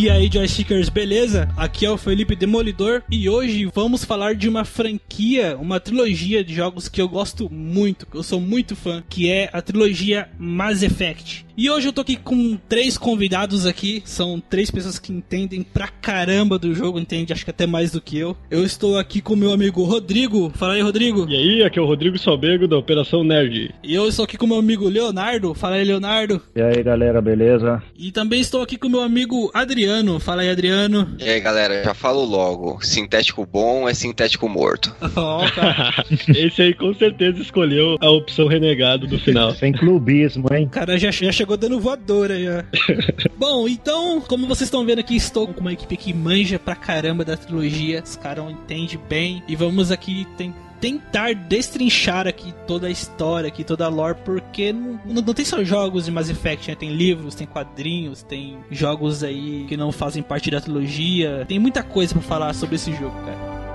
E aí, joystickers, beleza? Aqui é o Felipe Demolidor e hoje vamos falar de uma franquia, uma trilogia de jogos que eu gosto muito, que eu sou muito fã, que é a trilogia Mass Effect. E hoje eu tô aqui com três convidados aqui, são três pessoas que entendem pra caramba do jogo, entende acho que até mais do que eu. Eu estou aqui com meu amigo Rodrigo. Fala aí, Rodrigo. E aí, aqui é o Rodrigo Salbego da Operação Nerd. E eu estou aqui com meu amigo Leonardo. Fala aí, Leonardo. E aí, galera, beleza? E também estou aqui com meu amigo Adriano. Fala aí, Adriano. E aí, galera, já falo logo. Sintético bom é sintético morto. Ó, cara. Esse aí com certeza escolheu a opção renegado do final. Sem clubismo, hein? O cara já, já chegou dando voadora já. Bom, então, como vocês estão vendo aqui, estou com uma equipe que manja pra caramba da trilogia. Os caras entendem bem. E vamos aqui tem- tentar destrinchar aqui toda a história, aqui toda a lore, porque não, não- não tem só jogos de Mass Effect, né? Tem livros, tem quadrinhos, tem jogos aí que não fazem parte da trilogia. Tem muita coisa pra falar sobre esse jogo, cara.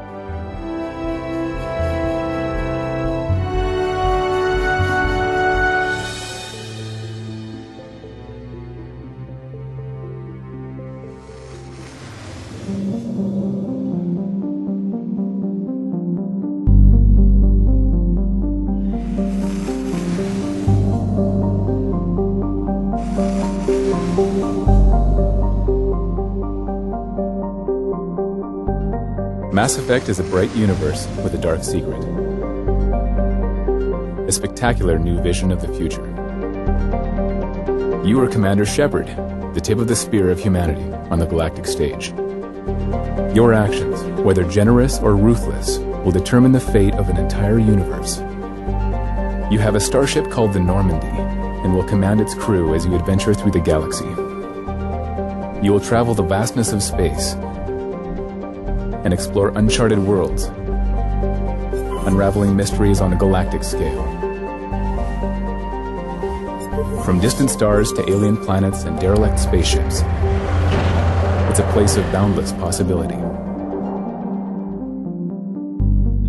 Is a bright universe with a dark secret. A spectacular new vision of the future. You are Commander Shepard, the tip of the spear of humanity on the galactic stage. Your actions, whether generous or ruthless, will determine the fate of an entire universe. You have a starship called the Normandy and will command its crew as you adventure through the galaxy. You will travel the vastness of space and explore uncharted worlds, unraveling mysteries on a galactic scale. From distant stars to alien planets and derelict spaceships, it's a place of boundless possibility.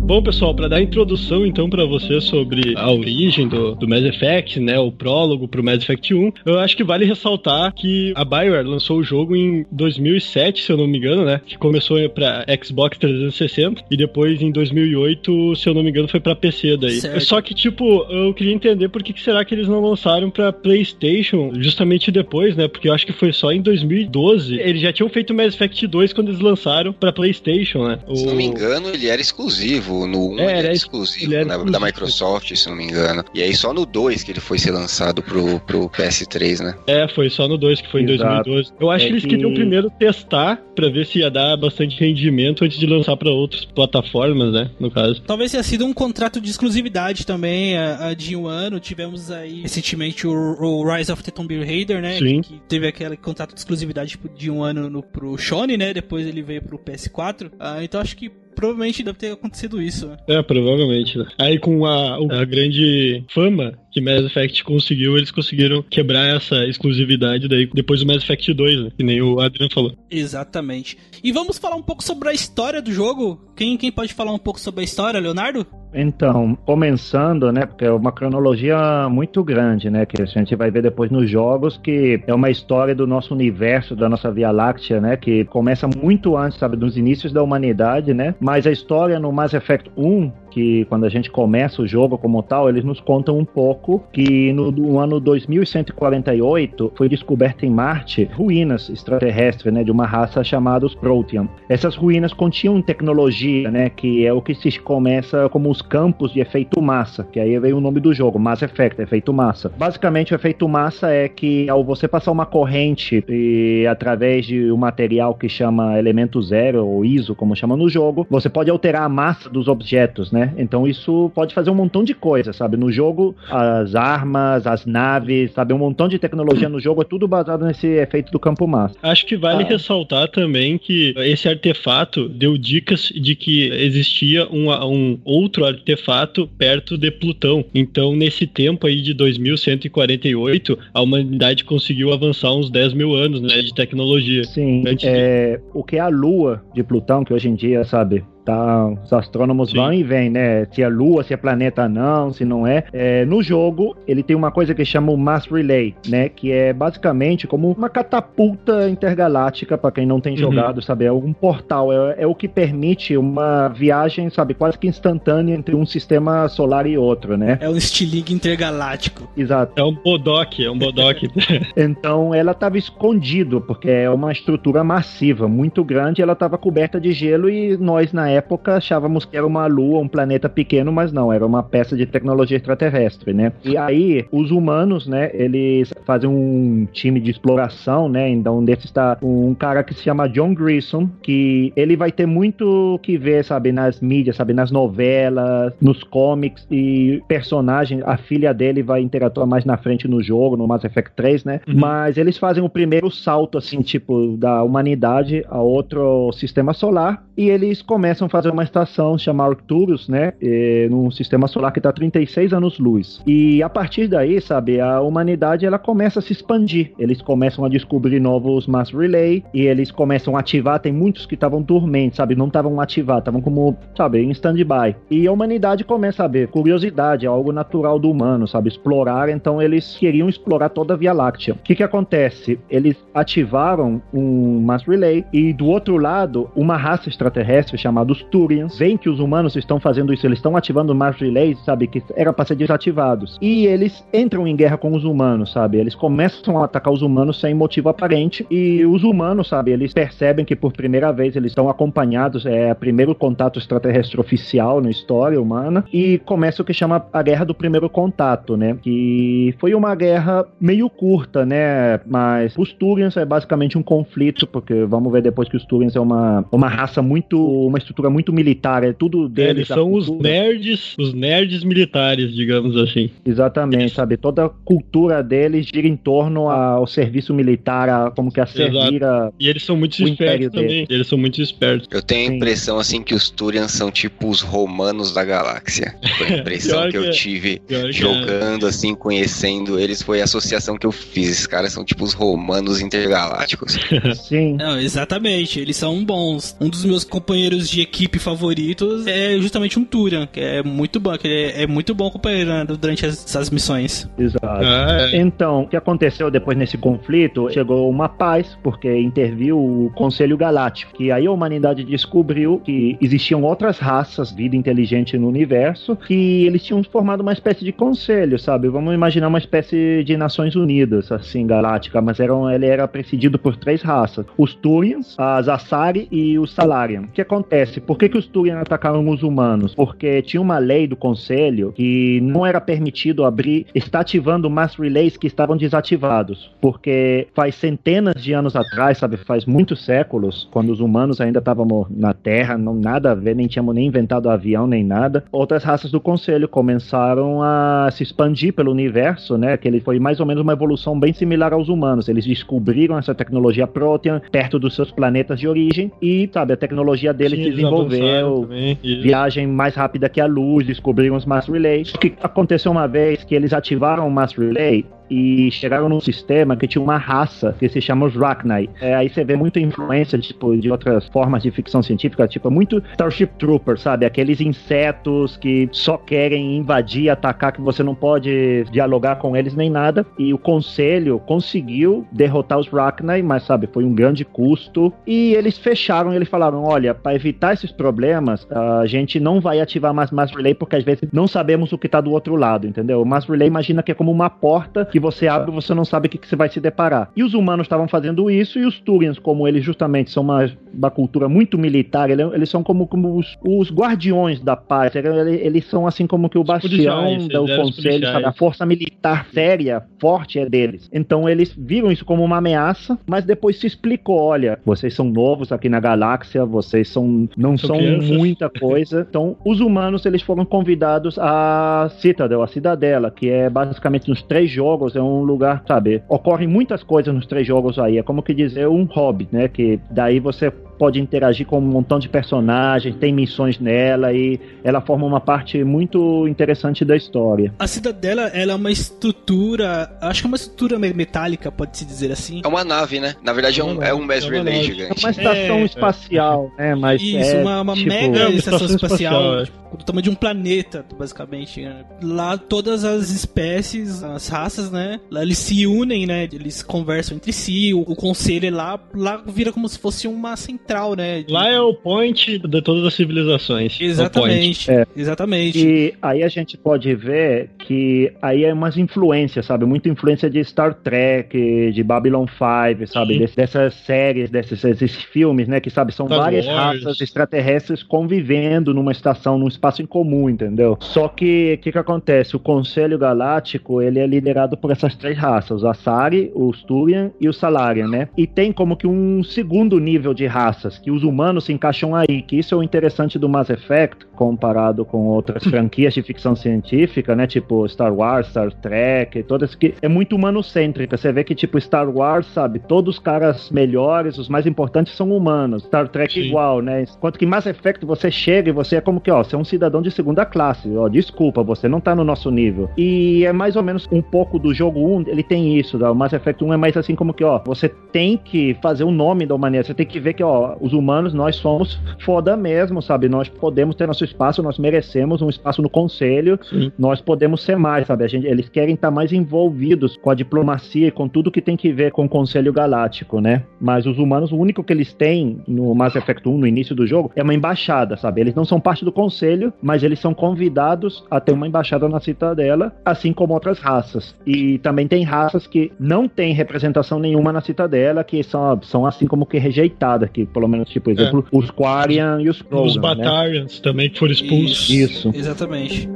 Bom, pessoal, para dar a introdução então para você sobre a origem do, do Mass Effect, né, o prólogo pro Mass Effect 1, eu acho que vale ressaltar que a BioWare lançou o jogo em 2007, se eu não me engano, né, que começou para Xbox 360 e depois em 2008, se eu não me engano, foi para PC daí. Certo. Só que tipo, eu queria entender por que, que será que eles não lançaram para PlayStation justamente depois, né? Porque eu acho que foi só em 2012. Eles já tinham feito o Mass Effect 2 quando eles lançaram para PlayStation, né? Se não me O- engano, ele era exclusivo. No 1 É, ele ex- exclusivo, ele era né, exclusivo. da Microsoft, se não me engano. E aí só no 2 que ele foi ser lançado pro, pro PS3, né? É, foi só no 2 que foi em Exato. 2012. Eu acho É que eles que- queriam primeiro testar pra ver se ia dar bastante rendimento antes de lançar pra outras plataformas, né? No caso. Talvez tenha sido um contrato de exclusividade também, a, a de um ano. Tivemos aí recentemente o, o Rise of the Tomb Raider, né? Sim. Que teve aquele contrato de exclusividade de um ano no, pro Sony, né? Depois ele veio pro PS4. Ah, então acho que provavelmente deve ter acontecido isso. né? É, provavelmente, né? Aí com a, a grande fama que Mass Effect conseguiu, eles conseguiram quebrar essa exclusividade daí depois do Mass Effect 2, né? Que nem o Adriano falou. Exatamente. E vamos falar um pouco sobre a história do jogo. Quem, quem pode falar um pouco sobre a história, Leonardo? Então, começando, né, porque é uma cronologia muito grande, né, que a gente vai ver depois nos jogos, que é uma história do nosso universo, da nossa Via Láctea, né, que começa muito antes, sabe, dos inícios da humanidade, né, mas a história no Mass Effect 1, que quando a gente começa o jogo como tal, eles nos contam um pouco que no, no ano 2148 foi descoberto em Marte ruínas extraterrestres, né, de uma raça chamada os Protean. Essas ruínas continham tecnologia, né, que é o que se começa como os campos de efeito massa, que aí veio o nome do jogo, Mass Effect, efeito massa. Basicamente, o efeito massa é que ao você passar uma corrente e através de um material que chama elemento zero ou ISO, como chama no jogo, você pode alterar a massa dos objetos, né? Então isso pode fazer um montão de coisa, sabe? No jogo, as armas, as naves, sabe? Um montão de tecnologia no jogo é tudo baseado nesse efeito do campo massa. Acho que vale Ah. ressaltar também que esse artefato deu dicas de que existia um, um outro artefato perto de Plutão. Então, nesse tempo aí de 2148, a humanidade conseguiu avançar uns 10 mil anos né, de tecnologia. Sim, Antes de- é, o que é a lua de Plutão, que hoje em dia, sabe, tá, os astrônomos Sim. vão e vêm, né? Se é lua, se é planeta não, se não é. É, No jogo, ele tem uma coisa que chama o Mass Relay, né? Que é basicamente como uma catapulta intergaláctica, pra quem não tem Uhum. jogado, sabe? É um portal, é, é o que permite uma viagem, sabe, quase que instantânea entre um sistema solar e outro, né? É um estilingue intergaláctico. Exato. É um bodoque, é um bodoque. Então ela estava escondido, porque é uma estrutura massiva, muito grande, ela estava coberta de gelo e nós na época achávamos que era uma lua, um planeta pequeno, mas não, era uma peça de tecnologia extraterrestre, né? E aí os humanos, né, eles fazem um time de exploração, né? Então desse está um cara que se chama John Grissom, que ele vai ter muito que ver, sabe, nas mídias, sabe, nas novelas, nos comics e personagem, a filha dele vai interatuar mais na frente no jogo, no Mass Effect 3, né? Uhum. Mas eles fazem o primeiro salto, assim, tipo, da humanidade a outro sistema solar e eles começam fazer uma estação chamada Arcturus, né? eh, num sistema solar que está 36 anos-luz. E a partir daí, sabe, a humanidade ela começa a se expandir. Eles começam a descobrir novos mass relay e eles começam a ativar. Tem muitos que estavam dormentes, sabe? Não estavam ativados, estavam como, sabe, em stand-by. E a humanidade começa a ver curiosidade, é algo natural do humano, sabe? Explorar. Então eles queriam explorar toda a Via Láctea. O que que acontece? Eles ativaram um mass relay e do outro lado, uma raça extraterrestre chamada os Turians, vem que os humanos estão fazendo isso, eles estão ativando mass relays, sabe, que era para ser desativados. E eles entram em guerra com os humanos, sabe? Eles começam a atacar os humanos sem motivo aparente e os humanos, sabe, eles percebem que por primeira vez eles estão acompanhados, é o primeiro contato extraterrestre oficial na história humana e começa o que chama a Guerra do Primeiro Contato, né? Que foi uma guerra meio curta, né? Mas os Turians é basicamente um conflito, porque vamos ver depois que os Turians é uma, uma raça muito, uma estrutura muito militar, é tudo deles. Eles a são os cultura. nerds, os nerds militares, digamos assim. Exatamente, Eles- sabe? Toda a cultura deles gira em torno ao serviço militar, a, como que a servir a... E eles são muito espertos também. Eles são muito espertos. Eu tenho a impressão, assim, que os Turians são tipo os romanos da galáxia. Foi a impressão que eu é. tive que é. jogando, assim, conhecendo eles. Foi a associação que eu fiz. Esses caras são tipo os romanos intergalácticos. Sim. Não, exatamente, eles são bons. Um dos meus companheiros de equipe favoritos é justamente um Turian, que é muito bom, que é, é muito bom companheiro né, durante as- essas missões. Exato. Ah, é. Então, o que aconteceu depois nesse conflito? Chegou uma paz, porque interviu o Conselho Galáctico. Que aí a humanidade descobriu que existiam outras raças, vida inteligente no universo, e eles tinham formado uma espécie de conselho, sabe? Vamos imaginar uma espécie de Nações Unidas, assim, galáctica, mas eram, ele era presidido por três raças: os Turians, as Asari e os Salarian. O que acontece? Por que, que os Turian atacaram os humanos? Porque tinha uma lei do Conselho que não era permitido abrir, está ativando mass relays que estavam desativados. Porque faz centenas de anos atrás, sabe, faz muitos séculos, quando os humanos ainda estavam na Terra, não nada a ver, nem tínhamos nem inventado avião nem nada, outras raças do Conselho começaram a se expandir pelo universo, né? Que ele foi mais ou menos uma evolução bem similar aos humanos. Eles descobriram essa tecnologia Protean perto dos seus planetas de origem e, sabe, a tecnologia deles Sim, desenvolveu, viagem mais rápida que a luz, descobriram os mass relays. O que aconteceu uma vez que eles ativaram o mass relay e chegaram num sistema que tinha uma raça que se chama os Rachni. É, aí você vê muita influência tipo, de outras formas de ficção científica, tipo muito Starship Troopers, sabe? Aqueles insetos que só querem invadir, atacar, que você não pode dialogar com eles nem nada. E o conselho conseguiu derrotar os Rachni, mas sabe, foi um grande custo. E eles fecharam, eles falaram: olha, para evitar esses problemas, a gente não vai ativar mais Mass Relay porque às vezes não sabemos o que tá do outro lado, entendeu? O Mass Relay imagina que é como uma porta que você abre você não sabe o que, que você vai se deparar. E os humanos estavam fazendo isso, e os Turians, como eles justamente são uma, uma cultura muito militar, ele- eles são como, como os, os guardiões da paz. Eles, eles são assim como que o bastião do eles conselho, sabe? A força militar séria, forte é deles. Então eles viram isso como uma ameaça, mas depois se explicou: olha, vocês são novos aqui na galáxia, vocês são não São são muita coisa. Então os humanos eles foram convidados a Citadel, a cidadela, que é basicamente nos três jogos jogos é um lugar, sabe? Ocorrem muitas coisas nos três jogos aí. É como que dizer um hobby, né? Que daí você pode interagir com um montão de personagens, tem missões nela e ela forma uma parte muito interessante da história. A cidadela, ela é uma estrutura, acho que é uma estrutura metálica, pode-se dizer assim. É uma nave, né? Na verdade é um, é um mass É uma relay gigante. É uma estação É, espacial, né? Mas Isso, é, uma, uma tipo, mega É, uma estação estação espacial, espacial, é. tipo, do tamanho de um planeta, basicamente. né? Lá todas as espécies, as raças, né? Lá eles se unem, né? Eles conversam entre si. O, o conselho é lá, lá vira como se fosse uma central, né? de- Lá é o point de todas as civilizações. É. Exatamente, É. exatamente. E aí a gente pode ver que aí é umas influências, sabe? Muita influência de Star Trek, de Babylon 5, sabe? Des- dessas séries, desses, desses filmes, né? Que, sabe, são Star várias Wars. raças extraterrestres convivendo numa estação, num espaço em comum, entendeu? Só que o que, que acontece? O Conselho Galáctico, ele é liderado por essas três raças, o Asari, o Turian e o Salarian, né? E tem como que um segundo nível de raças, que os humanos se encaixam aí, que isso é o interessante do Mass Effect, comparado com outras franquias de ficção científica, né? Tipo Star Wars, Star Trek, todas que é muito humanocêntrica. Você vê que tipo Star Wars, sabe, todos os caras melhores, os mais importantes são humanos. Star Trek Sim. igual, né? Enquanto que Mass Effect você chega e você é como que, ó, você é um cidadão de segunda classe, ó, desculpa, você não tá no nosso nível. E é mais ou menos um pouco do jogo 1, ele tem isso, tá? o Mass Effect 1 é mais assim como que, ó, você tem que fazer o nome da humanidade, você tem que ver que, ó, os humanos, nós somos foda mesmo, sabe? Nós podemos ter nosso espaço, nós merecemos um espaço no conselho, Sim. nós podemos ser mais, sabe? A gente, eles querem estar mais envolvidos com a diplomacia e com tudo que tem que ver com o Conselho Galáctico, né? Mas os humanos, o único que eles têm no Mass Effect 1, no início do jogo, é uma embaixada, sabe? Eles não são parte do conselho, mas eles são convidados a ter uma embaixada na Citadela, assim como outras raças. E também tem raças que não têm representação nenhuma na Citadela, que são, são assim como que rejeitadas, que pelo menos, tipo, exemplo, os Quarian e os Krogan, Os né? Batarians também que foram expulsos. Isso. Exatamente.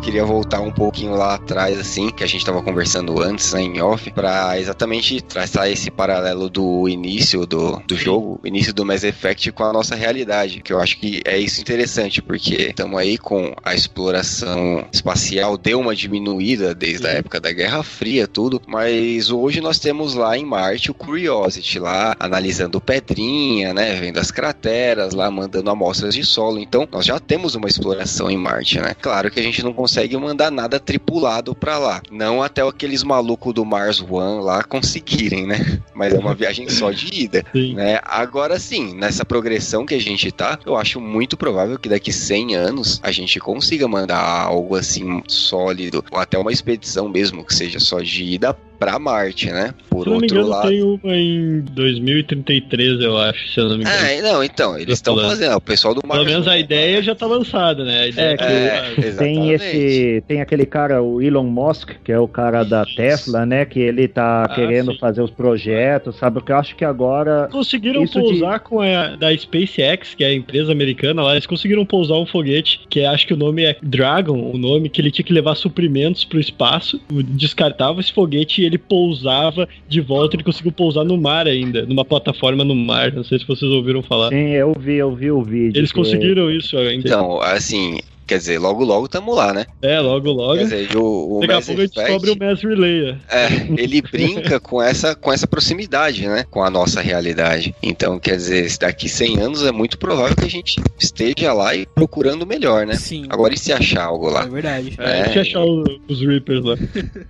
Queria voltar um pouquinho lá atrás, assim, que a gente tava conversando antes, né, em off, pra exatamente traçar esse paralelo do início do, do jogo, o início do Mass Effect com a nossa realidade, que eu acho que é isso interessante, porque estamos aí com a exploração espacial, deu uma diminuída desde a época da Guerra Fria, tudo, mas hoje nós temos lá em Marte o Curiosity, lá analisando pedrinha, né, vendo as crateras, lá mandando amostras de solo, então nós já temos uma exploração em Marte, né? Claro que a gente não consegue mandar nada tripulado pra lá, não até aqueles malucos do Mars One lá conseguirem, né? Mas é uma viagem só de ida, Sim. né? Agora sim, nessa progressão que a gente tá, eu acho muito provável que daqui 100 anos a gente consiga mandar algo assim sólido, ou até uma expedição mesmo que seja só de ida pra Marte, né? Por Se eu não me outro engano, lado. tem uma em 2033, eu acho, se eu não me engano. É, não, então, eles estão fazendo, o pessoal do Pelo Mars menos a One, ideia já tá lançada, né? A ideia É, tá que- lançada. É, Tem esse, tem aquele cara, o Elon Musk, que é o cara da Isso. Tesla, né? Que ele tá Ah, querendo sim. fazer os projetos, sabe? Porque eu acho que agora Conseguiram Isso de- pousar com a da SpaceX, que é a empresa americana lá, eles conseguiram pousar um foguete, que acho que o nome é Dragon, o nome que ele tinha que levar suprimentos pro espaço, descartava esse foguete e ele pousava de volta, ele conseguiu pousar no mar ainda, numa plataforma no mar, não sei se vocês ouviram falar. sim, eu vi, eu vi o vídeo. Eles conseguiram isso, ainda. Então, assim, quer dizer, logo logo tamo lá, né? É, logo logo. Quer dizer, o, o Daqui a pouco a gente Effect, descobre o Mass Relay. é, ele brinca com essa, com essa proximidade, né? Com a nossa realidade. Então, quer dizer, se daqui 100 anos é muito provável que a gente esteja lá e procurando o melhor, né? Sim. Agora, e se achar algo É lá? verdade. É, É. Eu achar o- os Reapers lá.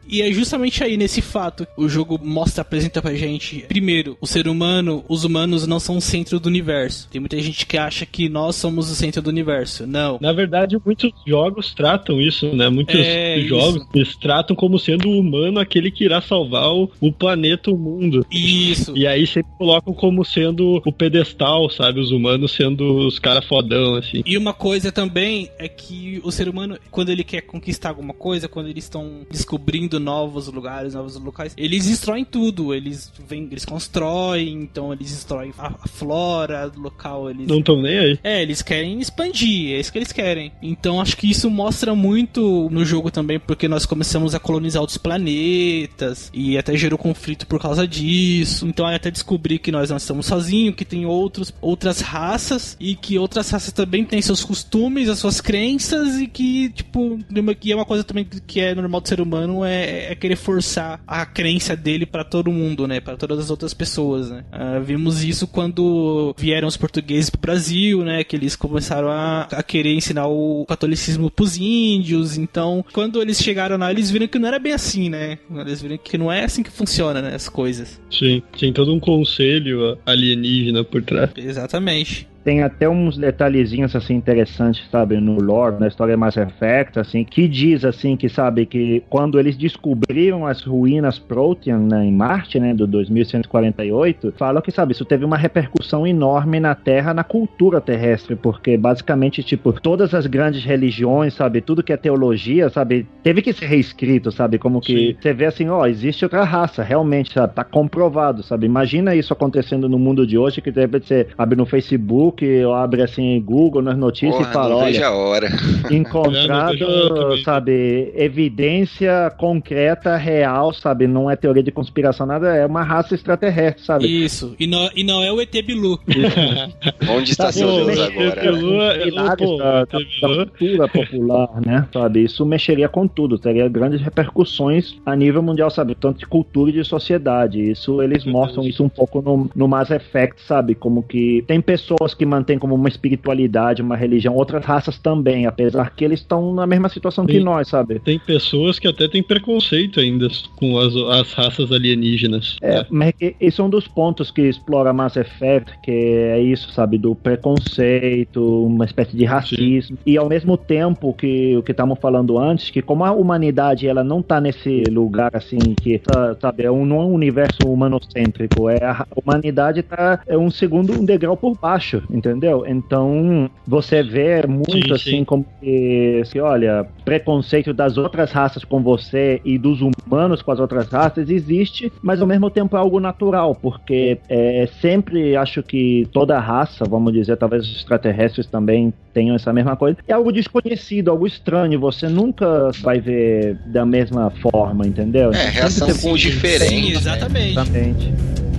E é justamente aí nesse fato o jogo mostra, apresenta pra gente. Primeiro, o ser humano, os humanos não são o centro do universo. Tem muita gente que acha que nós somos o centro do universo. Não. Na verdade, muitos jogos tratam isso, né? Muitos É, jogos eles tratam como sendo o humano aquele que irá salvar o, o planeta, o mundo. Isso. E aí sempre colocam como sendo o pedestal, sabe? Os humanos sendo os caras fodão, assim. E uma coisa também é que o ser humano, quando ele quer conquistar alguma coisa, quando eles estão descobrindo novos lugares, novos locais, eles destroem tudo. Eles vêm, eles constroem, então eles destroem a, a flora do local. Eles... Não estão nem aí. É, eles querem expandir, é isso que eles querem. Então acho que isso mostra muito no jogo também, porque nós começamos a colonizar outros planetas e até gerou conflito por causa disso. Então aí até descobrir que nós não estamos sozinhos, que tem outros, outras raças e que outras raças também têm seus costumes, as suas crenças e que, tipo, que é uma coisa também que é normal do ser humano é, é querer forçar a crença dele para todo mundo, né? Para todas as outras pessoas, né? Uh, vimos isso quando vieram os portugueses pro Brasil, né? Que eles começaram a, a querer ensinar o catolicismo pros índios. Então, quando eles chegaram lá, eles viram que não era bem assim, né? Eles viram que não é assim que funciona, né? As coisas. Sim, tem todo um conselho alienígena por trás. Exatamente. Tem até uns detalhezinhos assim interessantes, sabe, no lore, na história Mass Effect, assim, que diz assim que sabe que quando eles descobriram as ruínas Protean né, em Marte, né, do 2148, fala que sabe, isso teve uma repercussão enorme na Terra, na cultura terrestre, porque basicamente tipo todas as grandes religiões, sabe, tudo que é teologia, sabe, teve que ser reescrito, sabe, como que Sim. você vê assim, ó, existe outra raça, realmente, sabe, tá comprovado, sabe? Imagina isso acontecendo no mundo de hoje que de repente você abre no Facebook Facebook, eu abro assim Google nas notícias Porra, e falo, olha, a hora. encontrado, sabe, evidência concreta, real, sabe, não é teoria de conspiração, nada, é uma raça extraterrestre, sabe? Isso, e não, e não é o ET Bilu. Onde está tá, seu Deus agora? Bilu, é, da, da, da cultura popular, né, sabe, isso mexeria com tudo, teria grandes repercussões a nível mundial, sabe, tanto de cultura e de sociedade, isso, eles mostram isso um pouco no, no Mass Effect, sabe, como que tem pessoas que mantém como uma espiritualidade, uma religião, outras raças também, apesar que eles estão na mesma situação tem, que nós, sabe? Tem pessoas que até têm preconceito ainda com as, as raças alienígenas. É, é. mas esse é um dos pontos que explora Mass Effect, que é isso, sabe, do preconceito, uma espécie de racismo, Sim. e ao mesmo tempo que o que estamos falando antes, que como a humanidade ela não está nesse lugar assim que, sabe, é um, não é um universo humanocêntrico, é a humanidade tá é um segundo um degrau por baixo, entendeu? Então, você vê muito sim, assim sim. como que, que, olha, preconceito das outras raças com você e dos humanos com as outras raças existe, mas ao mesmo tempo é algo natural, porque é, sempre acho que toda raça, vamos dizer, talvez os extraterrestres também tenham essa mesma coisa, é algo desconhecido, algo estranho, você nunca vai ver da mesma forma, entendeu? É, reação com diferente. Sim, exatamente. exatamente.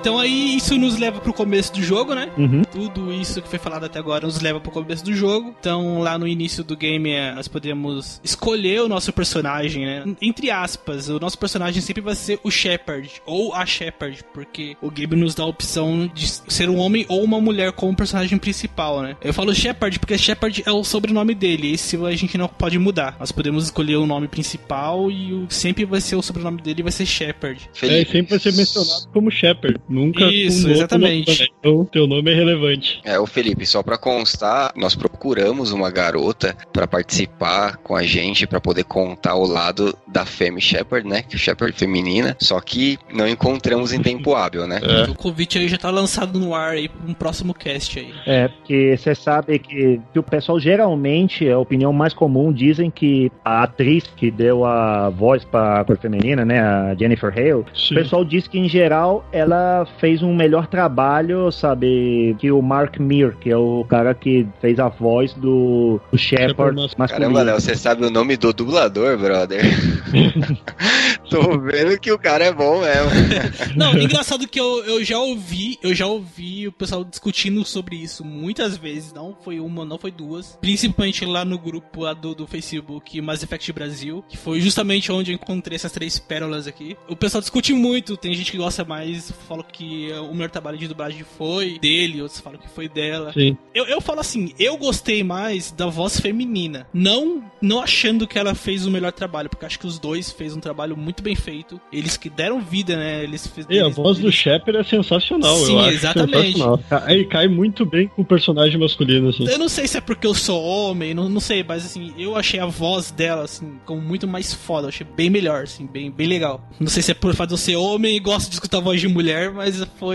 Então aí isso nos leva pro começo do jogo, né? Uhum. Tudo isso que foi falado até agora nos leva pro começo do jogo. Então lá no início do game é, nós podemos escolher o nosso personagem, né? Entre aspas, o nosso personagem sempre vai ser o Shepard ou a Shepard, porque o game nos dá a opção de ser um homem ou uma mulher como personagem principal, né? Eu falo Shepard porque Shepard é o sobrenome dele, esse a gente não pode mudar. Nós podemos escolher o nome principal e o, sempre vai ser o sobrenome dele vai ser Shepard. É, sempre vai ser mencionado como Shepard. Nunca Isso, exatamente. Então, teu nome é relevante. É, o Felipe, só para constar, nós procuramos uma garota para participar com a gente, para poder contar o lado da Femme Shepard, né? Que é Shepard feminina, só que não encontramos em tempo hábil, né? É. O convite aí já tá lançado no ar aí pra um próximo cast aí. É, porque você sabe que, que o pessoal geralmente, a opinião mais comum, dizem que a atriz que deu a voz pra cor feminina, né? A Jennifer Hale, Sim. o pessoal diz que em geral ela fez um melhor trabalho, sabe, que o Mark Mir, que é o cara que fez a voz do, do Shepard masculino. Caramba, Léo, você sabe o nome do dublador, brother? Tô vendo que o cara é bom mesmo. Não, engraçado que eu, eu já ouvi, eu já ouvi o pessoal discutindo sobre isso muitas vezes, não foi uma, não foi duas, principalmente lá no grupo lá do, do Facebook Mass Effect Brasil, que foi justamente onde eu encontrei essas três pérolas aqui. O pessoal discute muito, tem gente que gosta mais, fala que o melhor trabalho de dublagem foi dele, outros falam que foi dela. Sim. Eu, eu falo assim, eu gostei mais da voz feminina. Não, não achando que ela fez o melhor trabalho, porque acho que os dois fez um trabalho muito bem feito. Eles que deram vida, né? Eles fizeram. E a voz eles... do Shepard é sensacional, Sim, eu acho. exatamente. Aí cai muito bem com o personagem masculino, assim. Eu não sei se é porque eu sou homem, não, não sei, mas assim, eu achei a voz dela, assim, como muito mais foda. Eu achei bem melhor, assim, bem, bem legal. Não sei se é por fato de eu ser homem e gosto de escutar a voz de mulher, mas foi,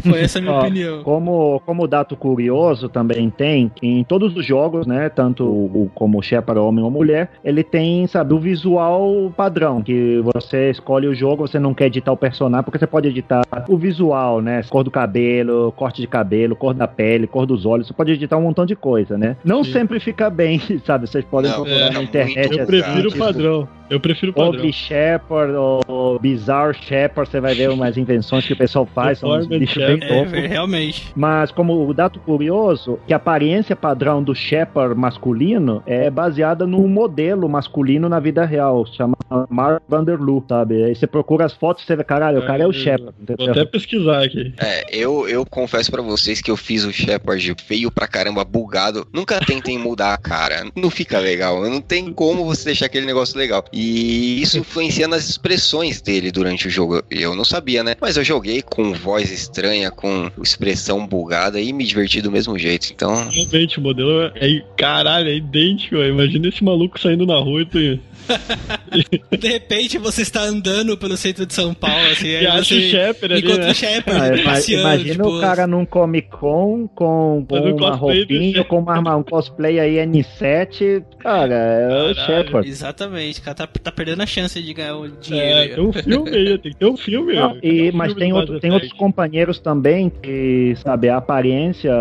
foi essa a minha Ó, opinião. Como, como dato curioso também tem, em todos os jogos, né, tanto o, como o Shepard homem ou mulher, ele tem, sabe, o visual padrão, que você escolhe o jogo, você não quer editar o personagem, porque você pode editar o visual, né, cor do cabelo, corte de cabelo, cor da pele, cor dos olhos, você pode editar um montão de coisa, né? Não Sim. sempre fica bem, sabe, vocês podem Não, procurar é, na internet. Eu Exato. prefiro o tipo, padrão. Eu prefiro o padrão. Ugly Shepherd ou Bizarre Shepherd, você vai ver umas invenções que o pessoal faz, são uns bichos bem Shepherd. loucos. É, realmente. Mas como o dato curioso, que a aparência padrão do Shepard masculino é baseada num modelo masculino na vida real, chama Mark Vanderloo, sabe? Aí você procura as fotos e você vê, caralho, o cara é o É, Shepard, Vou entendeu? até pesquisar aqui. É, eu, eu confesso pra vocês que eu fiz o Shepard feio pra caramba, bugado. Nunca tentem mudar a cara. Não fica legal. Não tem como você deixar aquele negócio legal. E isso influencia nas expressões dele durante o jogo. Eu não sabia, né? Mas eu joguei com voz estranha, com expressão bugada e me diverti do mesmo jeito. Então, Realmente, o modelo é. Caralho, é idêntico. Imagina esse maluco saindo na rua e tu. De repente você está andando pelo centro de São Paulo, assim, E aí acha o você Shepard ali, encontra né? o Shepard Ah, passeando, imagina tipo, o cara num Comic Con com, com uma roupinha, com uma, arma- um cosplay aí N7, cara, é o. Shepard. Exatamente, o cara tá, tá perdendo a chance de ganhar o dinheiro. É, aí, tem um filme aí, tem que ter um filme. Não, e, um mas filme tem, outro- tem outros companheiros também que, sabe, a aparência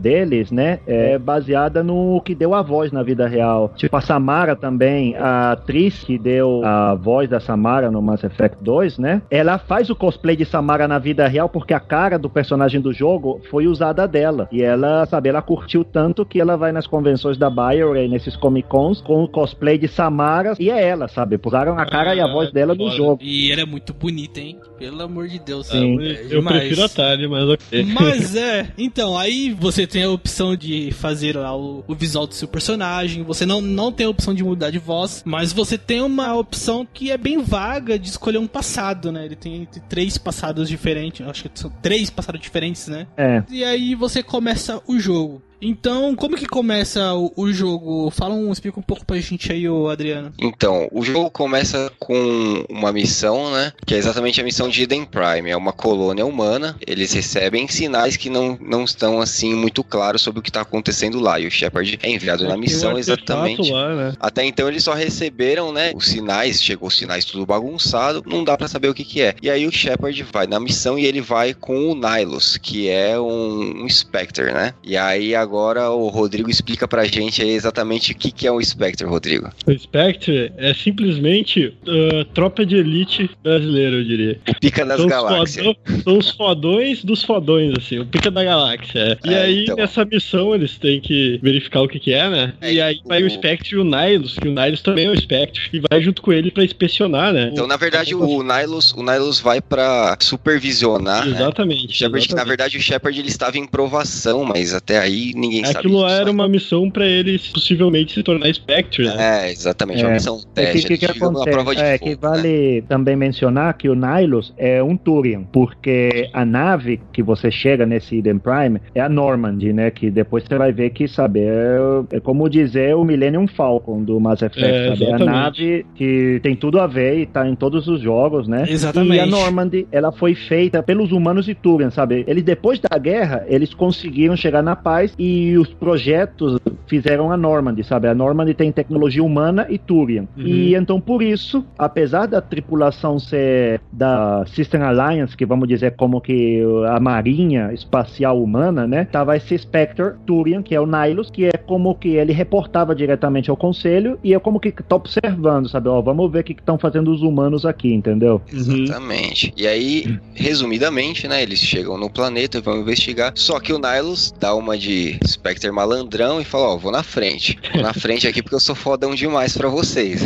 deles, né, é baseada no que deu a voz na vida real. Tipo, a Samara também, a atriz que deu a voz da Samara no Mass Effect 2, né, ela faz o cosplay de Samara na vida real porque a cara do personagem do jogo foi usada dela. E ela, sabe, ela curtiu tanto que ela vai nas convenções da BioWare, nesses Comic Cons, com o cosplay de Samara, e é ela, sabe, usaram a cara e a Ah, voz dela no jogo. E ele é muito bonita, hein? Pelo amor de Deus. Sim. é Eu demais. prefiro a Tali, mas ok. Mas é, então, aí você tem a opção de fazer lá o, o visual do seu personagem, você não, não tem a opção de mudar de voz, mas você tem uma opção que é bem vaga de escolher um passado, né? Ele tem três passados diferentes, acho que são três passados diferentes, né? É. E aí você começa o jogo. Então, como que começa o, o jogo? Fala um, explica um pouco pra gente aí, ô Adriano. Então, o jogo começa com uma missão, né? Que é exatamente a missão de Eden Prime. É uma colônia humana. Eles recebem sinais que não, não estão assim muito claros sobre o que está acontecendo lá. E o Shepard é enviado na Tem um missão exatamente. Lá, né? Até então eles só receberam, né, os sinais, chegou os sinais tudo bagunçado, não dá pra saber o que que é. E aí o Shepard vai na missão e ele vai com o Nihilus, que é um, um Spectre, né? E aí agora o Rodrigo explica pra gente aí exatamente o que que é um Spectre, Rodrigo. O Spectre é simplesmente uh, tropa de elite brasileira, eu diria. O Pica das São Galáxias. fodão- são os fodões dos fodões, assim, o pica da galáxia. E É, aí, então. nessa missão, eles têm que verificar o que, que é, né? É, e aí vai o o- Spectre e o Nihilus, que o Nihilus também é o Spectre, e vai junto com ele pra inspecionar, né? Então, na verdade, o Nihilus, o Nihilus vai pra supervisionar, né? Exatamente. O Shepard, que na exatamente. verdade o Shepard ele estava em provação, mas até aí ninguém sabe. Aquilo lá disso, era uma missão pra ele possivelmente se tornar Spectre, né? É, exatamente, É. uma missão É teste. que, que, que numa acontece? prova de é fogo, que né? vale também mencionar que o Nihilus é um Turian, porque a nave que você chega nesse Eden Prime é a Normandy, né? Que depois você vai ver que, sabe, é, é como dizer o Millennium Falcon do Mass Effect, É, sabe? É a nave que tem tudo a ver e tá em todos os jogos, né? Exatamente. E a Normandy, ela foi feita pelos humanos de Turian, sabe? Eles, depois da guerra, eles conseguiram chegar na paz e os projetos fizeram a Normandy, sabe? A Normandy tem tecnologia humana e Turian. Uhum. E então, por isso, apesar da tripulação ser da System Alliance, que vamos dizer como que a marinha espacial humana, né? Tava esse Spectre Turian, que é o Nihilus, que é como que ele reportava diretamente ao conselho e é como que tá observando, sabe? Ó, vamos ver o que estão fazendo os humanos aqui, entendeu? Uhum. Exatamente. E aí, resumidamente, né, eles chegam no planeta e vão investigar. Só que o Nihilus dá uma de Spectre malandrão e fala, ó, vou na frente. Vou na frente aqui porque eu sou fodão demais pra vocês.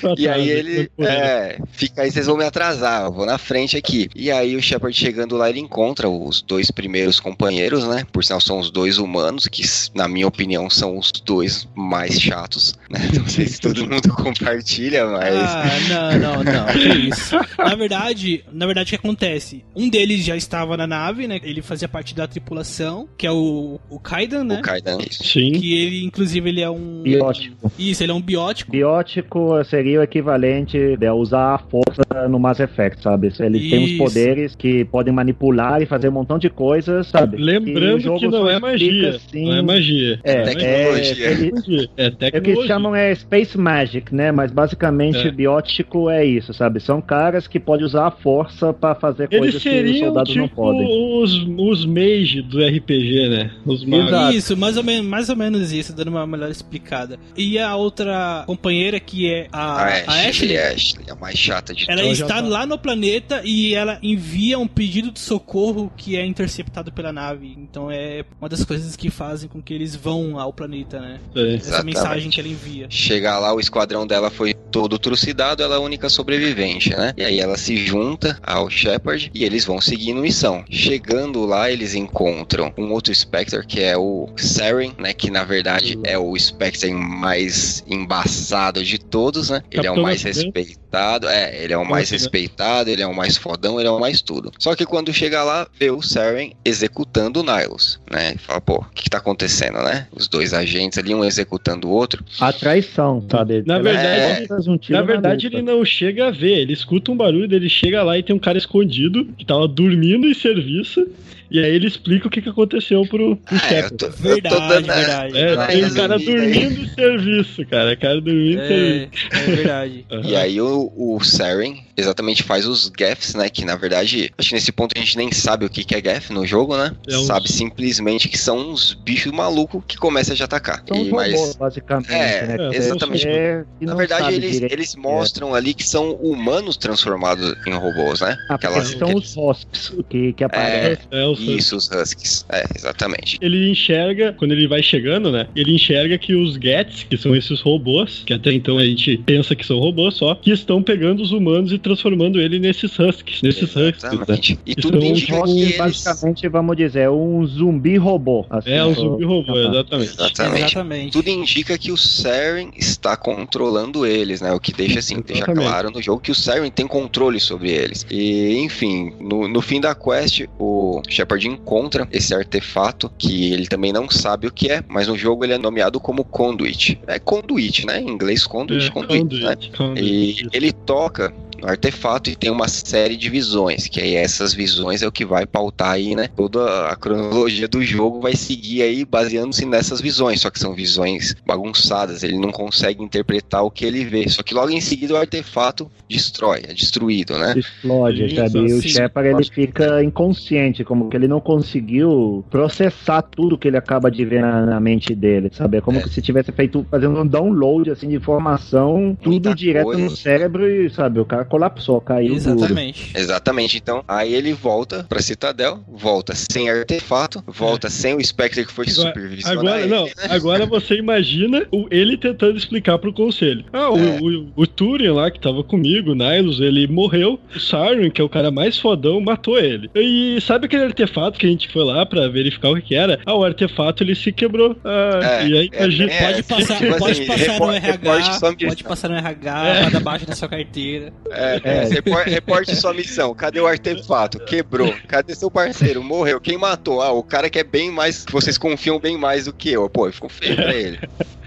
Pra E aí ele, é, fica aí, vocês vão me atrasar, eu vou na frente aqui. E aí o Shepard chegando lá, ele encontra os dois primeiros companheiros, né? Por sinal, são os dois humanos, que na minha opinião são os dois mais chatos, né? Não sei se todo mundo compartilha, mas... Ah, não, não, não. Que isso. Na verdade, na verdade, o que acontece? Um deles já estava na nave, né? Ele fazia parte da tripulação, que é o, o Kaidan, né? O Kaidan, Sim. Que ele, inclusive, ele é um. Biótico. Isso, ele é um biótico. Biótico seria o equivalente de usar a força no Mass Effect, sabe? Ele tem uns Isso. poderes que podem manipular e fazer um montão de coisas, sabe? Lembrando que não é magia. assim, Não é magia. É, Tecnologia. é, ele-. É É o que tecnologia. chamam é Space Magic, né? Mas basicamente É. biótico é isso, sabe? São caras que podem usar a força pra fazer Eles coisas que os soldados não tipo podem. os, os mage do RPG, né? Os magos. Isso, mais ou, menos, mais ou menos isso, dando uma melhor explicada. E a outra companheira, que é a, A a Ashley, Ashley, Ashley, a mais chata de ela Então já está tá. lá no planeta e ela envia um pedido de socorro que é interceptado pela nave. Então é uma das coisas que fazem com que eles vão ao planeta, né? É. Essa Exatamente. mensagem que ela envia. Chegar lá, o esquadrão dela foi todo trucidado, ela é a única sobrevivente, né? E aí ela se junta ao Shepard e eles vão seguindo missão. Chegando lá, eles encontram um outro Spectre, que é o Saren, né? Que na verdade é o Spectre mais embaçado de todos, né? Ele é o mais respeitado, é, ele é o mais respeitado, ele é o mais fodão, ele é o mais tudo. Só que quando chega lá, vê o Saren executando o Nihilus, né? E fala, pô, o que, que tá acontecendo, né? Os dois agentes ali, um executando o outro. A traição, sabe? Na verdade- um tiro Na verdade, ele não chega a ver. Ele escuta um barulho, ele chega lá e tem um cara escondido que tava dormindo em serviço. E aí ele explica o que, que aconteceu pro, pro É, Shepard. tô, Verdade, dando verdade. É, tem um cara aí. dormindo em serviço, cara. Cara dormindo em É, serviço. é verdade. Aham. E aí o, o Saren exatamente faz os gaffs, né? Que na verdade, acho que nesse ponto a gente nem sabe o que, que é gaff no jogo, né? É uns- Sabe simplesmente que são uns bichos malucos que começam a te atacar. São E, os mas, robôs, basicamente, É, né? Que exatamente. você é- na verdade, eles, direito eles é. mostram ali que são humanos transformados em robôs, né? Ah, Aquela- porque são os Hosps que, que aparecem. É, o Isso, os Huskies. É, exatamente. ele enxerga, quando ele vai chegando, né? Ele enxerga que os Gets, que são esses robôs, que até então a gente pensa que são robôs só, que estão pegando os humanos e transformando ele nesses Huskies. Nesses Huskies, né? Exatamente. E tudo é um indica que eles... basicamente, vamos dizer, um zumbi robô. assim, É, um pra- zumbi robô, exatamente. Exatamente. Exatamente. Tudo indica que o Saren está controlando eles, né? O que deixa assim, deixa Exatamente. claro no jogo que o Saren tem controle sobre eles. E, enfim, no, no fim da quest, o Shepard encontra esse artefato que ele também não sabe o que é, mas no jogo ele é nomeado como Conduit. É Conduit, né? Em inglês, Conduit, É, Conduit, né? conduit, conduit. E ele toca artefato e tem uma série de visões, que aí essas visões é o que vai pautar aí, né? Toda a cronologia do jogo vai seguir aí baseando-se nessas visões, só que são visões bagunçadas, ele não consegue interpretar o que ele vê. Só que logo em seguida o artefato destrói, é destruído, né? Explode, Isso, sabe? E o. Shepard ele fica inconsciente, como que ele não conseguiu processar tudo que ele acaba de ver na, na mente dele, sabe? É como É. se tivesse feito fazendo um download assim de informação, tudo Muita direto coisa. no cérebro e, sabe, o cara colapsou, caiu duro. Exatamente. Exatamente, então aí ele volta pra Citadel, volta sem artefato, volta sem o Spectre que foi Agora- supervisionar Agora, ele, não, né? agora você imagina o- ele tentando explicar pro conselho. Ah, o, É. o, o Turian lá que tava comigo, o Nihilus, ele morreu. O Siren, que é o cara mais fodão, matou ele. E sabe aquele artefato que a gente foi lá pra verificar o que, que era? Ah, o artefato ele se quebrou. Ah, É, e aí é, imagina. é, Pode passar, tipo pode assim, passar no repor- reporte RH, pode passar no RH, É. manda abaixo da sua carteira. É, É. repor- reporte sua missão. Cadê o artefato? Quebrou. Cadê seu parceiro? Morreu. Quem matou? Ah, o cara que é bem mais. Vocês confiam bem mais do que eu. Pô, ficou feio pra ele.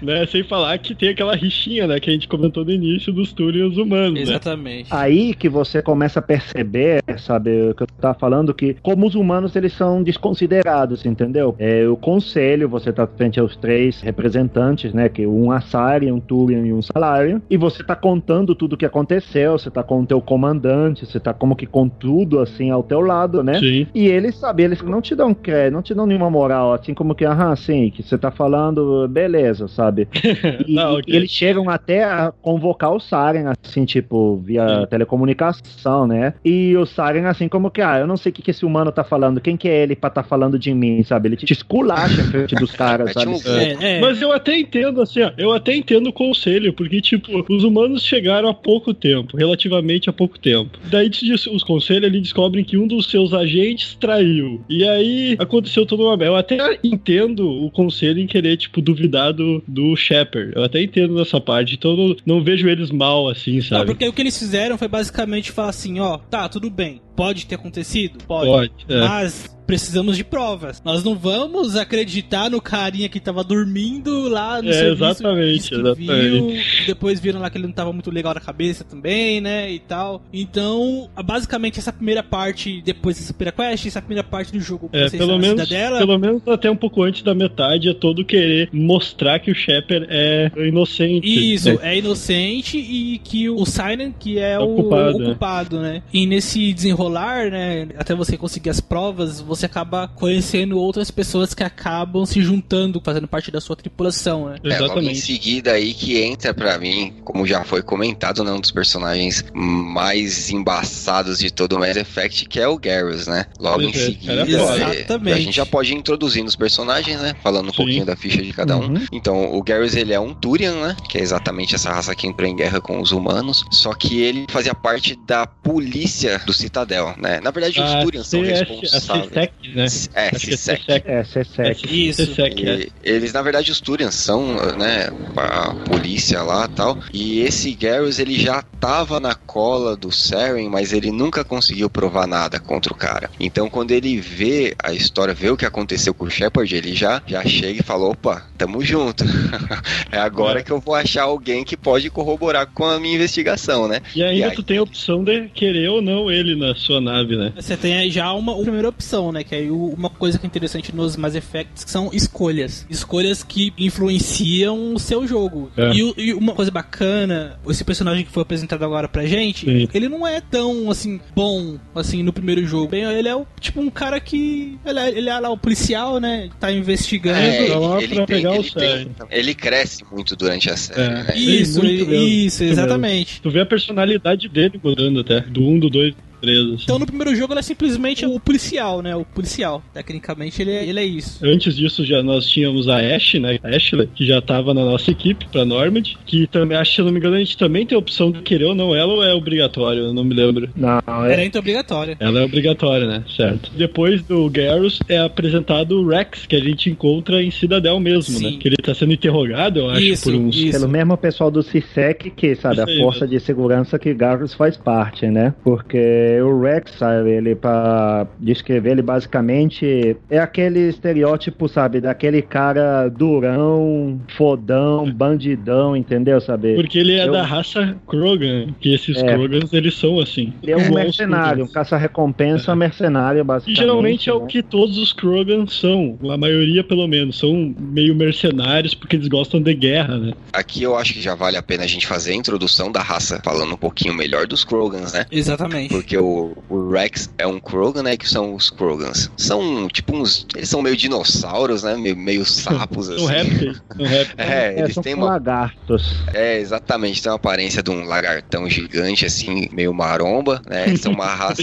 Né? Sem falar que tem aquela rixinha, né? Que a gente comentou no início dos Turians humanos, né? Exatamente. Aí que você começa a perceber, sabe, o que eu tava falando, que como os humanos eles são desconsiderados, entendeu? É, o conselho, você tá frente aos três representantes, né, que um Asari, um Turian e um Salarian, e você tá contando tudo o que aconteceu, você tá com o teu comandante, você tá como que com tudo, assim, ao teu lado, né? Sim. E eles, sabe, eles não te dão crédito, não te dão nenhuma moral, assim como que, aham, sim, que você tá falando, beleza, sabe? E, Tá, ok. e eles chegam até a convocar o Saren, assim, tipo, via telecomunicação, né? E o Saren, assim, como que, ah, eu não sei o que, que esse humano tá falando, quem que é ele pra tá falando de mim, sabe? Ele te esculacha em frente dos caras, sabe? É, é. Mas eu até entendo, assim, ó, eu até entendo o conselho, porque, tipo, os humanos chegaram há pouco tempo, relativamente há pouco tempo. Daí os conselhos ali descobrem que um dos seus agentes traiu. E aí aconteceu toda uma. Eu até entendo o conselho em querer, tipo, duvidar do, do Shepard. Eu até entendo nessa parte. Então não, não vejo eles mal, assim, Não, sabe? porque o que eles fizeram foi basicamente falar assim, ó, tá, tudo bem. Pode ter acontecido? Pode. Pode. é. Mas precisamos de provas. Nós não vamos acreditar no carinha que tava dormindo lá no É, serviço. exatamente, exatamente. Viu, depois viram lá que ele não tava muito legal na cabeça também, né? E tal. Então, basicamente, essa primeira parte, depois dessa primeira quest, essa primeira parte do jogo, É, pelo menos, pelo menos até um pouco antes da metade é todo querer mostrar que o Shepard é inocente. Isso, né? é inocente e que o Silent, que é, É o o o culpado, culpado, né? né? E nesse desenrolar, né, até você conseguir as provas, você acaba conhecendo outras pessoas que acabam se juntando, fazendo parte da sua tripulação, né? É, logo em Exatamente. seguida aí que entra pra mim, como já foi comentado, né, um dos personagens mais embaçados de todo o Mass Effect, que é o Garrus, né? Logo em é, seguida, é, Exatamente. a gente já pode ir introduzindo os personagens, né? Falando um Sim. pouquinho da ficha de cada um. Uhum. Então, o Garrus, ele é um Turian, né? Que é exatamente essa raça que entrou em guerra com os humanos. Só que ele fazia parte da polícia do Citadel, né? Na verdade, os A Turians são a responsáveis. CSEC, né? É, é CSEC. É, CSEC. Isso. CSEC, é. E eles, na verdade, os Turians são, né, a polícia lá e tal. E esse Garrus, ele já tava na cola do Saren, mas ele nunca conseguiu provar nada contra o cara. Então, quando ele vê a história, vê o que aconteceu com o Shepard, ele já, já chega e fala: opa, tamo junto. é agora É. que eu vou achar alguém que pode corroborar com a minha investigação, né? E ainda E aí- tu tem a opção de querer ou não ele na sua nave, né? Você tem aí já uma, uma primeira opção, né? Que aí o- uma coisa que é interessante nos Mass Effects que são escolhas. Escolhas que influenciam o seu jogo. É. E, o- e uma coisa bacana, esse personagem que foi apresentado agora pra gente, Sim. ele não é tão, assim, bom, assim, no primeiro jogo. Bem, ele é o, tipo um cara que... Ele é, ele é lá o policial, né? Tá investigando. É, Tá lá ele, pra tem- pegar o ele tem- Saren. ele cresce muito durante a série. É. né? Isso, mesmo, isso, muito exatamente. Tu vê a personalidade dele mudando até. Do 1, do 2, do 3. Assim. Então no primeiro jogo ele é simplesmente o policial, né? O policial. Tecnicamente ele é, ele é isso. Antes disso, já nós tínhamos a Ash, né? A Ashley, que já tava na nossa equipe pra Normand. Que também, acho que se eu não me engano, a gente também tem a opção de querer ou não ela ou é obrigatório, eu não me lembro. Não, Era é, então obrigatório. Ela é obrigatória, né? Certo. Depois do Garrus é apresentado o Rex, que a gente encontra em Cidadel mesmo, Sim. né? Que ele tá sendo interrogado, eu acho, Isso, por uns. isso. pelo mesmo pessoal do CISEC, que sabe, a Isso aí, força de segurança que Garrus faz parte, né? Porque o Rex, sabe, ele pra descrever ele basicamente é aquele estereótipo, sabe, daquele cara durão, fodão, bandidão, entendeu, sabe? Porque ele é Eu- da raça Krogan, que esses É. Krogans, eles são assim. Ele é um mercenário, um caça-recompensa mercenário, E basicamente. geralmente é o né? que todos os Krogans são, a maioria pelo menos, são meio mercenários porque eles gostam de guerra, né? Aqui eu acho que já vale a pena a gente fazer a introdução da raça, falando um pouquinho melhor dos Krogans, né? Exatamente. Porque o, o Rex é um Krogan, né? Que são os Krogans. São tipo uns. Eles são meio dinossauros, né? Meio, meio sapos, São assim. répteis. São répteis. É, É, eles são têm uma. lagartos. É, exatamente. Tem uma aparência de um lagartão gigante, assim, meio maromba, né? Eles são uma raça.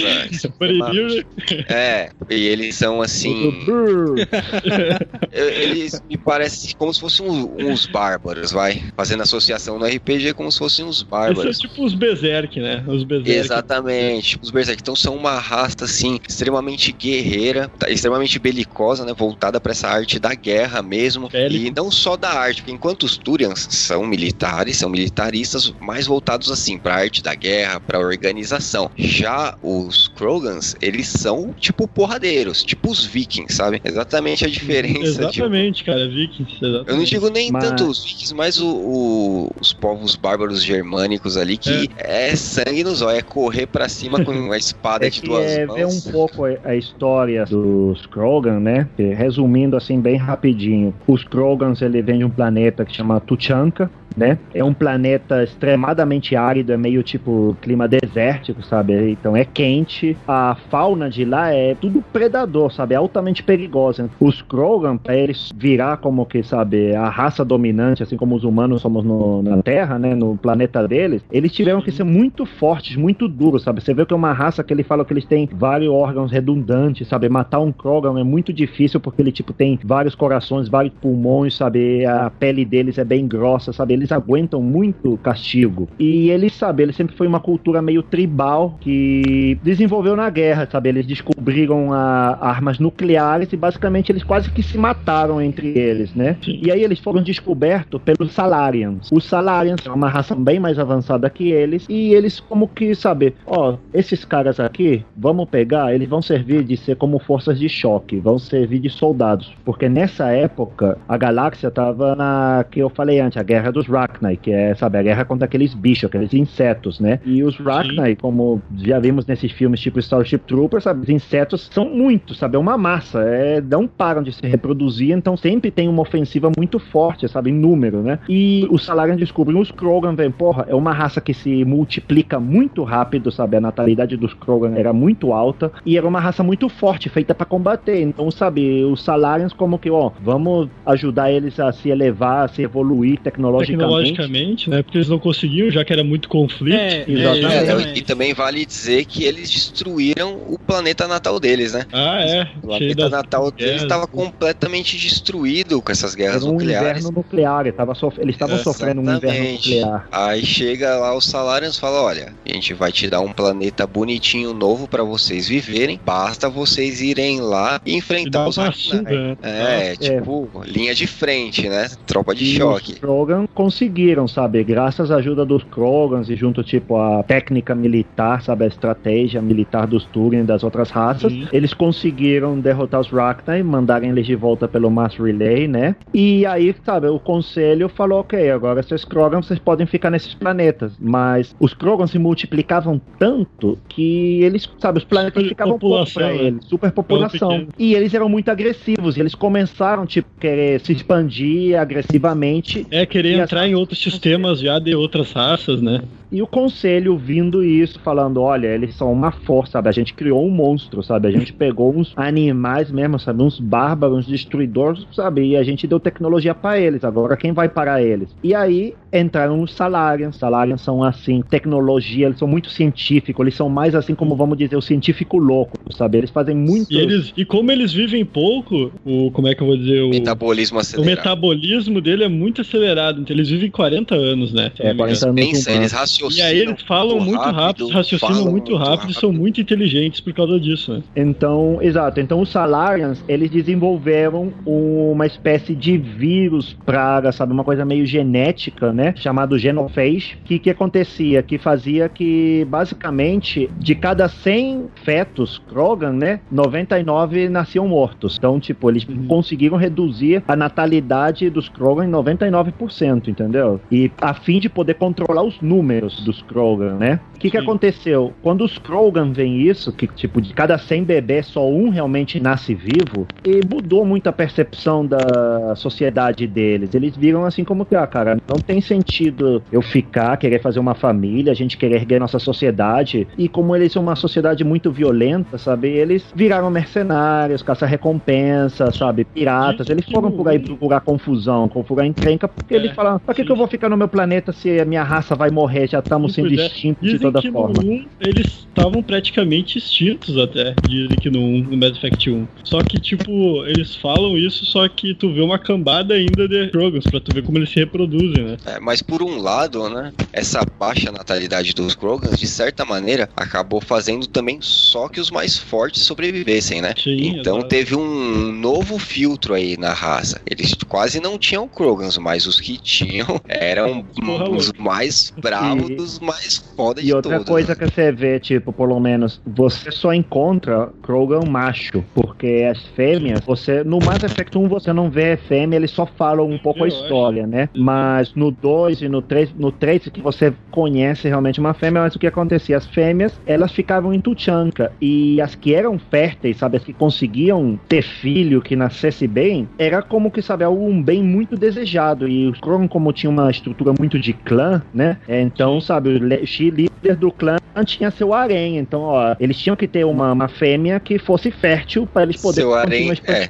É, e eles são assim. Eles me parecem como se fossem uns, bárbaros, vai. Fazendo associação no RPG como se fossem uns Esses são bárbaros. tipo os Berserk, né? Os Berserk. Exatamente, os Berserk. Então são uma raça assim extremamente guerreira, tá, extremamente belicosa, né, voltada para essa arte da guerra mesmo. Bélico. E não só da arte, porque enquanto os Turians são militares, são militaristas, mais voltados assim para arte da guerra, para organização. Já os Krogans, eles são tipo porradeiros, tipo os Vikings, sabe? Exatamente a diferença. tipo, Exatamente, cara, Vikings. Exatamente. eu não digo nem Mas- tanto os vikings, mas o- o- os povos bárbaros germânicos ali, que é, sangue nos olhos, é correr pra cima com uma espada É de duas é ver mãos. um pouco a, a história dos Krogan, né? Resumindo assim bem rapidinho, os Krogans ele vem de um planeta que chama Tuchanka, né? É um planeta extremadamente árido, é meio tipo clima desértico, sabe? Então é quente. A fauna de lá é tudo predador, sabe? É altamente perigosa. Os Krogan, pra eles virar como que, sabe, a raça dominante, assim como os humanos somos no- na Terra, né? No planeta deles, eles tiveram que ser muito fortes, muito duros, sabe? Você vê que é uma raça que ele fala que eles têm vários órgãos redundantes, sabe? Matar um Krogan é muito difícil porque ele, tipo, tem vários corações, vários pulmões, sabe? A pele deles é bem grossa, sabe? Eles aguentam muito castigo. E eles, sabe? Eles sempre foi uma cultura meio tribal que desenvolveu na guerra, sabe? Eles descobriram a- armas nucleares e basicamente eles quase que se mataram entre eles, né? Sim. E aí eles foram descobertos pelos Salarians. Os Salarians são uma raça bem mais avançada que eles e eles como que, sabe, ó, esses esses caras aqui, vamos pegar, eles vão servir de ser como forças de choque, vão servir de soldados, porque nessa época a galáxia tava na que eu falei antes, a guerra dos Rachni, que é, sabe, a guerra contra aqueles bichos, aqueles insetos, né? E os Rachni, como já vimos nesses filmes tipo Starship Troopers, sabe, os insetos são muitos, sabe, é uma massa, é, não param de se reproduzir, então sempre tem uma ofensiva muito forte, sabe, em número, né? E os Salarians descobrem os Krogan, vem, porra, é uma raça que se multiplica muito rápido, sabe, a natalidade dos Krogan era muito alta e era uma raça muito forte, feita para combater. Então, sabe, os Salarians como que, ó, vamos ajudar eles a se elevar, a se evoluir tecnologicamente. Tecnologicamente, né? Porque eles não conseguiam, já que era muito conflito. É, Exatamente. É, e também vale dizer que eles destruíram o planeta natal deles, né? Ah, é. O planeta natal deles estava né? completamente destruído com essas guerras Era um nucleares. inverno nuclear, tava sof- eles estavam sofrendo um inverno nuclear. Aí chega lá os salários e fala: olha, a gente vai te dar um planeta bonitinho novo pra vocês viverem. Basta vocês irem lá e E enfrentar os uma Rachni." surra, né? É, tipo, linha de frente, né? Tropa de E choque. os Krogan conseguiram, sabe? Graças à ajuda dos Krogans e junto, tipo, a técnica militar, sabe? A estratégia militar dos Turing e das outras raças, Sim. eles conseguiram derrotar os Rachni, mandarem eles de volta pelo Mass Relay, né? E aí, sabe, o conselho falou, ok, agora esses Krogan, vocês podem ficar nesses planetas. Mas os Krogan se multiplicavam tanto que eles, sabe, os planetas ficavam pouco pra né? eles. Superpopulação. E eles eram muito agressivos. E eles começaram, tipo, querer se expandir agressivamente. É querer entrar em outros sistemas já de outras raças, né? E o conselho vindo isso, falando: olha, eles são uma força, sabe? A gente criou um monstro, sabe? A gente pegou uns animais mesmo, sabe? Uns bárbaros, uns destruidores, sabe? E a gente deu tecnologia pra eles. Agora quem vai parar eles? E aí entraram os Salarians. Salarians são assim, tecnologia, eles são muito científicos, eles são mais assim como vamos dizer, o científico louco, sabe? Eles fazem muito. E, eles, e como eles vivem pouco, o como é que eu vou dizer? O, Metabolismo o acelerado. metabolismo dele é muito acelerado. Então eles vivem 40 anos, né? É, não me engano. 40 anos. Pensa, eles E raciocinam. aí eles falam muito rápido, raciocinam falam muito rápido e são muito inteligentes por causa disso, né? Então, exato. Então, os Salarians, eles desenvolveram uma espécie de vírus, praga, sabe? Uma coisa meio genética, né? Chamado genophage. Que que acontecia? Que fazia que, basicamente, de cada 100 fetos Krogan, né? 99 nasciam mortos. Então, tipo, eles Uhum. conseguiram reduzir a natalidade dos Krogan em 99%, entendeu? E a fim de poder controlar os números dos Krogan, né? O que que aconteceu? Quando os Krogan veem isso, que tipo, de cada 100 bebês, só um realmente nasce vivo, e mudou muito a percepção da sociedade deles. Eles viram assim como que, ah, cara, não tem sentido eu ficar, querer fazer uma família, a gente querer erguer nossa sociedade, e como eles são uma sociedade muito violenta, sabe? Eles viraram mercenários, caça-recompensa, sabe? Piratas. Eles foram por aí procurar confusão, procurar encrenca, porque É, eles falaram, pra que, que eu vou ficar no meu planeta se a minha raça vai morrer? Já estamos sendo é. extintos de toda que forma. no 1 eles estavam praticamente extintos até. Dizem que no 1, no Mass Effect 1. Só que, tipo, eles falam isso, só que tu vê uma cambada ainda de Krogans, pra tu ver como eles se reproduzem, né? É, mas por um lado, né, essa baixa natalidade dos Krogans, de certa maneira, acabou fazendo também só que os mais fortes sobrevivessem, né? Sim, Então exato. teve um novo filtro aí na raça. Eles quase não tinham Krogans, mas os que tinham eram Porra os mais bravos E- dos mais foda de E outra todos. coisa né? que você vê, tipo, pelo menos, você só encontra Krogan macho, porque as fêmeas, você no Mass Effect 1 você não vê fêmea, eles só falam um pouco a Eu acho. história, né? Mas no 2 e no 3, no 3 que você conhece realmente uma fêmea, mas o que acontecia? As fêmeas, elas ficavam em Tuchanka e as que eram férteis, sabe, as que conseguiam ter filho que nascesse bem, era como que, sabe, algo um bem muito desejado e os Krogan como tinha uma estrutura muito de clã, né? É, Então, sabe, o líder do clã tinha seu harém, então, ó, eles tinham que ter uma, uma fêmea que fosse fértil para eles poderem Seu harém, é.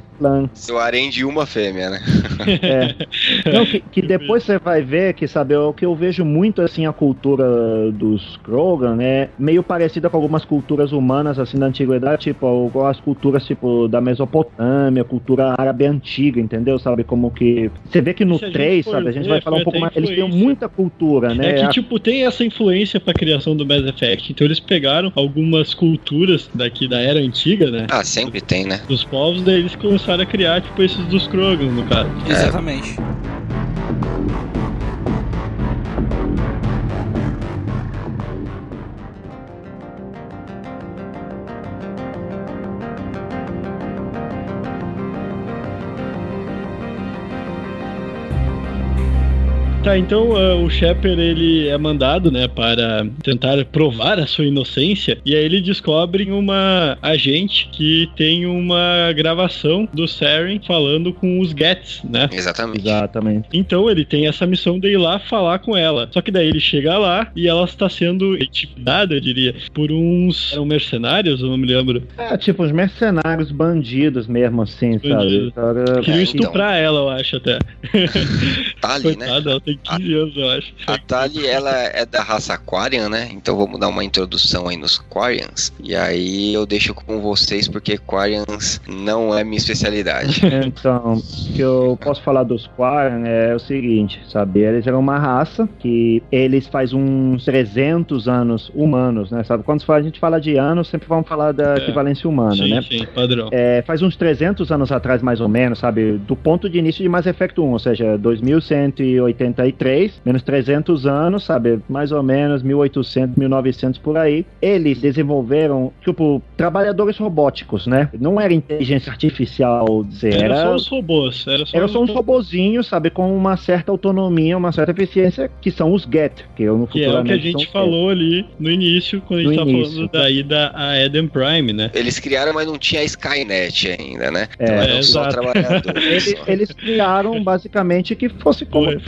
Seu harém de uma fêmea, né? É. Não, que, que depois você vai ver que, sabe, o que eu vejo muito, assim, a cultura dos Krogan, né, meio parecida com algumas culturas humanas, assim, da antiguidade, tipo, igual as culturas, tipo, da Mesopotâmia, cultura árabe antiga, entendeu? Sabe, como que... Você vê que no Se a gente 3, for sabe, a gente ver, vai falar um pouco mais... Eles têm muita cultura, né? É que, A- tipo, tem essa influência pra criação do Mass Effect. Então eles pegaram algumas culturas daqui da era antiga, né? Ah, sempre tem, né? Dos povos, daí eles começaram a criar, tipo, esses dos Krogans, no caso. Exatamente. Tá, então uh, o Shepard ele é mandado, né, para tentar provar a sua inocência e aí ele descobre uma agente que tem uma gravação do Saren falando com os Gets, né? Exatamente. Exatamente. Então ele tem essa missão de ir lá falar com ela. Só que daí ele chega lá e ela está sendo intimidada, eu diria, por uns eram mercenários, eu não me lembro. É, tipo, os mercenários bandidos mesmo, assim, Bandido. sabe? Queriam É, estuprar ela, eu acho até. Tali, né? Coitada, ela tem 15 anos, eu acho. A Tali, ela é da raça Aquarian, né? Então vamos dar uma introdução aí nos Quarians. E aí eu deixo com vocês, porque Quarians não é minha especialidade. Então, o que eu posso falar dos Quarren é o seguinte, sabe? Eles eram uma raça que eles faz uns 300 anos humanos, né? Sabe? Quando a gente fala de anos, sempre vamos falar da É. equivalência humana, sim, né? sim, padrão. É, faz uns 300 anos atrás, mais ou menos, sabe? Do ponto de início de Mass Effect 1, ou seja, 2183, menos 300 anos, sabe? Mais ou menos 1800, 1900 por aí. Eles desenvolveram, tipo, trabalhadores robóticos, né? Não era inteligência artificial, dizer, Era, era, só os robôs. Era só, eram só uns robozinhos, sabe? Com uma certa autonomia, uma certa eficiência, que são os Get, que eu no Que é o que a gente falou ali no início, quando a gente No tava início. falando da ida a Eden Prime, né? Eles criaram, mas não tinha a Skynet ainda, né? É, então eram é, só exato. trabalhadores. Eles, eles criaram basicamente que fosse como Foi,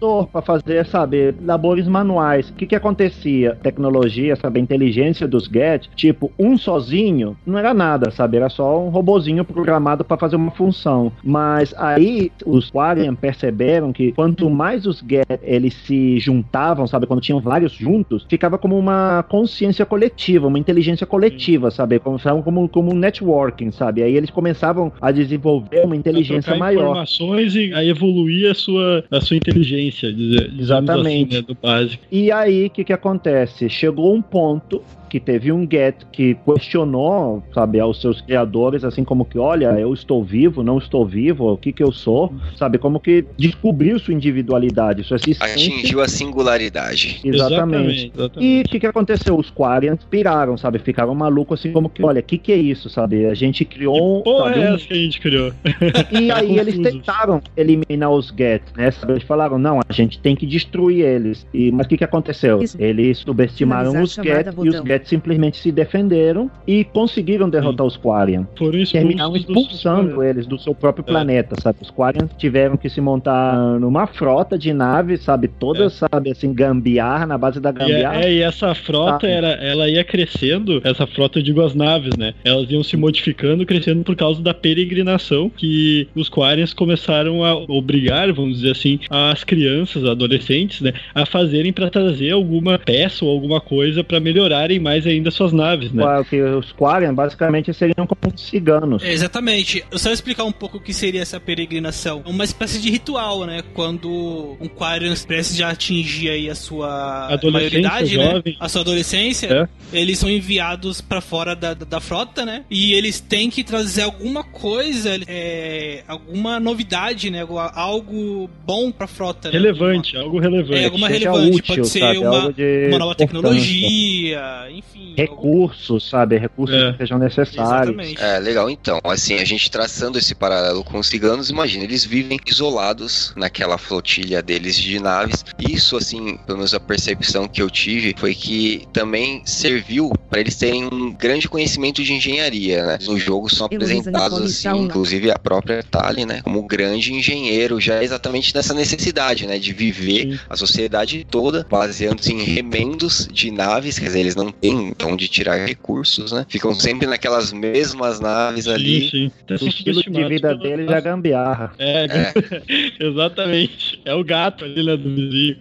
trabalhador para fazer, sabe, labores manuais. O que que acontecia? Tecnologia, sabe, a inteligência dos Get, tipo, um sozinho não era nada, sabe, era só um robozinho programado para fazer uma função. Mas aí os Quarian perceberam que quanto mais os Get eles se juntavam, sabe, quando tinham vários juntos, ficava como uma consciência coletiva, uma inteligência coletiva, sabe, como como como um networking, sabe? Aí eles começavam a desenvolver uma inteligência Pra trocar maior. informações e aí evoluir a sua, a sua inteligência, digamos Exatamente. assim, né, do básico. E aí, o que que acontece? Chegou um ponto que teve um Get que questionou, sabe, aos seus criadores, assim como que, olha, eu estou vivo, não estou vivo, o que que eu sou, sabe, como que descobriu sua individualidade, sua existência. Atingiu a singularidade. Exatamente. exatamente. E o que, que aconteceu? Os Quarians piraram, sabe? Ficaram malucos assim como que, olha, o que, que é isso, sabe? A gente criou Que porra sabe, é um- essa que a gente criou? E aí eles tentaram eliminar os Get, né? Sabe? Eles falaram, não, a gente tem que destruir eles. E, mas o que, que aconteceu? Eles subestimaram os Get e os botão. Simplesmente se defenderam e conseguiram derrotar os Quarian. Foram. Terminaram dos- expulsando eles do seu próprio É. planeta, sabe? Os Quarian tiveram que se montar numa frota de naves, sabe? Todas, sabe, assim, gambiarra, na base da E, gambiarra. é, é, e essa frota, Tá. era, ela ia crescendo, essa frota, eu digo as naves, né? Elas iam se modificando, crescendo por causa da peregrinação que os Quarians começaram a obrigar, vamos dizer assim, as crianças, adolescentes, né? A fazerem para trazer alguma peça ou alguma coisa para melhorarem mais ainda suas naves, né? Que os Quarian basicamente seriam como ciganos. É, exatamente. Eu só explicar um pouco o que seria essa peregrinação. Uma espécie de ritual, né? Quando um Quarian prestes já atingir aí a sua Adolescência, maioridade, né? jovem. A sua adolescência, É. eles são enviados pra fora da, da, da frota, né? E eles têm que trazer alguma coisa, é, alguma novidade, né? Algo bom pra frota. né? Relevante, algo relevante. É, alguma Seja relevante, útil, pode ser sabe? uma- de Uma nova tecnologia, enfim. recursos, sabe? Recursos É. que sejam necessários. Exatamente. É, legal. Então, assim, a gente traçando esse paralelo com os ciganos, imagina, eles vivem isolados naquela flotilha deles de naves. Isso, assim, pelo menos a percepção que eu tive foi que também serviu para eles terem um grande conhecimento de engenharia, né? No jogo são apresentados, assim, Sauna. inclusive a própria Tali, né? Como grande engenheiro, já exatamente nessa necessidade, né? De viver Sim. a sociedade toda baseando-se em remendos de naves, quer dizer, eles não têm de onde tirar recursos, né? Ficam sempre naquelas mesmas naves ali. Sim, sim. O estilo de vida deles é gambiarra. É, exatamente. É o gato ali, né, do vizinho.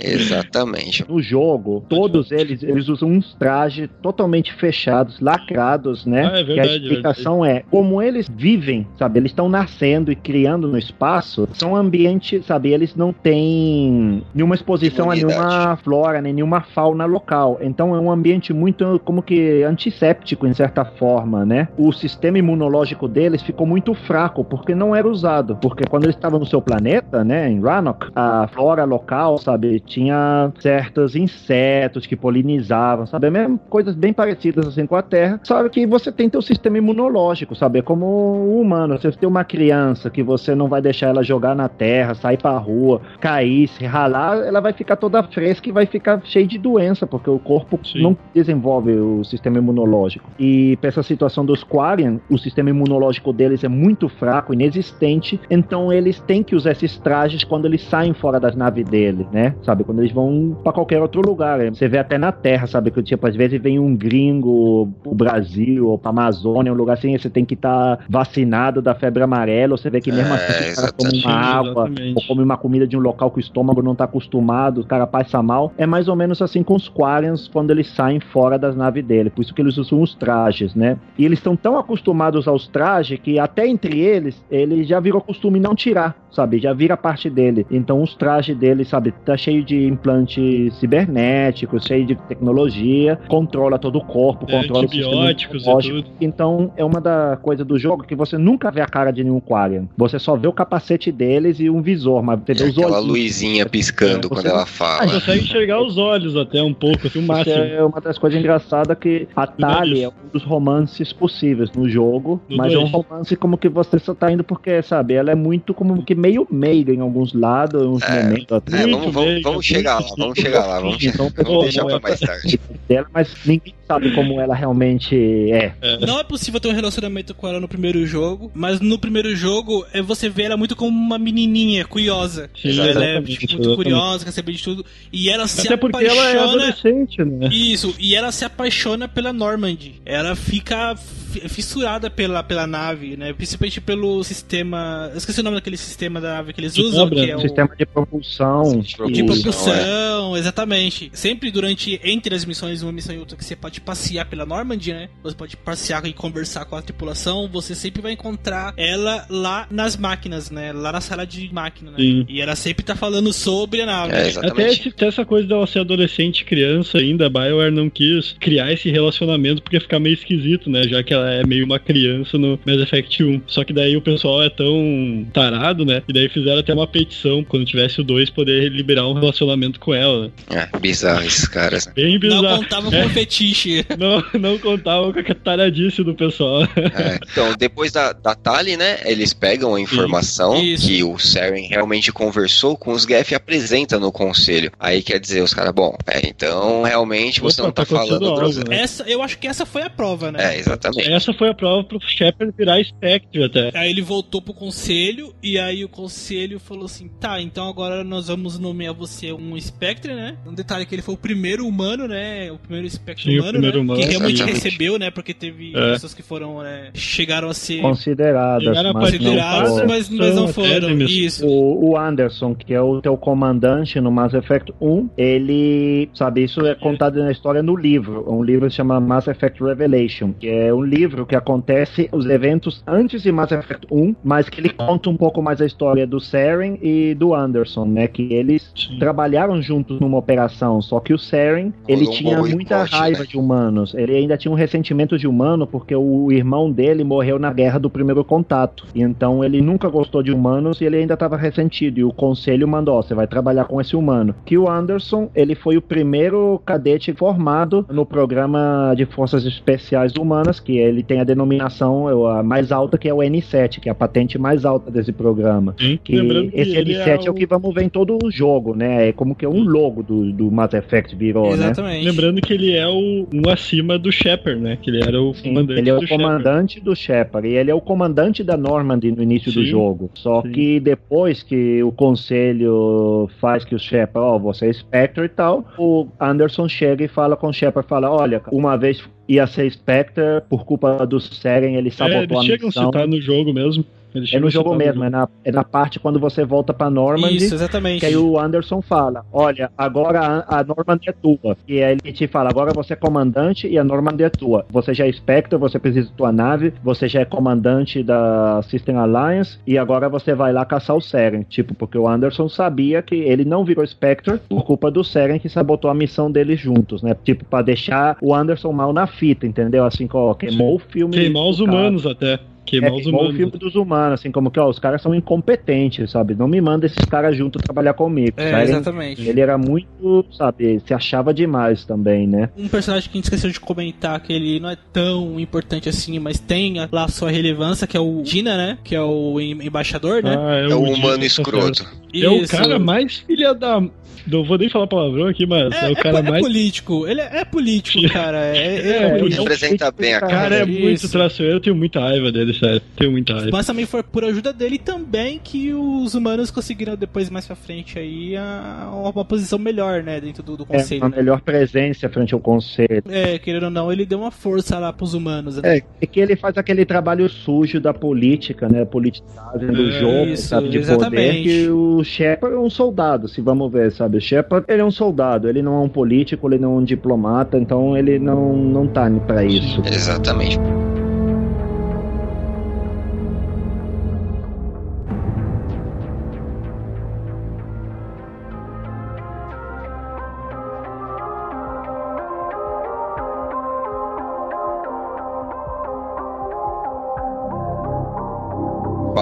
Exatamente. No jogo, todos eles, eles usam uns trajes totalmente fechados, lacrados, né? Ah, é que a verdade, explicação é como eles vivem, sabe? Eles estão nascendo e criando no espaço, são ambientes, sabe? Eles não têm nenhuma exposição a nenhuma flora, nem nenhuma fauna local. Então é um ambiente muito, como que, antisséptico, em certa forma, né? O sistema imunológico deles ficou muito fraco, porque não era usado. Porque quando eles estavam no seu planeta, né, em Rannoch, a flora local, sabe, tinha certos insetos que polinizavam, sabe? É mesmo coisas bem parecidas assim com a Terra. Só que você tem teu sistema imunológico, sabe? É como o humano. Você tem uma criança que você não vai deixar ela jogar na terra, sair pra rua, cair, se ralar, ela vai ficar toda fresca e vai ficar cheia de doença, porque o corpo Sim. não desenvolve o sistema imunológico. E para essa situação dos Quarian, o sistema imunológico deles é muito fraco, inexistente, então eles têm que usar esses trajes quando eles saem fora das naves dele, né? Sabe, quando eles vão para qualquer outro lugar. Você vê até na Terra, sabe, que tipo, às vezes vem um gringo pro Brasil ou pra Amazônia, um lugar assim, você tem que estar vacinado da febre amarela, ou você vê que mesmo É, assim o cara exatamente. uma água Exatamente. ou come uma comida de um local que o estômago não tá acostumado, o cara passa mal. É mais ou menos assim com os Quarians quando eles saem fora das naves dele. Por isso que eles usam os trajes, né? E eles estão tão acostumados aos trajes que até entre eles, ele já virou costume não tirar, sabe? Já vira parte dele. Então os trajes dele, sabe, tá cheio de implantes cibernéticos, cheio de tecnologia, controla todo o corpo, É, controla o sistema antibióticos e tudo. Então é uma da coisa do jogo que você nunca vê a cara de nenhum Quarian. Você só vê o capacete deles e um visor, mas você vê os Aquela olhos. luzinha piscando É, quando você- ela fala. consegue enxergar os olhos até um pouco, assim, o máximo. É uma das coisas engraçadas que a Tali é um dos romances possíveis no jogo, No mas é um dois. romance como que você só tá indo porque, sabe, ela é muito como que meio meiga em alguns lados, em uns É, momentos até. É, vamos, vamos, vamos chegar lá, vamos chegar lá, vamos, Então, vamos deixar pra é- mais tarde. dela, mas ninguém sabe como ela realmente é. Não é possível ter um relacionamento com ela no primeiro jogo, mas no primeiro jogo é você vê ela muito como uma menininha curiosa. Sim, ela é tipo, muito curiosa, quer saber de tudo. E ela se Até porque ela é apaixona. adolescente, né? Isso, e ela se apaixona pela Normandy. Ela fica fi- fissurada pela, pela nave, né? Principalmente pelo sistema. Eu esqueci o nome daquele sistema da nave que eles De usam, que é o. Sistema de propulsão. De De e- propulsão. propulsão, exatamente. Sempre durante, entre as missões, uma missão e outra, que você pode passear pela Normandy, né? Você pode passear e conversar com a tripulação, você sempre vai encontrar ela lá nas máquinas, né? Lá na sala de máquina, né? Sim. E ela sempre tá falando sobre a nave. É? Até, esse- até essa coisa dela ser adolescente, criança ainda, a BioWare não quis criar esse relacionamento porque fica meio esquisito, né? Já que ela é meio uma criança no Mass Effect 1. Só que daí o pessoal é tão tarado, né? E daí fizeram até uma petição, quando tivesse o 2, poder liberar um relacionamento com ela. né? É, bizarro esses caras. né? Bem Não bizarro. contava É. com fetiche. Não, não contavam com a taradice do pessoal. É. Então, depois da, da Tali, né, eles pegam a informação Isso. que o Saren realmente conversou com os Geth e apresenta no conselho. Aí quer dizer, os caras, bom, é, então realmente você Opa, não tá, tá falando algo, né? Essa, eu acho que essa foi a prova, né? É, exatamente. Essa foi a prova pro Shepard virar Spectre até. Aí ele voltou pro conselho e aí o conselho falou assim: "Tá, então agora nós vamos nomear você um Spectre, né?" Um detalhe que ele foi o primeiro humano, né? O primeiro Spectre Sim, humano, primeiro né? humano, que realmente exatamente. recebeu, né? Porque teve É. pessoas que foram, né, chegaram a ser Consideradas, Chegaram mas não consideradas, foram. mas, mas não foram. Isso. O, o Anderson, que é o teu comandante no Mass Effect 1, ele, sabe, isso é contado na história no livro. Um livro que se chama Mass Effect Revelation, que é um livro que acontece os eventos antes de Mass Effect 1, mas que ele conta um pouco mais a história do Saren e do Anderson, né? Que eles Sim. trabalharam juntos numa operação, só que o Saren, ele um tinha muita raiva né? de humanos. Ele ainda tinha um ressentimento de humano porque o irmão dele morreu na guerra do primeiro contato. E Então ele nunca gostou de humanos e ele ainda estava ressentido. E o conselho mandou: ó, você vai trabalhar com esse humano. Que o Anderson, ele foi o primeiro cadete formado no programa de forças especiais humanas, que ele tem a denominação é, a mais alta, que é o N7, que é a patente mais alta desse programa. Sim. Que Lembrando que esse ele N7 é o... que vamos ver em todo o jogo, né? É como que é um logo do, do Mass Effect virou, né? Exatamente. Lembrando que ele é o, um acima do Shepard, né? Que ele era o Sim, comandante ele é o do Shepard. comandante do Shepard e ele é o comandante da Normandy no início do Sim, jogo. Só sim. que depois que o conselho faz que o Shepard, ó, você é Spectre e tal, o Anderson chega e fala com o Shepard, fala, olha, uma vez ia ser Spectre por culpa do Seren, ele É, sabotou eles a chegam a missão. citar no jogo mesmo. Eles É no jogo mesmo, é na, é na parte quando você volta pra Normandy. Isso, exatamente. Que aí o Anderson fala: Olha, agora a, a Normandy é tua. E aí ele te fala: Agora você é comandante e a Normandy é tua. Você já é Spectre, você precisa de tua nave, você já é comandante da System Alliance e agora você vai lá caçar o Seren. Tipo, porque o Anderson sabia que ele não virou Spectre por culpa do Seren que sabotou a missão deles juntos, né? Tipo, pra deixar o Anderson mal na fita, entendeu? Assim, ó, queimou o filme. Queimar os cara. humanos até. Queimar É, os queimou o humanos. filme dos humanos, assim, como que, ó, os caras são incompetentes, sabe? Não me manda esses caras juntos trabalhar comigo. É, Seren, exatamente. Ele era muito, sabe, se achava demais também, né? Um personagem que a gente esqueceu de comentar, que ele não é tão importante assim, mas tem lá a sua relevância, que é o Dina, né? Que é o em- embaixador, né? Ah, É o Dino, humano tá escroto. É o cara mais filha da. Não vou nem falar palavrão aqui, mas é, É, o cara é, é mais. político, ele é, é político, cara. É, é, É, é, ele é um- representa bem a O cara é Isso. muito traiçoeiro, eu tenho muita raiva dele, sério. Tenho muita raiva. Mas também foi por ajuda dele também que os humanos conseguiram depois mais pra frente aí a- uma posição melhor, né, dentro do, do É, conselho. uma melhor presença frente ao conselho. É, querendo ou não, ele deu uma força lá pros humanos. né? É, é que ele faz aquele trabalho sujo da política, né? A politicagem do É, jogo, isso, sabe? De exatamente. poder. Que o Shepard é um soldado, se vamos ver, sabe? O Shepard, ele é um soldado, ele não é um político, ele não é um diplomata, então ele não, não tá pra isso. Exatamente.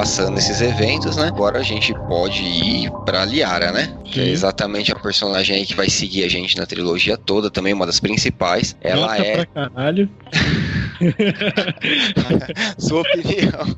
Passando esses eventos, né? Agora a gente pode ir pra Liara, né? Que é Sim. exatamente a personagem aí que vai seguir a gente na trilogia toda, também uma das principais. Ela Nota é. pra caralho. Sua opinião.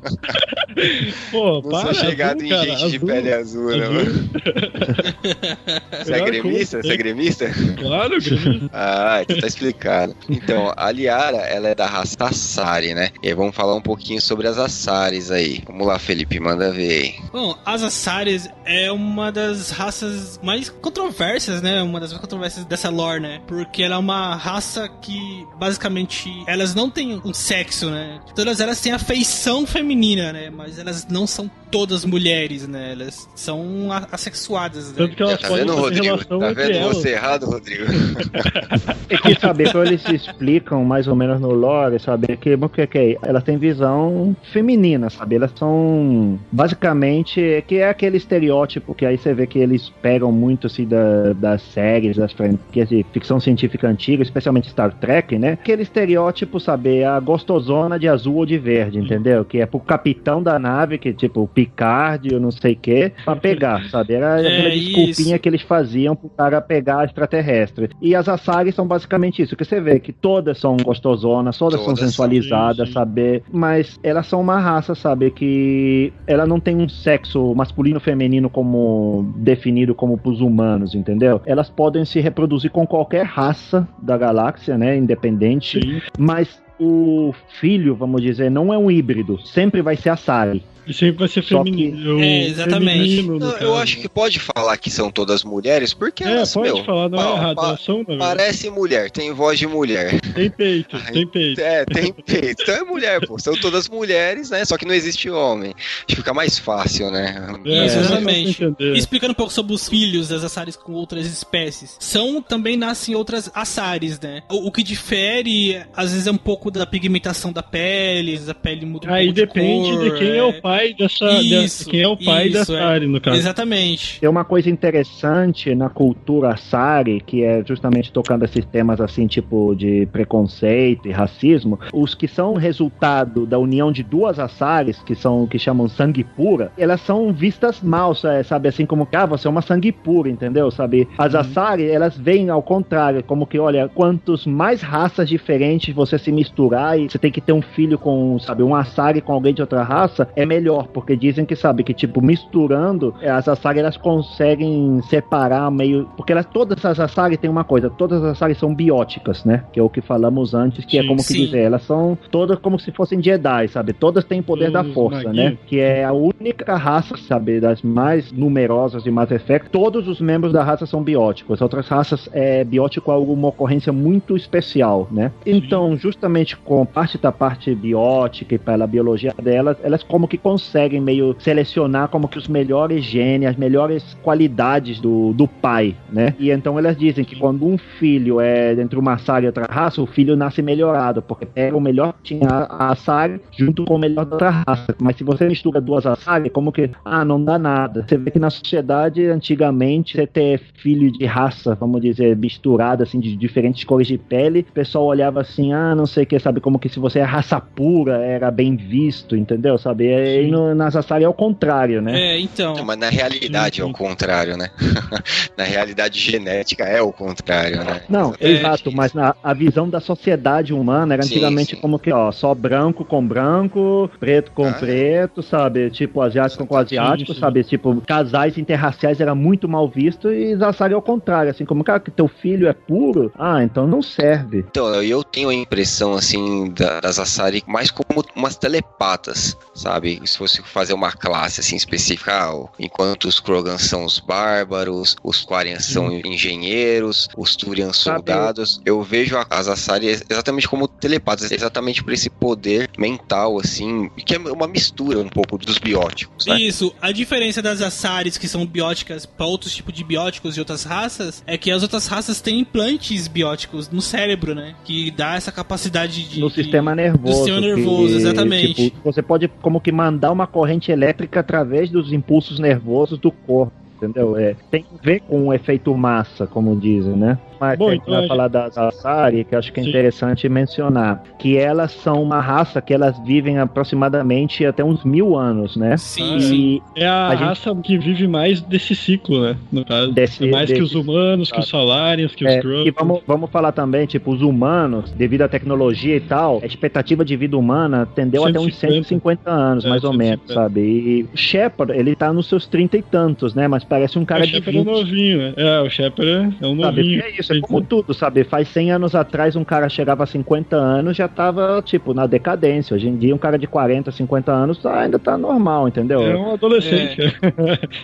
Pô, Não para. sou chegado azul, em cara, gente de azul. pele azul, né, Azul. mano? Você é gremista? Você é gremista? Claro, gremista. Ah, então tá explicado. Então, a Liara, ela é da raça Assari, né? E aí vamos falar um pouquinho sobre as Assaris aí. Vamos lá, Felipe, manda ver aí. Bom, as Assares é uma das raças mais controversas, né? Uma das mais controversas dessa lore, né? Porque ela é uma raça que, basicamente, elas não têm um sexo, né? Todas elas têm a feição feminina, né? Mas elas não são todas mulheres, né? Elas são assexuadas, né? Tanto que elas tá podem vendo, Rodrigo? relação Tá vendo elas. você errado, Rodrigo? É que saber quando eles se explicam mais ou menos no lore, sabe? Que, que, que elas têm visão feminina, sabe? Elas são basicamente é que é aquele estereótipo que aí você vê que eles pegam muito assim da, das séries, das franquias de ficção científica antiga, especialmente Star Trek, né? Aquele estereótipo, sabe? A gostosona de azul ou de verde, entendeu? Que é pro capitão da nave, que tipo o Picard, eu não sei o que, pra pegar, sabe? Era É, aquela desculpinha isso. que eles faziam pro cara pegar extraterrestre. E as Asari são basicamente isso, que você vê que todas são gostosonas, todas, são Todas são, sensualizadas, sim, sim. sabe? Mas elas são uma raça, sabe? Que ela não tem um sexo masculino feminino como definido como pros humanos, entendeu? Elas podem se reproduzir com qualquer raça da galáxia, né? Independente. Sim. Mas o filho, vamos dizer, não é um híbrido. Sempre vai ser Asari. E sempre vai ser Só que- feminino. É, exatamente. feminino, no Não, eu acho que pode falar que são todas mulheres, porque É, elas, pode meu, falar, não pa- é errado. pa- Elas são, parece mulher, tem voz de mulher. Tem peito, Ai, tem peito. É, tem peito. Então é mulher, pô. São todas mulheres, né? Só que não existe homem. Acho que fica mais fácil, né? É, Isso, é, exatamente. Explicando um pouco sobre os filhos das Assares com outras espécies. São também nascem outras Assares, né? O, o que difere, às vezes, é um pouco da pigmentação da pele, a pele muda um Aí pouco de depende cor, de quem é. o pai dessa. de- Isso, quem é o pai da isso, é. Sari, no caso. Exatamente. Tem uma coisa interessante na cultura Sari, que é justamente tocando esses temas assim, tipo de preconceito e racismo. Os que são resultado da união de duas Asaris, que são o que chamam sangue pura, elas são vistas mal, sa- sabe? Assim como que, ah, você é uma sangue pura, entendeu? Sabe? As Asari, elas veem ao contrário, como que, olha, quantos mais raças diferentes você se misturar e você tem que ter um filho com, sabe, um Asari com alguém de outra raça, é melhor, porque dizem que, sabe, que tipo, misturando, as Asari elas conseguem separar meio. Porque elas, todas as Asari têm uma coisa, todas as Asari são bióticas, né? Que é o que falamos antes, que é Sim, como que sim. dizer, elas são todas como se fossem Jedi, sabe? Todas têm poder da Os força, né? Que é a única raça, sabe, das mais numerosas de Mass Effect. Todos os membros da raça são bióticos. As outras raças é biótico é uma ocorrência muito especial, né? Então, justamente com parte da parte biótica e pela biologia delas, elas como que conseguem meio selecionar como que os melhores genes, as melhores qualidades do, do pai, né? E então elas dizem que quando um filho é entre uma Asari e outra raça, o filho nasce melhorado, porque pega o melhor que tinha a Asari junto com o melhor da outra raça. Mas se você mistura duas Asari, como que, ah, não dá nada. Você vê que na sociedade, antigamente, você ter filho de raça, vamos dizer, misturado, assim, de diferentes cores de pele, o pessoal olhava assim, ah, não sei o que, sabe, como que se você é raça pura, era bem visto, entendeu? Sabe? É, aí no, nas Asari é o contrário, né? É, então. Mas na realidade Sim, é o contrário, né? na realidade genética é o contrário, né? Não, É. exato, mas na, a visão da sociedade humana era Sim, antigamente sim. como que, ó, só branco com branco, preto com Ah, é. preto, sabe? Tipo, asiático com asiático, sim. sabe? Tipo, casais interraciais era muito mal visto e Zassari é o contrário, assim, como, cara, que teu filho é puro, ah, então não serve. Então, eu tenho a impressão, assim, da- das Asari mais como umas telepatas, sabe? Se fosse fazer uma classe, assim, específica, ah, enquanto os Krogans são os bárbaros, os Quarians são engenheiros, os Turians Sabe- soldados, eu vejo a- as Asari exatamente como telepatas, exatamente por esse poder mental, assim, que é uma mistura um pouco dos bióticos, né? Isso, a diferença das Assaris, que são bióticas para outros tipos de bióticos de outras raças, é que as outras raças têm implantes bióticos no cérebro, né? Que dá essa capacidade de. No de- sistema nervoso. sistema nervoso, exatamente. tipo, você pode como que mandar uma corrente elétrica através dos impulsos nervosos do corpo. Entendeu? É, tem a ver com o efeito massa, como dizem, né? Mas Bom, a gente então vai falar das Asari, que eu acho que é Sim. interessante mencionar. Que elas são uma raça que elas vivem aproximadamente até uns mil anos, né? Sim, sim. E É a, A gente- raça que vive mais desse ciclo, né? No caso. Desse- é mais que desse- os humanos, que os Salarians, que os É, Krogans. e vamos, vamos falar também, tipo, os humanos, devido à tecnologia e tal, a expectativa de vida humana tendeu até uns 150. 150 anos, É, mais ou 150. menos, sabe? E o Shepard, ele tá nos seus trinta e tantos, né? Mas parece um cara o de Shepard é 20. novinho, né? É, o Shepard é um Sabe, novinho. é isso, é como tudo, sabe? Faz 100 anos atrás um cara chegava a 50 anos já tava, tipo, na decadência. Hoje em dia um cara de 40, 50 anos tá- ainda tá normal, entendeu? É um adolescente.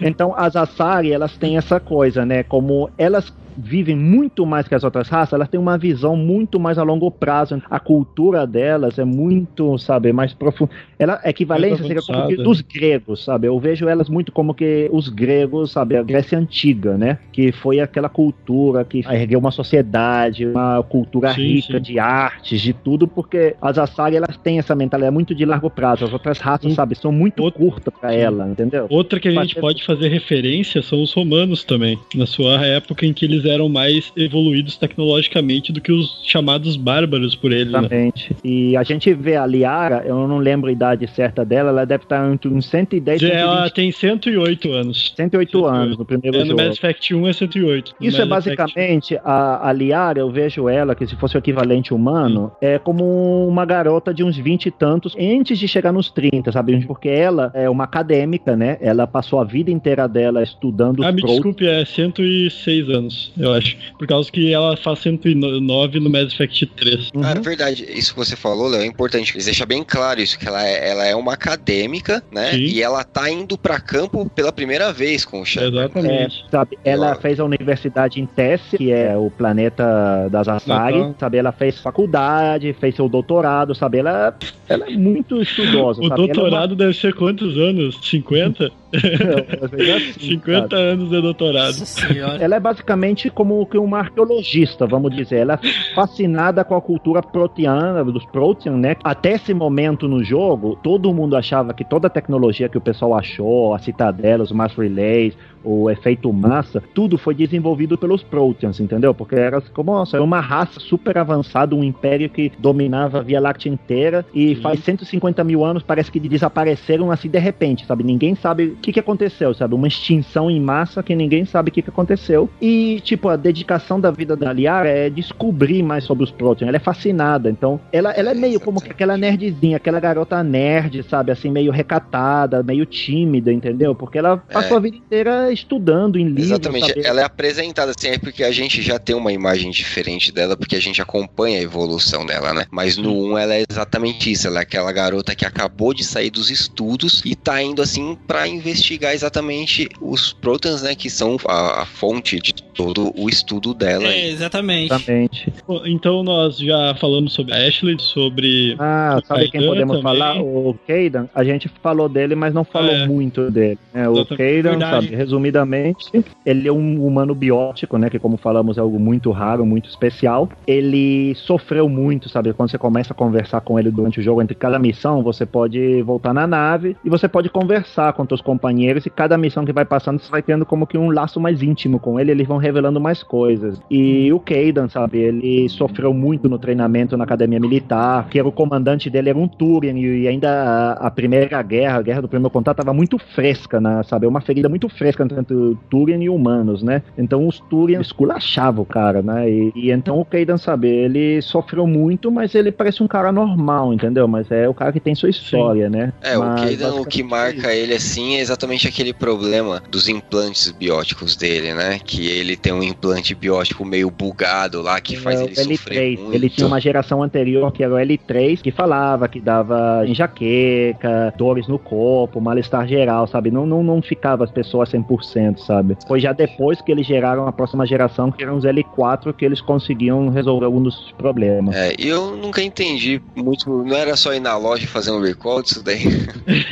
Então as Asari, elas têm essa coisa, né? Como elas vivem muito mais que as outras raças, elas têm uma visão muito mais a longo prazo. A cultura delas é muito, sabe, mais profunda. Ela a equivalência Mais seria como que dos gregos, sabe? Eu vejo elas muito como que os gregos, sabe, a Grécia antiga, né? Que foi aquela cultura que ergueu uma sociedade, uma cultura Sim, rica sim. de artes, de tudo, porque as Asari elas têm essa mentalidade muito de largo prazo. As outras raças, Sim. sabe, são muito Outro- curtas para ela, entendeu? Outra que a gente pode fazer referência são os romanos também, na sua época em que eles eram mais evoluídos tecnologicamente do que os chamados bárbaros por eles. Né? Exatamente. E a gente vê a Liara, eu não lembro a idade certa dela, ela deve estar entre uns 110 e Ela 120, tem 108 anos. 108 anos no primeiro É, no jogo. Mass Effect 1 é 108. No Isso é basicamente, a, a Liara, eu vejo ela, que se fosse o equivalente humano, é como uma garota de uns 20 e tantos, antes de chegar nos 30, sabe? Porque ela é uma acadêmica, né? Ela passou a vida inteira dela estudando Ah, me desculpe, é 106 anos, eu acho. Por causa que ela faz 109 no Mass Effect 3. Uhum. Ah, é verdade. Isso que você falou, Léo, é importante. Eles deixam bem claro isso, que ela é, ela é uma acadêmica, né? Sim. E ela tá indo pra campo pela primeira vez com o Shepard. né? É, Exatamente. sabe, ela fez a universidade em Tessie, que é o planeta das Asari, Legal. sabe? Ela fez faculdade, fez seu doutorado, sabe? Ela, ela é muito estudiosa, O sabe? doutorado deve ser quantos anos? 50? Ela é, uma... às vezes é assim, 50 sabe? anos de doutorado. Nossa senhora. Ela é basicamente como que uma arqueologista, vamos dizer. Ela é fascinada com a cultura proteana, dos Protean, né? Até esse momento no jogo, todo mundo achava que toda a tecnologia que o pessoal achou, a citadela, os mass relays, o efeito massa, tudo foi desenvolvido pelos Proteans, entendeu? Porque era como, nossa, era uma raça super avançada, um império que dominava a Via Láctea inteira e Sim. faz 150 mil anos parece que desapareceram assim de repente, sabe? Ninguém sabe o que, que aconteceu, sabe? Uma extinção em massa que ninguém sabe o que, que aconteceu. E, tipo, a dedicação da vida da Liara é descobrir mais sobre os Protean. Ela é fascinada, então ela, ela é meio como que aquela nerdzinha, aquela garota nerd, sabe? Assim, meio recatada, meio tímida, entendeu? Porque ela passou a vida inteira estudando em livros, Exatamente, sabe? ela é apresentada assim, é porque a gente já tem uma imagem diferente dela, porque a gente acompanha a evolução dela, né? Mas no 1 ela é exatamente isso, ela é aquela garota que acabou de sair dos estudos e tá indo assim pra investigar exatamente os Protons, né? Que são a, a fonte de todo o estudo dela. É, exatamente. Exatamente. Então nós já falamos sobre a Ashley, sobre. Ah, O sabe quem Kaidan podemos também. falar? O Kaidan. A gente falou dele, mas não falou É. muito dele. né? O. Kaidan, sabe, resumindo, resumidamente, ele é um humano biótico, né? Que como falamos é algo muito raro, muito especial. Ele sofreu muito, sabe? Quando você começa a conversar com ele durante o jogo, entre cada missão, você pode voltar na nave e você pode conversar com seus companheiros e cada missão que vai passando, você vai tendo como que um laço mais íntimo com ele, eles vão revelando mais coisas. E o Kaidan, sabe? Ele sofreu muito no treinamento na academia militar, que era o comandante dele era um Turian e ainda a, a primeira guerra, a guerra do primeiro contato, estava muito fresca, né, sabe? Uma ferida muito fresca entre Turian e humanos, né? Então os Turian esculachavam o cara, né? E, e então o Kaidan, sabe? Ele sofreu muito, mas ele parece um cara normal, entendeu? Mas é o cara que tem sua história, Sim. né? É, mas, o Kaidan, o que marca ele assim é exatamente aquele problema dos implantes bióticos dele, né? Que ele tem um implante biótico meio bugado lá que faz é, ele L3. sofrer muito. Ele tinha uma geração anterior que era o L3 que falava que dava enxaqueca, dores no corpo, mal-estar geral, sabe? Não, não, não ficava as pessoas 100%, sabe? Foi já depois que eles geraram a próxima geração, que eram os L4, que eles conseguiam resolver alguns dos problemas. É, eu nunca entendi muito, não era só ir na loja e fazer um recall disso daí.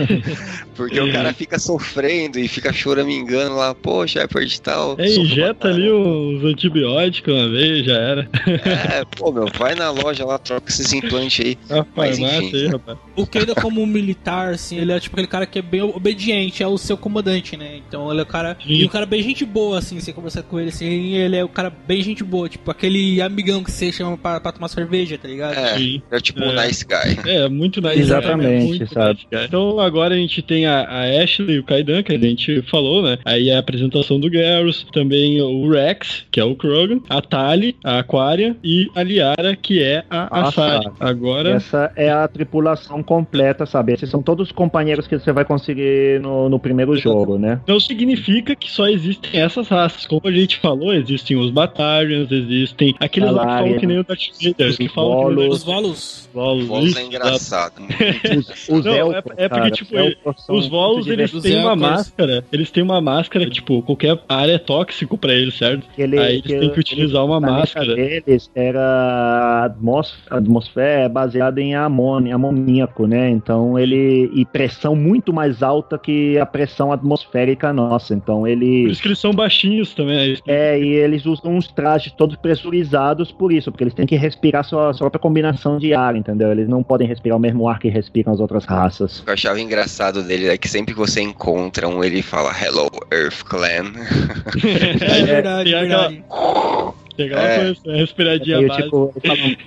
Porque o cara fica sofrendo e fica choramingando lá, pô, Shepard e tal. É, injeta ali os antibióticos uma vez, já era. É, pô, meu, vai na loja lá, troca esses implantes aí. A Mas, enfim. Aí, rapaz. O Keida como um militar, assim, ele é tipo aquele cara que é bem obediente, é o seu comandante, né? Então ele é o cara. Sim. E o cara bem gente boa, assim, você conversa com ele assim, ele é o cara bem gente boa, tipo aquele amigão que você chama pra, pra tomar cerveja, tá ligado? É, Sim. é tipo é. um nice guy. É, muito nice Exatamente, guy. Exatamente, sabe? Nice então agora a gente tem a, a Ashley e o Kaidan, que a gente falou, né? Aí a apresentação do Garrus, também o Rex, que é o Krogan, a Tali, a Aquaria e a Liara, que é a Asari. Agora. Essa é a tripulação completa, sabe? Esses são todos os companheiros que você vai conseguir no, no primeiro jogo, né? Não significa que só existem essas raças. Como a gente falou, existem os Batarians, existem aqueles lá que falam que nem o Darth Vader, que falam que Os Volos. Volos, Volos é engraçado. os, os Não, é, é, porque, tipo, os Volos, eles têm uma máscara, eles têm uma máscara, tipo, qualquer área é tóxico pra eles, certo? Ele, Aí eles que têm que utilizar uma máscara. deles era a atmosfera, a atmosfera é baseada em amônia, amoníaco, né? Então ele e pressão muito mais alta que a pressão atmosférica nossa. Então ele Por isso que eles são baixinhos também. É, é e eles usam uns trajes todos pressurizados por isso, porque eles têm que respirar sua, sua própria combinação de ar, entendeu? Eles não podem respirar o mesmo ar que respiram as outras raças. Eu achava engraçado dele é que sempre que você encontra um, ele fala Hello Earth Clan. é verdade, é verdade. Pegar uma é. coisa, respiradinha meio, tipo,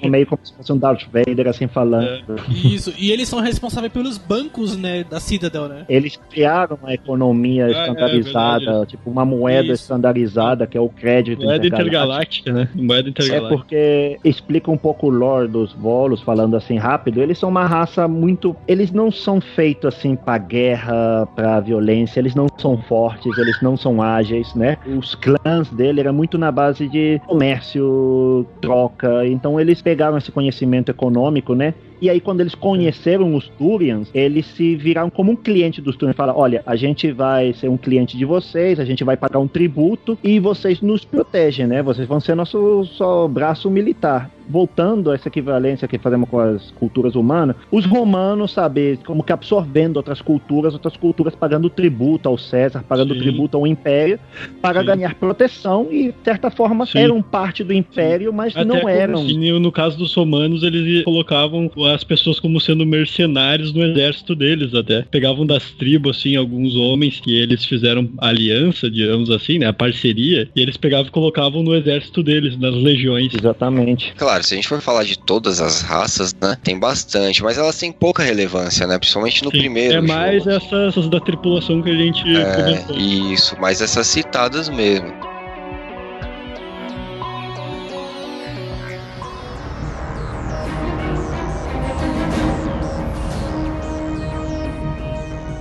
meio como se fosse um Darth Vader, assim, falando. É. Isso, e eles são responsáveis pelos bancos, né, da Citadel, né? Eles criaram uma economia ah, é, estandarizada, tipo, uma moeda Isso. estandarizada, que é o crédito Moeda intergaláctica, né? Moeda intergaláctica. É porque explica um pouco o lore dos Volos, falando assim rápido, eles são uma raça muito... Eles não são feitos, assim, pra guerra, pra violência, eles não são fortes, eles não são ágeis, né? Os clãs dele eram muito na base de comércio, troca. Então eles pegaram esse conhecimento econômico, né? E aí, quando eles conheceram os Turians, eles se viraram como um cliente dos Turians. Falaram: olha, a gente vai ser um cliente de vocês, a gente vai pagar um tributo e vocês nos protegem, né? Vocês vão ser nosso só braço militar voltando a essa equivalência que fazemos com as culturas humanas, os romanos, sabe, como que absorvendo outras culturas, outras culturas pagando tributo ao César, pagando Sim. tributo ao Império, para Sim. ganhar proteção e, de certa forma, Sim. eram parte do Império, mas Até não eram. no caso dos romanos, eles colocavam as pessoas como sendo mercenários no exército deles até. Pegavam das tribos, assim, alguns homens que eles fizeram aliança, digamos assim, né, a parceria, e eles pegavam e colocavam no exército deles, nas legiões. Exatamente. Claro, se a gente for falar de todas as raças, né, tem bastante, mas elas têm pouca relevância, né, principalmente no Sim, primeiro É mais essas, essas, da tripulação que a gente é, comentou. Isso, mais essas citadas mesmo.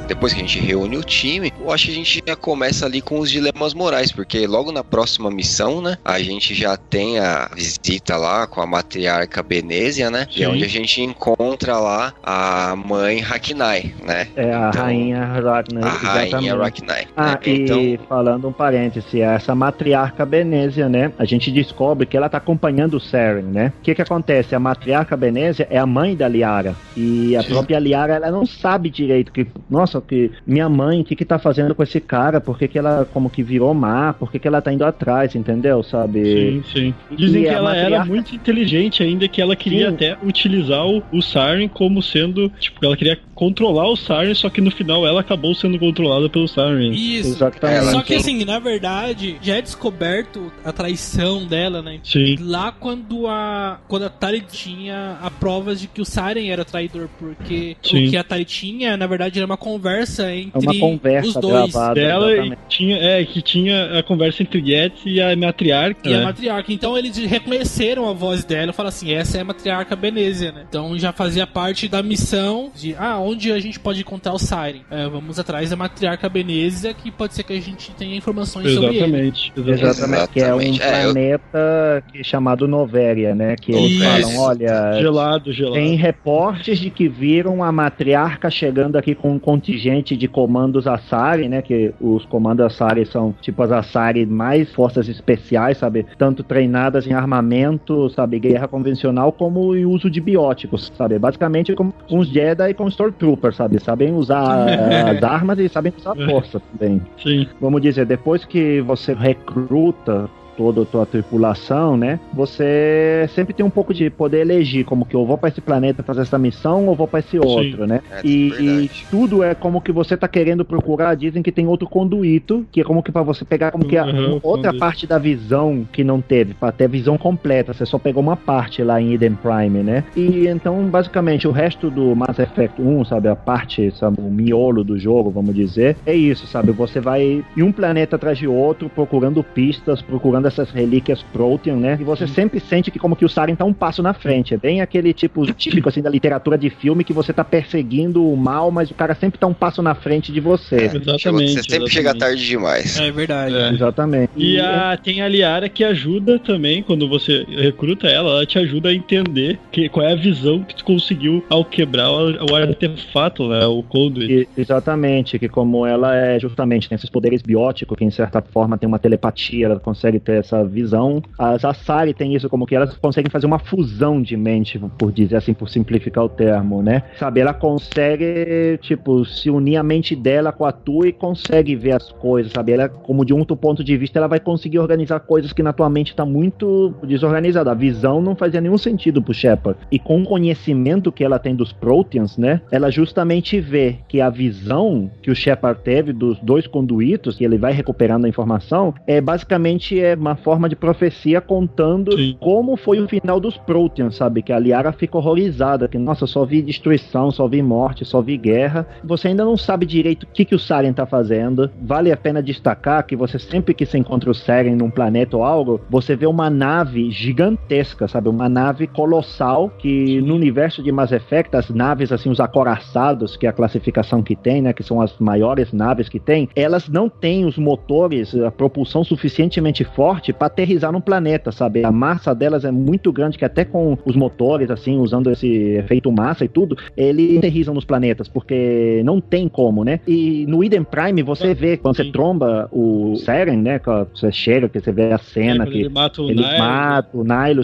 Depois que a gente reúne o time, eu acho que a gente já começa ali com os dilemas morais, porque logo na próxima missão, né, a gente já tem a visita lá com a matriarca Benésia, né, Sim. e é onde a gente encontra lá a mãe Hakinai, né. É a então, rainha Hakinai. A rainha Hakinai. Ah, né? e então... falando um parêntese, essa matriarca Benésia, né, a gente descobre que ela tá acompanhando o Seren, né. O que que acontece? A matriarca Benésia é a mãe da Liara, e a Sim. própria Liara, ela não sabe direito que, nossa, que minha mãe, o que que tá fazendo com esse cara? Por que, que ela como que virou má? Por que, que ela tá indo atrás, entendeu? Sabe? Sim, sim. Dizem E que a ela era matriarca- muito inteligente ainda, que ela queria Sim. até utilizar o, o Siren como sendo. Tipo, ela queria controlar o Siren, só que no final ela acabou sendo controlada pelo Siren. Isso. Exatamente. Só que assim, na verdade, já é descoberto a traição dela, né? Sim. Lá quando a quando a Tari tinha a prova de que o Siren era traidor, porque Sim. o que a Tari tinha, na verdade, era uma conversa É entre uma conversa os dois. gravada. Dela e tinha, é, que tinha a conversa entre Getz e a matriarca, E a matriarca. Então eles reconheceram a voz dela e falaram assim: essa é a matriarca Benezia, né? Então já fazia parte da missão de ah, onde a gente pode encontrar o Siren? É, vamos atrás da matriarca Benezia, que pode ser que a gente tenha informações sobre ele. Exatamente. exatamente. Exatamente, que é um Exatamente. É, eu- planeta que é chamado Novéria, né? Que eles Isso. falam, olha, Gelado, gelado. tem reportes de que viram a matriarca chegando aqui com um contingente de comandos Asari, né? Que os comandos Asari são tipo as Asari mais forças especiais, sabe? Tanto treinadas em armamento, sabe? Guerra convencional, como em uso de bióticos, sabe? Basicamente como uns Jedi com Stormtroopers, sabe? Sabem usar as armas e sabem usar a força também Sim. vamos dizer, depois que você recruta toda a tua tripulação, né? Você sempre tem um pouco de poder elegir, como que eu vou para esse planeta fazer essa missão ou vou para esse outro, né? É, E, verdade. e tudo é como que você tá querendo procurar. Dizem que tem outro conduíto, que é como que para você pegar como que a, Uhum, outra conduíto. parte da visão que não teve, para ter visão completa. Você só pegou uma parte lá em Eden Prime, né? E então, basicamente, o resto do Mass Effect 1, sabe, a parte, sabe, o miolo do jogo, vamos dizer, é isso, sabe? Você vai em um planeta atrás de outro, procurando pistas, procurando essas relíquias Protean, né? E você sempre sente que como que o Saren tá um passo na frente. É bem aquele tipo típico assim da literatura de filme que você tá perseguindo o mal, mas o cara sempre tá um passo na frente de você. Exatamente. Chegou- você sempre exatamente. chega tarde demais. É verdade. É. Exatamente. E a, tem a Liara que ajuda também, quando você recruta ela, ela te ajuda a entender que, qual é a visão que tu conseguiu ao quebrar o, o artefato, né? O Conduit. E- exatamente, que como ela é justamente tem esses poderes bióticos, que em certa forma tem uma telepatia, ela consegue ter essa visão. As Asari tem isso, como que elas conseguem fazer uma fusão de mente, por dizer assim, por simplificar o termo, né? Sabe, ela consegue, tipo, se unir a mente dela com a tua e consegue ver as coisas, sabe? Ela, como de um outro ponto de vista, ela vai conseguir organizar coisas que na tua mente tá muito desorganizada. A visão não fazia nenhum sentido pro Shepard. E com o conhecimento que ela tem dos Proteans, né? Ela justamente vê que a visão que o Shepard teve dos dois conduítos, que ele vai recuperando a informação, é basicamente é uma forma de profecia contando Sim. como foi o final dos Proteans, sabe? Que a Liara fica horrorizada, que nossa, só vi destruição, só vi morte, só vi guerra. Você ainda não sabe direito o que, que o Saren tá fazendo. Vale a pena destacar que você sempre que se encontra o Saren num planeta ou algo, você vê uma nave gigantesca, sabe? Uma nave colossal que no universo de Mass Effect, as naves assim, os acoraçados, que é a classificação que tem, né? Que são as maiores naves que tem, elas não têm os motores, a propulsão suficientemente forte para aterrizar no planeta, sabe? A massa delas é muito grande que até com os motores, assim, usando esse efeito massa e tudo, eles aterrizam nos planetas, porque não tem como, né? E no Eden Prime você vê, quando você tromba o Seren, né? Quando você chega, que você vê a cena Quando que ele mata o ele mata o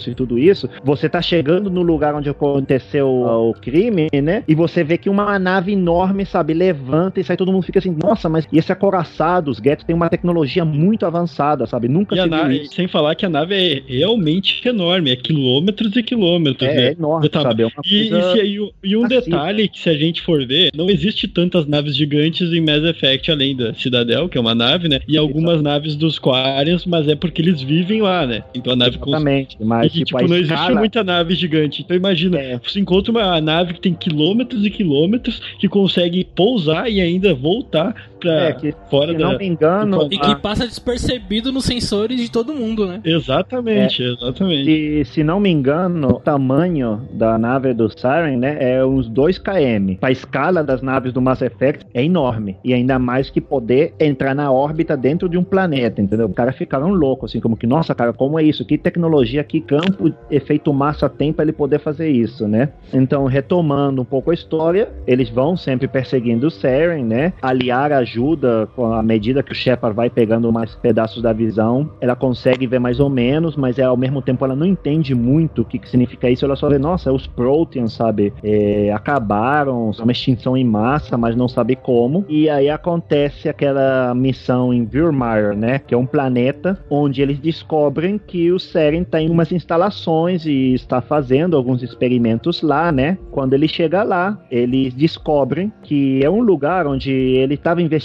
e tudo isso, você tá chegando no lugar onde aconteceu o crime, né? E você vê que uma nave enorme, sabe, levanta e sai todo mundo fica assim, nossa, mas e esse acoraçado, os Gets tem uma tecnologia muito avançada, sabe? Nunca E se nave, sem falar que a nave é realmente enorme, é quilômetros e quilômetros, É, né? é enorme, Tá, sabe? É E, e se- e- e um massiva. detalhe que se a gente for ver, não existe tantas naves gigantes em Mass Effect além da Citadel, que é uma nave, né? E algumas naves dos Quarians, mas é porque eles vivem lá, né? Então a nave cons- Exatamente, mas e, tipo, tipo, não existe escala... muita nave gigante. Então imagina, É. você encontra uma nave que tem quilômetros e quilômetros que consegue pousar e ainda voltar pra É, que, fora se da. não me engano, E a- que passa despercebido nos sensores de todo mundo, né? Exatamente, É. exatamente. Se, se não me engano, o tamanho da nave do Siren, né, é uns 2 km. A escala das naves do Mass Effect é enorme. E ainda mais que poder entrar na órbita dentro de um planeta, entendeu? Os caras ficaram loucos, assim, como que, nossa, cara, como é isso? Que tecnologia, que campo efeito massa tem pra ele poder fazer isso, né? Então, retomando um pouco a história, eles vão sempre perseguindo o Siren, né? A Liara ajuda, à medida que o Shepard vai pegando mais pedaços da visão, ela consegue ver mais ou menos, mas é, ao mesmo tempo ela não entende muito o que, que significa isso. Ela só vê, nossa, os Proteans, sabe, é, acabaram, são uma extinção em massa, mas não sabe como. E aí acontece aquela missão em Virmire, né, que é um planeta onde eles descobrem que o Seren está em umas instalações e está fazendo alguns experimentos lá, né? Quando ele chega lá, eles descobrem que é um lugar onde ele estava investigando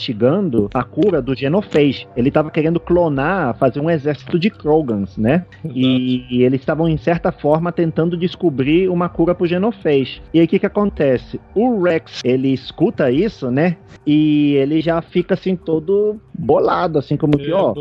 a cura do Genophage. Ele estava querendo clonar, fazer um exército de Krogans, né? E, e, eles estavam, em certa forma, tentando descobrir uma cura pro Genophage. E aí o que que acontece? O Rex, ele escuta isso, né? E ele já fica assim todo bolado, assim como que, é, ó,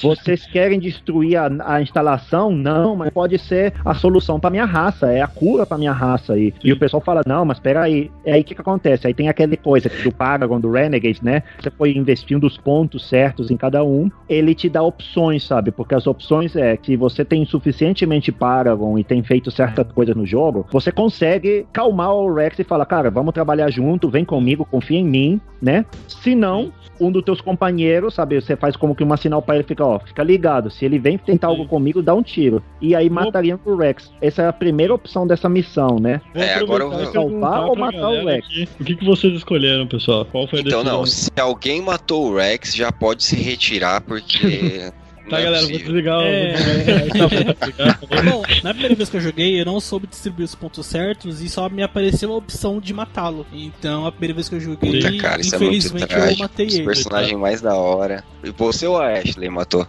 vocês querem destruir a, a, instalação? Não, mas pode ser a solução para minha raça, é a cura para minha raça aí. E o pessoal fala, não, mas peraí, é aí o que que acontece? Aí tem aquela coisa do Paragon, do Renegade, né? Você foi investindo os pontos certos em cada um, ele te dá opções, sabe? Porque as opções é que você tem suficientemente Paragon e tem feito certas coisas no jogo, você consegue calmar o Rex e falar, cara, vamos trabalhar junto, vem comigo, confia em mim, né? Se não, um dos teus companheiros, sabe? Você faz como que uma sinal para ele ficar, ó, fica ligado. Se ele vem tentar algo comigo, dá um tiro. E aí mataria o Rex. Essa é a primeira opção dessa missão, né? É, agora eu vou salvar ou matar o Rex. Aqui. O que, que vocês escolheram, pessoal? Qual foi a Então, não, se alguém matou o Rex, já pode se retirar, porque. Tá, é galera, vou desligar é... o. Bom, na primeira vez que eu joguei, eu não soube distribuir os pontos certos e só me apareceu a opção de matá-lo. Então, a primeira vez que eu joguei, Puta, cara, é infelizmente é eu matei ele. O personagem mais da hora. E você ou a Ashley matou?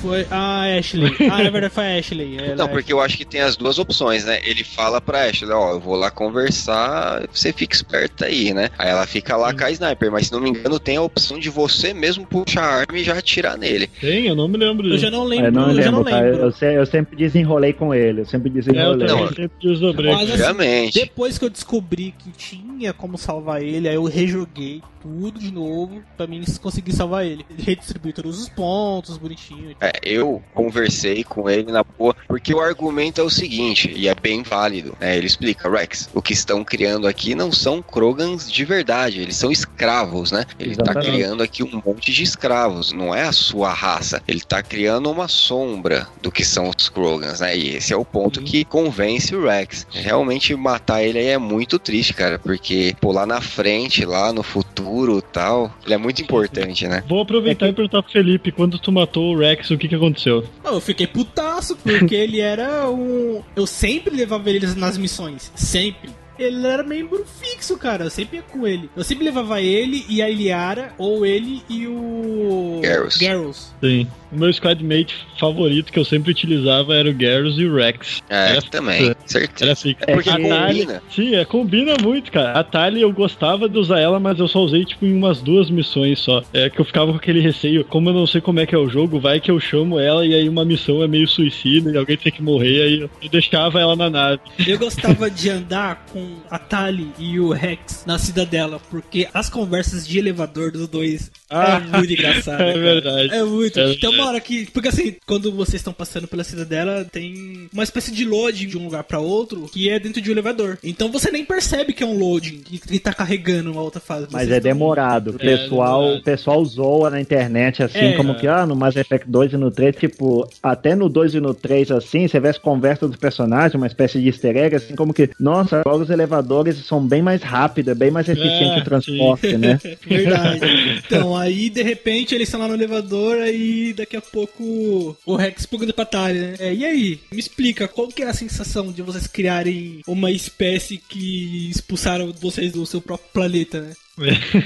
Foi a Ashley. Ah, na verdade foi a Ashley. Ela não, porque eu acho que tem as duas opções, né? Ele fala pra Ashley, ó, eu vou lá conversar, você fica esperta aí, né? Aí ela fica lá Sim. com a sniper, mas se não me engano tem a opção de você mesmo puxar a arma e já atirar nele. Tem? Eu não me lembro disso. Eu já não lembro. Eu não eu lembro, não lembro. Eu, eu, sempre desenrolei com ele, eu sempre desenrolei. É, eu, não, sempre desdobrei. Mas, assim, depois que eu descobri que tinha como salvar ele, aí eu rejoguei tudo de novo pra mim conseguir salvar ele. Redistribuir todos os pontos, bonitinho. É, eu conversei com ele na boa, porque o argumento é o seguinte, e é bem válido, né? Ele explica, Rex, o que estão criando aqui não são Krogans de verdade, eles são escravos, né? Ele tá Exatamente. tá criando aqui um monte de escravos, não é a sua raça. Ele tá criando uma sombra do que são os Krogans, né? E esse é o ponto uhum. que convence o Rex. Realmente matar ele aí é muito triste, cara, porque pô, lá na frente, lá no futuro e tal, ele é muito importante, né? Vou aproveitar é que... e perguntar pro Felipe, quando tu matou o Rex, o que que aconteceu? Eu fiquei putaço, porque ele era um. Eu sempre levava eles nas missões. Sempre ele era membro fixo, cara. Eu sempre ia com ele. Eu sempre levava ele e a Iliara, ou ele e o. Garrus. Garrus. Sim. O meu squadmate favorito que eu sempre utilizava era o Garrus e o Rex. É, era também. Certeza. Era assim. É porque combina. Sim, é, combina muito, cara. A Tali eu gostava de usar ela, mas eu só usei, tipo, em umas duas missões só. É que eu ficava com aquele receio. Como eu não sei como é que é o jogo, vai que eu chamo ela e aí uma missão é meio suicida e alguém tem que morrer, aí eu deixava ela na nave. Eu gostava de andar com a Tali e o Rex na cidadela, porque as conversas de elevador dos dois ah, é muito engraçado. É verdade. É muito. É tem uma hora que. Porque assim, quando vocês estão passando pela cidadela, tem uma espécie de loading de um lugar para outro que é dentro de um elevador. Então você nem percebe que é um loading, que, que tá carregando uma outra fase. Mas é demorado. O pessoal, é pessoal zoa na internet assim, é, como que, ah, no Mass Effect 2 e no 3, tipo, até no 2 e no 3, assim, você vê as conversas dos personagens, uma espécie de easter egg, assim, como que, nossa, agora os elevadores são bem mais rápidos, é bem mais eficiente é, o transporte, sim. né? Verdade. Então, aí de repente eles estão lá no elevador, aí daqui a pouco o Rex pergunta pra Tali, né? É, e aí, me explica, qual que é a sensação de vocês criarem uma espécie que expulsaram vocês do seu próprio planeta, né?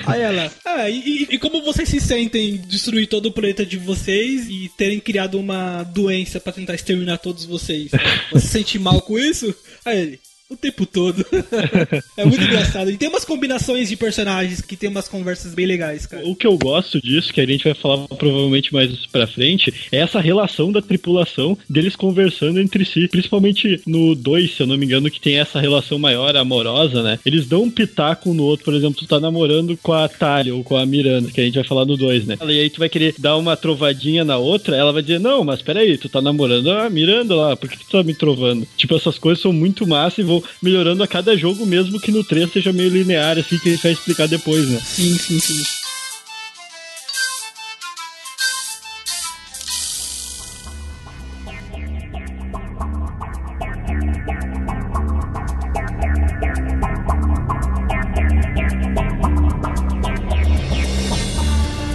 Aí ela, ah, e, e, como vocês se sentem destruir todo o planeta de vocês e terem criado uma doença para tentar exterminar todos vocês? Você se sente mal com isso? Aí ele, o tempo todo. é muito engraçado. E tem umas combinações de personagens que tem umas conversas bem legais, cara. O que eu gosto disso, que a gente vai falar provavelmente mais pra frente, é essa relação da tripulação deles conversando entre si. Principalmente no 2, se eu não me engano, que tem essa relação maior, amorosa, né? Eles dão um pitaco no outro. Por exemplo, tu tá namorando com a Talia ou com a Miranda, que a gente vai falar no 2, né? E aí tu vai querer dar uma trovadinha na outra, ela vai dizer, não, mas peraí, tu tá namorando a Miranda lá, por que tu tá me trovando? Tipo, essas coisas são muito massas e vão melhorando a cada jogo, mesmo que no 3 seja meio linear, assim, que a gente vai explicar depois, né? Sim, sim, sim.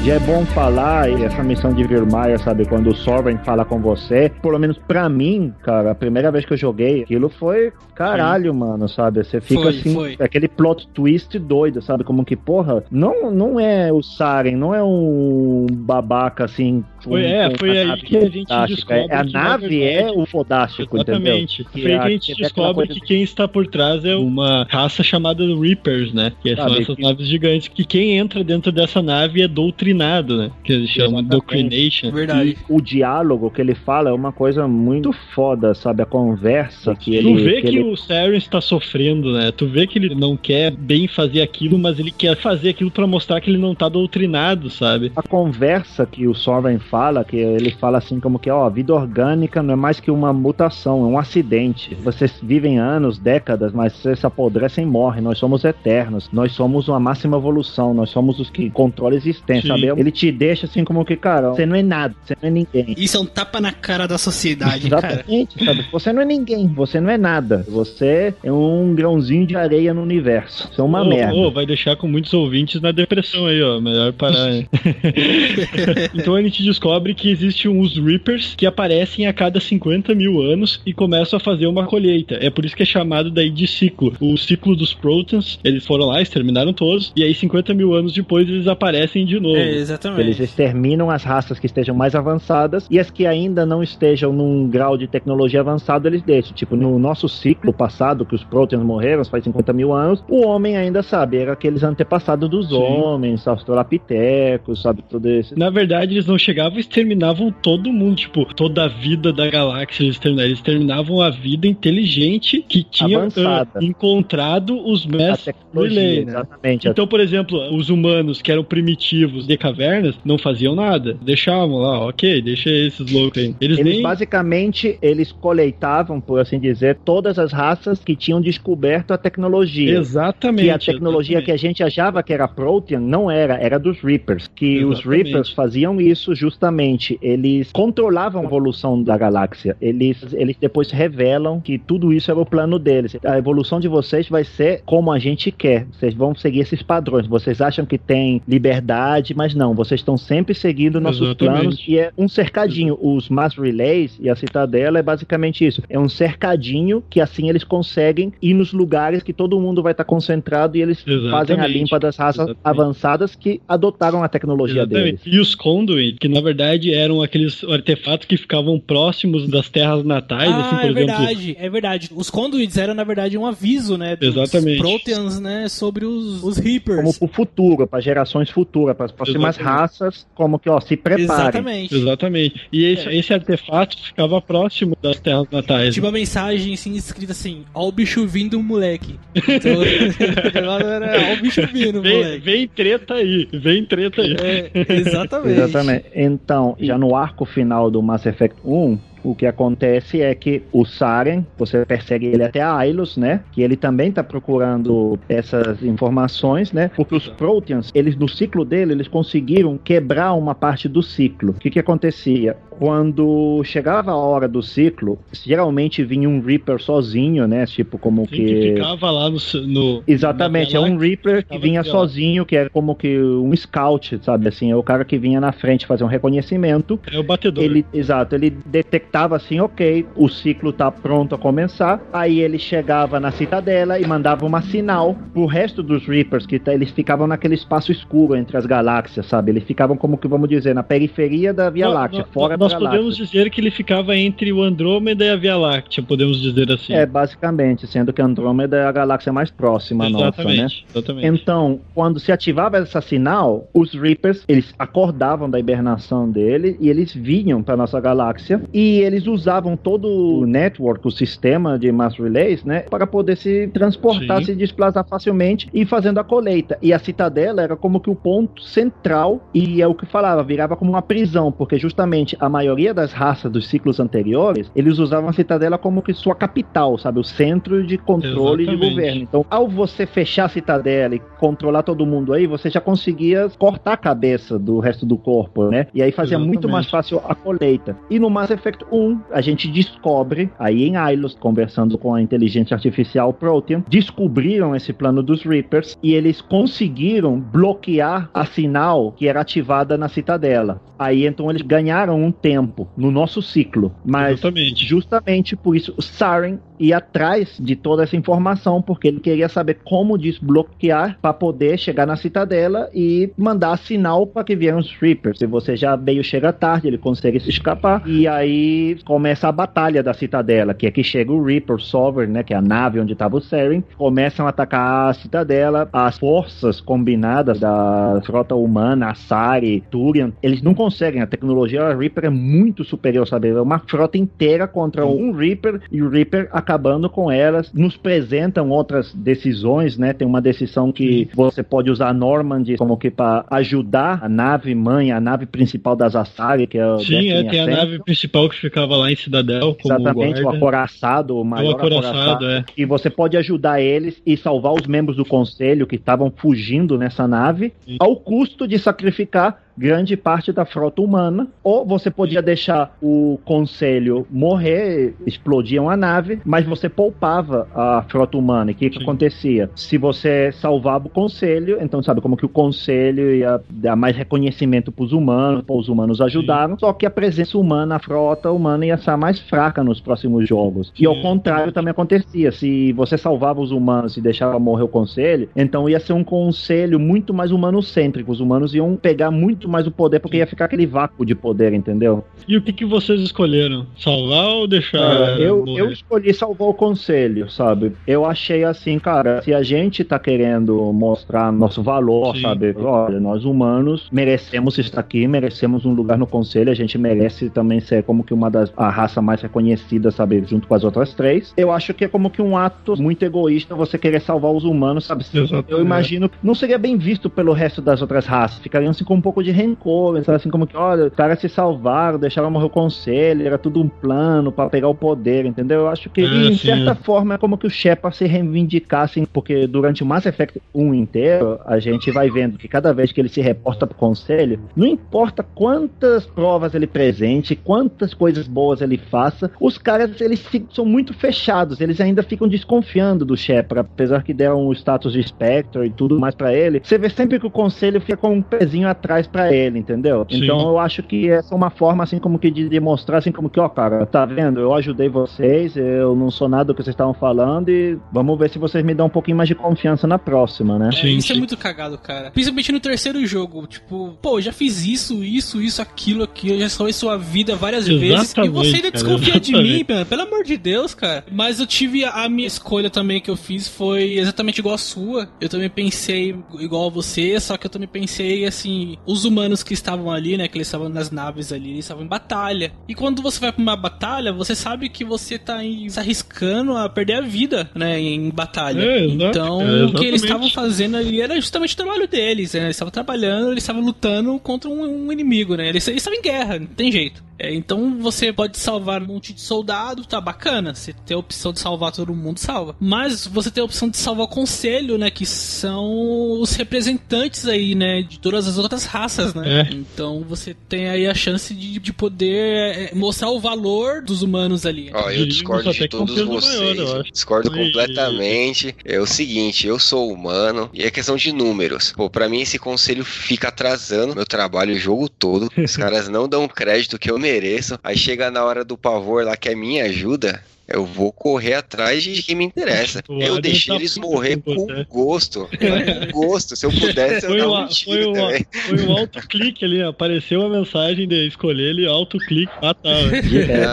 É bom falar, e essa missão de Virmaia, sabe, quando o Sovereign fala com você, pelo menos pra mim, cara, a primeira vez que eu joguei, aquilo foi caralho, mano, sabe? Você fica Foi, assim, foi. aquele plot twist doido, sabe? Como que, porra, não, não é o Saren, não é um babaca assim. Foi- com- é, foi aí que a gente fantástica. descobre É, a nave é o fodástico, Exatamente. entendeu? Foi aí que a gente é descobre que quem está por trás é uma raça chamada Reapers, né? Que são Sabe, essas que- naves gigantes. Que quem entra dentro dessa nave é doutrinado, né? Que eles chamam. Doctrination. Verdade. E o diálogo que ele fala é uma coisa muito foda, sabe? A conversa que ele. Tu vê que, ele- o Saren está sofrendo, né? Tu vê que ele não quer bem fazer aquilo, mas ele quer fazer aquilo pra mostrar que ele não tá doutrinado, sabe? A conversa que o Sovereign fala, que ele fala assim como que, ó, a vida orgânica não é mais que uma mutação, é um acidente. Vocês vivem anos, décadas, mas vocês se apodrecem e morrem. Nós somos eternos. Nós somos uma máxima evolução. Nós somos os que controlam a existência, Sim. sabe? Ele te deixa assim como que, cara, você não é nada, você não é ninguém. Isso é um tapa na cara da sociedade, cara. Exatamente, sabe? Você não é ninguém, você não é nada. Você é um grãozinho de areia no universo. Você é uma Ô, merda. ô, vai deixar com muitos ouvintes na depressão aí, ó. Melhor parar. hein? então a gente descobre que existem os Reapers que aparecem a cada 50 mil anos e começam a fazer uma colheita. É por isso que é chamado daí de ciclo. O ciclo dos Protons, eles foram lá, exterminaram todos, e aí 50 mil anos depois eles aparecem de novo. É, Eles exatamente. exterminam as raças que estejam mais avançadas e as que ainda não estejam num grau de tecnologia avançado, eles deixam. Tipo, no nosso ciclo passado, que os Proteans morreram faz 50 mil anos, o homem ainda sabe, era aqueles antepassados dos Sim. homens, australopitecos, sabe, tudo isso. Na verdade, eles não chegavam e exterminavam todo mundo, tipo, toda a vida da galáxia eles exterminavam. Eles exterminavam a vida inteligente que tinha Avançada. ah, encontrado os mestres né? exatamente. Então, por exemplo, os humanos que eram primitivos de cavernas não faziam nada. Deixavam lá, ok, deixa esses loucos aí. Eles, Eles nem. basicamente eles coleitavam, por assim dizer, todas as raças que tinham descoberto a tecnologia. Exatamente. Que a tecnologia que a gente achava que era Protean não era, era dos Reapers. Que os Exatamente. Reapers faziam isso justamente. Eles controlavam a evolução da galáxia. Eles, eles depois revelam que tudo isso era o plano deles. A evolução de vocês vai ser como a gente quer. Vocês vão seguir esses padrões. Vocês acham que tem liberdade, mas não. Vocês estão sempre seguindo nossos Exatamente. planos e é um cercadinho. Os Mass Relays e a Citadela é basicamente isso. É um cercadinho que assim eles conseguem ir nos lugares que todo mundo vai estar concentrado e eles Exatamente. fazem a limpa das raças Exatamente. avançadas que adotaram a tecnologia deles. Exatamente. E os Conduit, que na verdade eram aqueles artefatos que ficavam próximos das terras natais, Ah, assim, por é exemplo. verdade, é verdade. Os conduits eram, na verdade, um aviso, né? Dos Exatamente. Proteans, né? Sobre os, os Reapers. Como pro futuro, para gerações futuras, para as próximas Exatamente. raças, como que, ó, se preparem. Exatamente. Exatamente. E esse, É. esse artefato ficava próximo das terras natais. Tinha uma mensagem assim, escrita assim: Ó o bicho vindo, moleque. Então, o negócio era ó o bicho vindo, Vem, moleque. vem treta aí, vem treta aí. É, exatamente. Exatamente. Então, já no arco final do Mass Effect 1, o que acontece é que o Saren, você persegue ele até a Ailos, né? Que ele também tá procurando essas informações, né? Porque os Proteans, eles no ciclo dele, eles conseguiram quebrar uma parte do ciclo. O que que acontecia? Quando chegava a hora do ciclo, geralmente vinha um Reaper sozinho, né? Tipo como que que ficava lá no. no Exatamente, é um Reaper que vinha ó. sozinho, que era como que um scout, sabe assim, é o cara que vinha na frente fazer um reconhecimento. É o batedor. Ele, exato, ele detectava assim, ok, o ciclo tá pronto a começar. Aí ele chegava na citadela e mandava uma sinal pro resto dos Reapers, que tá- eles ficavam naquele espaço escuro entre as galáxias, sabe? Eles ficavam como que vamos dizer, na periferia da Via Láctea, nó- fora Nós da podemos galáxia. dizer que ele ficava entre o Andrômeda e a Via Láctea, podemos dizer assim. É, basicamente, sendo que Andrômeda é a galáxia mais próxima nossa, né? exatamente, exatamente. Então, quando se ativava essa sinal, os Reapers, eles acordavam da hibernação dele e eles vinham para nossa galáxia e eles usavam todo o network, o sistema de mass relays, né, para poder se transportar, Sim. se desplazar facilmente e fazendo a colheita. E a citadela era como que o ponto central e é o que falava, virava como uma prisão, porque justamente a maioria das raças dos ciclos anteriores, eles usavam a citadela como que sua capital, sabe, o centro de controle de Exatamente. governo. Então, ao você fechar a citadela e controlar todo mundo aí, você já conseguia cortar a cabeça do resto do corpo, né? E aí fazia muito Exatamente. mais fácil a colheita. E no Mass Effect 1, a gente descobre, aí em Ilos, conversando com a inteligência artificial Protean, descobriram esse plano dos Reapers e eles conseguiram bloquear a sinal que era ativada na citadela. Aí então eles ganharam um tempo no nosso ciclo. Mas Exatamente. justamente por isso o Saren ia atrás de toda essa informação, porque ele queria saber como desbloquear para poder chegar na citadela e mandar sinal para que vieram os Reapers. Se você já veio chega tarde, ele consegue se escapar. E aí começa a batalha da citadela, que é que chega o Reaper Sovereign, né, que é a nave onde estava o Saren, começam a atacar a citadela, as forças combinadas da frota humana, Asari, Turian, eles não conseguem, a tecnologia Reaper é muito superior, sabe? É uma frota inteira contra um Reaper e o Reaper acabando com elas. Nos apresentam outras decisões, né? Tem uma decisão que você pode usar a Normandy como que para ajudar a nave mãe, a nave principal das Asari, que é o Sim, é, tem a nave principal que ficava lá em Cidadel, como Exatamente, o guarda. acoraçado, o É maior o acoraçado, acoraçado. é. E você pode ajudar eles e salvar os membros do conselho que estavam fugindo nessa nave, Sim. ao custo de sacrificar grande parte da frota humana. Ou você podia deixar o conselho morrer, explodiam a nave, mas você poupava a frota humana. E o que, que Sim. acontecia? Se você salvava o conselho, então sabe como que o conselho ia dar mais reconhecimento para os humanos, os humanos ajudaram, só que a presença humana, a frota humana ia ser mais fraca nos próximos jogos. E ao Sim. contrário também acontecia. Se você salvava os humanos e deixava morrer o conselho, então ia ser um conselho muito mais humano-cêntrico. Os humanos iam pegar muito mais o poder, porque ia ficar aquele vácuo de poder, entendeu? E o que, que vocês escolheram? Salvar ou deixar Cara, eu, morrer? eu escolhi salvar o conselho, sabe? Eu achei assim, cara, se a gente tá querendo mostrar nosso valor, Sim. sabe? Olha, nós humanos merecemos estar aqui, merecemos um lugar no conselho, a gente merece também ser como que uma das a raça mais reconhecida, sabe? Junto com as outras três. Eu acho que é como que um ato muito egoísta você querer salvar os humanos, sabe? Exato, Eu é. imagino que não seria bem visto pelo resto das outras raças. Ficariam assim com um pouco de rancor, sabe? assim como que, olha, os caras se salvaram, deixaram morrer o conselho, era tudo um plano pra pegar o poder, entendeu? Eu acho que, É, em sim, certa forma, é como que o Shepard se reivindicasse, porque durante o Mass Effect 1 inteiro, a gente vai vendo que cada vez que ele se reporta pro conselho, não importa quantas provas ele presente, quantas coisas boas ele faça, os caras, eles são muito fechados, eles ainda ficam desconfiando do Shepard, apesar que deram o status de Spectre e tudo mais pra ele, você vê sempre que o conselho fica com um pezinho atrás pra ele, entendeu? Sim. Então eu acho que essa é uma forma, assim, como que de demonstrar, assim, como que, ó, cara, tá vendo? Eu ajudei vocês, eu não sou nada do que vocês estavam falando e vamos ver se vocês me dão um pouquinho mais de confiança na próxima, né? É, Sim, isso é sim. muito cagado, cara. Principalmente no terceiro jogo. Tipo, pô, eu já fiz isso, isso, isso, aquilo, aquilo. Eu já salvei sua vida várias vezes. E Exatamente, você ainda cara, desconfia de mim, exatamente. mano. Pelo amor de Deus, cara. Mas eu tive a, a minha escolha também que eu fiz foi exatamente igual a sua. Eu também pensei igual a você, só que eu também pensei assim, os humanos que estavam ali, né, que eles estavam nas naves ali, eles estavam em batalha. E quando você vai pra uma batalha, você sabe que você tá se arriscando a perder a vida, né, em batalha. É, então, cara, o que eles estavam fazendo ali era justamente o trabalho deles, né? Eles estavam trabalhando, eles estavam lutando contra um, um inimigo, né? Eles, eles estavam em guerra, não tem jeito. É, então você pode salvar um monte de soldado, tá bacana. Você tem a opção de salvar todo mundo, salva. Mas você tem a opção de salvar o conselho, né? Que são os representantes aí, né? De todas as outras raças, né? É. Então você tem aí a chance de, de poder é, mostrar o valor dos humanos ali. Ó, eu discordo de é todos vocês. maior, discordo E- completamente. É o seguinte, eu sou humano e é questão de números. Pô, pra mim esse conselho fica atrasando meu trabalho o jogo todo. Os caras não dão crédito que eu mereço. Aí chega na hora do pavor lá que é minha ajuda. Eu vou correr atrás de quem me interessa. O Eu deixei tá eles morrer com com você. gosto. Com gosto. Se eu pudesse, eu Foi dava um, foi, tiro um, também. foi um autoclique ali, apareceu a mensagem de escolher ele, autoclique, matar. né?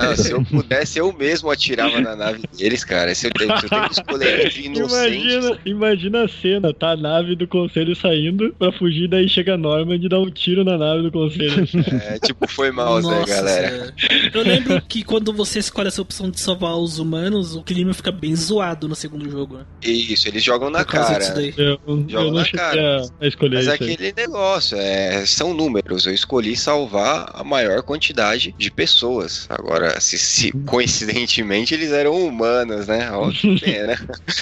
Não, se eu pudesse, eu mesmo atirava na nave deles, cara. Se eu tenho, se eu tenho que escolher entre inocentes. Imagina, imagina a cena, tá a nave do conselho saindo pra fugir, daí chega a Norman e dá um tiro na nave do conselho. É, tipo, foi mal, né, galera? Nossa, Eu lembro que quando você escolhe essa opção de salvar os os humanos, o clima fica bem zoado no segundo jogo. Né? Isso, eles jogam na cara. disso daí. Eu, eu Joga não na cara. a, a escolher Mas é aí. aquele negócio, é, são números. Eu escolhi salvar a maior quantidade de pessoas. Agora, se, se coincidentemente eles eram humanos, né? Ó, que pena.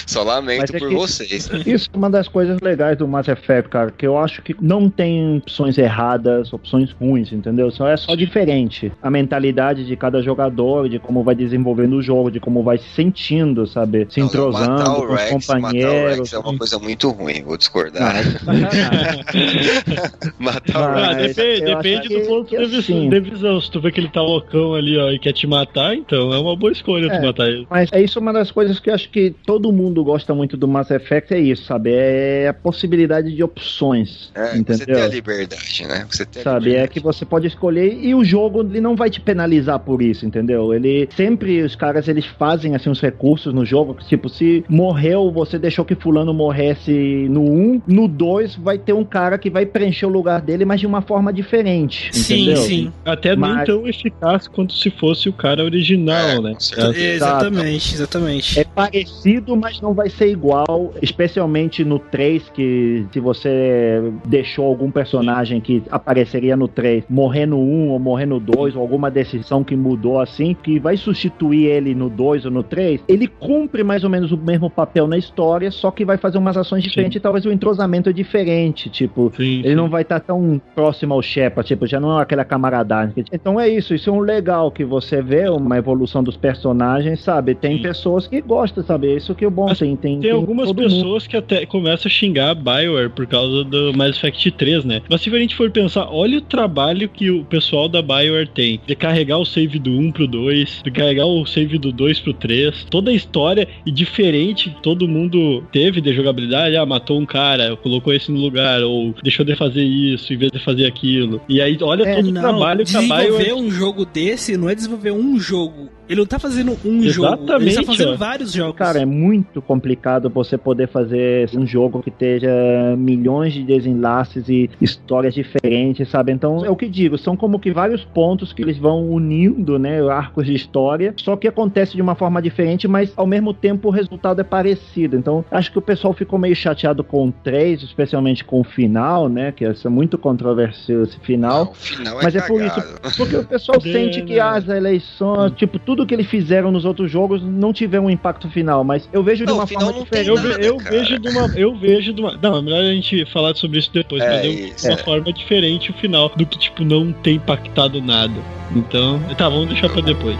Só lamento é por que- vocês. Isso é uma das coisas legais do Mass Effect, cara, que eu acho que não tem opções erradas, opções ruins, entendeu? Só é só diferente. A mentalidade de cada jogador, de como vai desenvolvendo o jogo, de como vai se sentindo, sabe? Se Não, entrosando matar o com os Rex, matar o companheiros. Rex é uma coisa muito ruim, vou Não, discordar. é matar o Ah, Rex. depende, depende do ponto que de visão, assim- de visão. Se tu vê que ele tá loucão ali, ó, e quer te matar, então é uma boa escolha É. tu matar ele. Mas é isso uma das coisas que eu acho que todo mundo gosta muito do Mass Effect, é isso, sabe? É a possibilidade de opções, É, você entendeu? tem a liberdade, né? Você tem a Sabe, é liberdade. que você pode escolher e o jogo ele não vai te penalizar por isso, entendeu? Ele sempre os caras eles fazem assim os recursos no jogo, tipo, se morreu, você deixou que fulano morresse no 1, no 2 vai ter um cara que vai preencher o lugar dele, mas de uma forma diferente, Sim, entendeu? sim. Até nem Mas- tão eficaz quanto se fosse o cara original, É, né? Exatamente, exatamente. É parecido, mas não vai ser igual, especialmente no 3, que se você deixou algum personagem que apareceria no 3 morrer no 1 ou morrer no 2, ou alguma decisão que mudou assim, que vai substituir ele no 2 ou no 3, ele cumpre mais ou menos o mesmo papel na história, só que vai fazer umas ações diferentes e talvez o entrosamento é diferente, tipo, Sim, ele sim. não vai estar tão próximo ao Shepard, tipo, já não é aquela camaradagem. Então é isso, isso é um legal que você vê uma evolução dos personagens, sabe? Tem Sim. pessoas que gostam, sabe? Isso que é bom, Mas tem, tem, Tem algumas todo mundo. pessoas que até começam a xingar a Bioware por causa do Mass Effect 3, né? Mas se a gente for pensar, olha o trabalho que o pessoal da Bioware tem de carregar o save do 1 pro 2, de carregar o save do 2 pro 3, toda a história e diferente que todo mundo teve de jogabilidade, ah, matou um cara, colocou esse no lugar, ou deixou de fazer isso em vez de fazer aquilo. E aí, olha É, todo o Não, trabalho que a desenvolver Bioware um jogo desse não é desenvolver um jogo. Ele não tá fazendo um jogo, ele tá Exatamente, fazendo ó. vários jogos. Cara, é muito complicado você poder fazer um jogo que esteja milhões de desenlaces e histórias diferentes, sabe? Então, é o que digo, são como que vários pontos que eles vão unindo, né? Arcos de história, só que acontece de uma forma diferente, mas ao mesmo tempo o resultado é parecido. Então, acho que o pessoal ficou meio chateado com o 3, especialmente com o final, né? Que é muito controversial esse final. Não, o final Mas é é por isso, porque o pessoal É, sente que né? as eleições, tipo, tudo que eles fizeram nos outros jogos não tiveram um impacto final, mas eu vejo de Não, uma o final forma diferente. Eu, nada, eu vejo de uma. Eu vejo de uma. Não, é melhor a gente falar sobre isso depois, É mas eu de uma forma diferente o final do que, tipo, não ter impactado nada. Então. Tá, vamos deixar pra depois.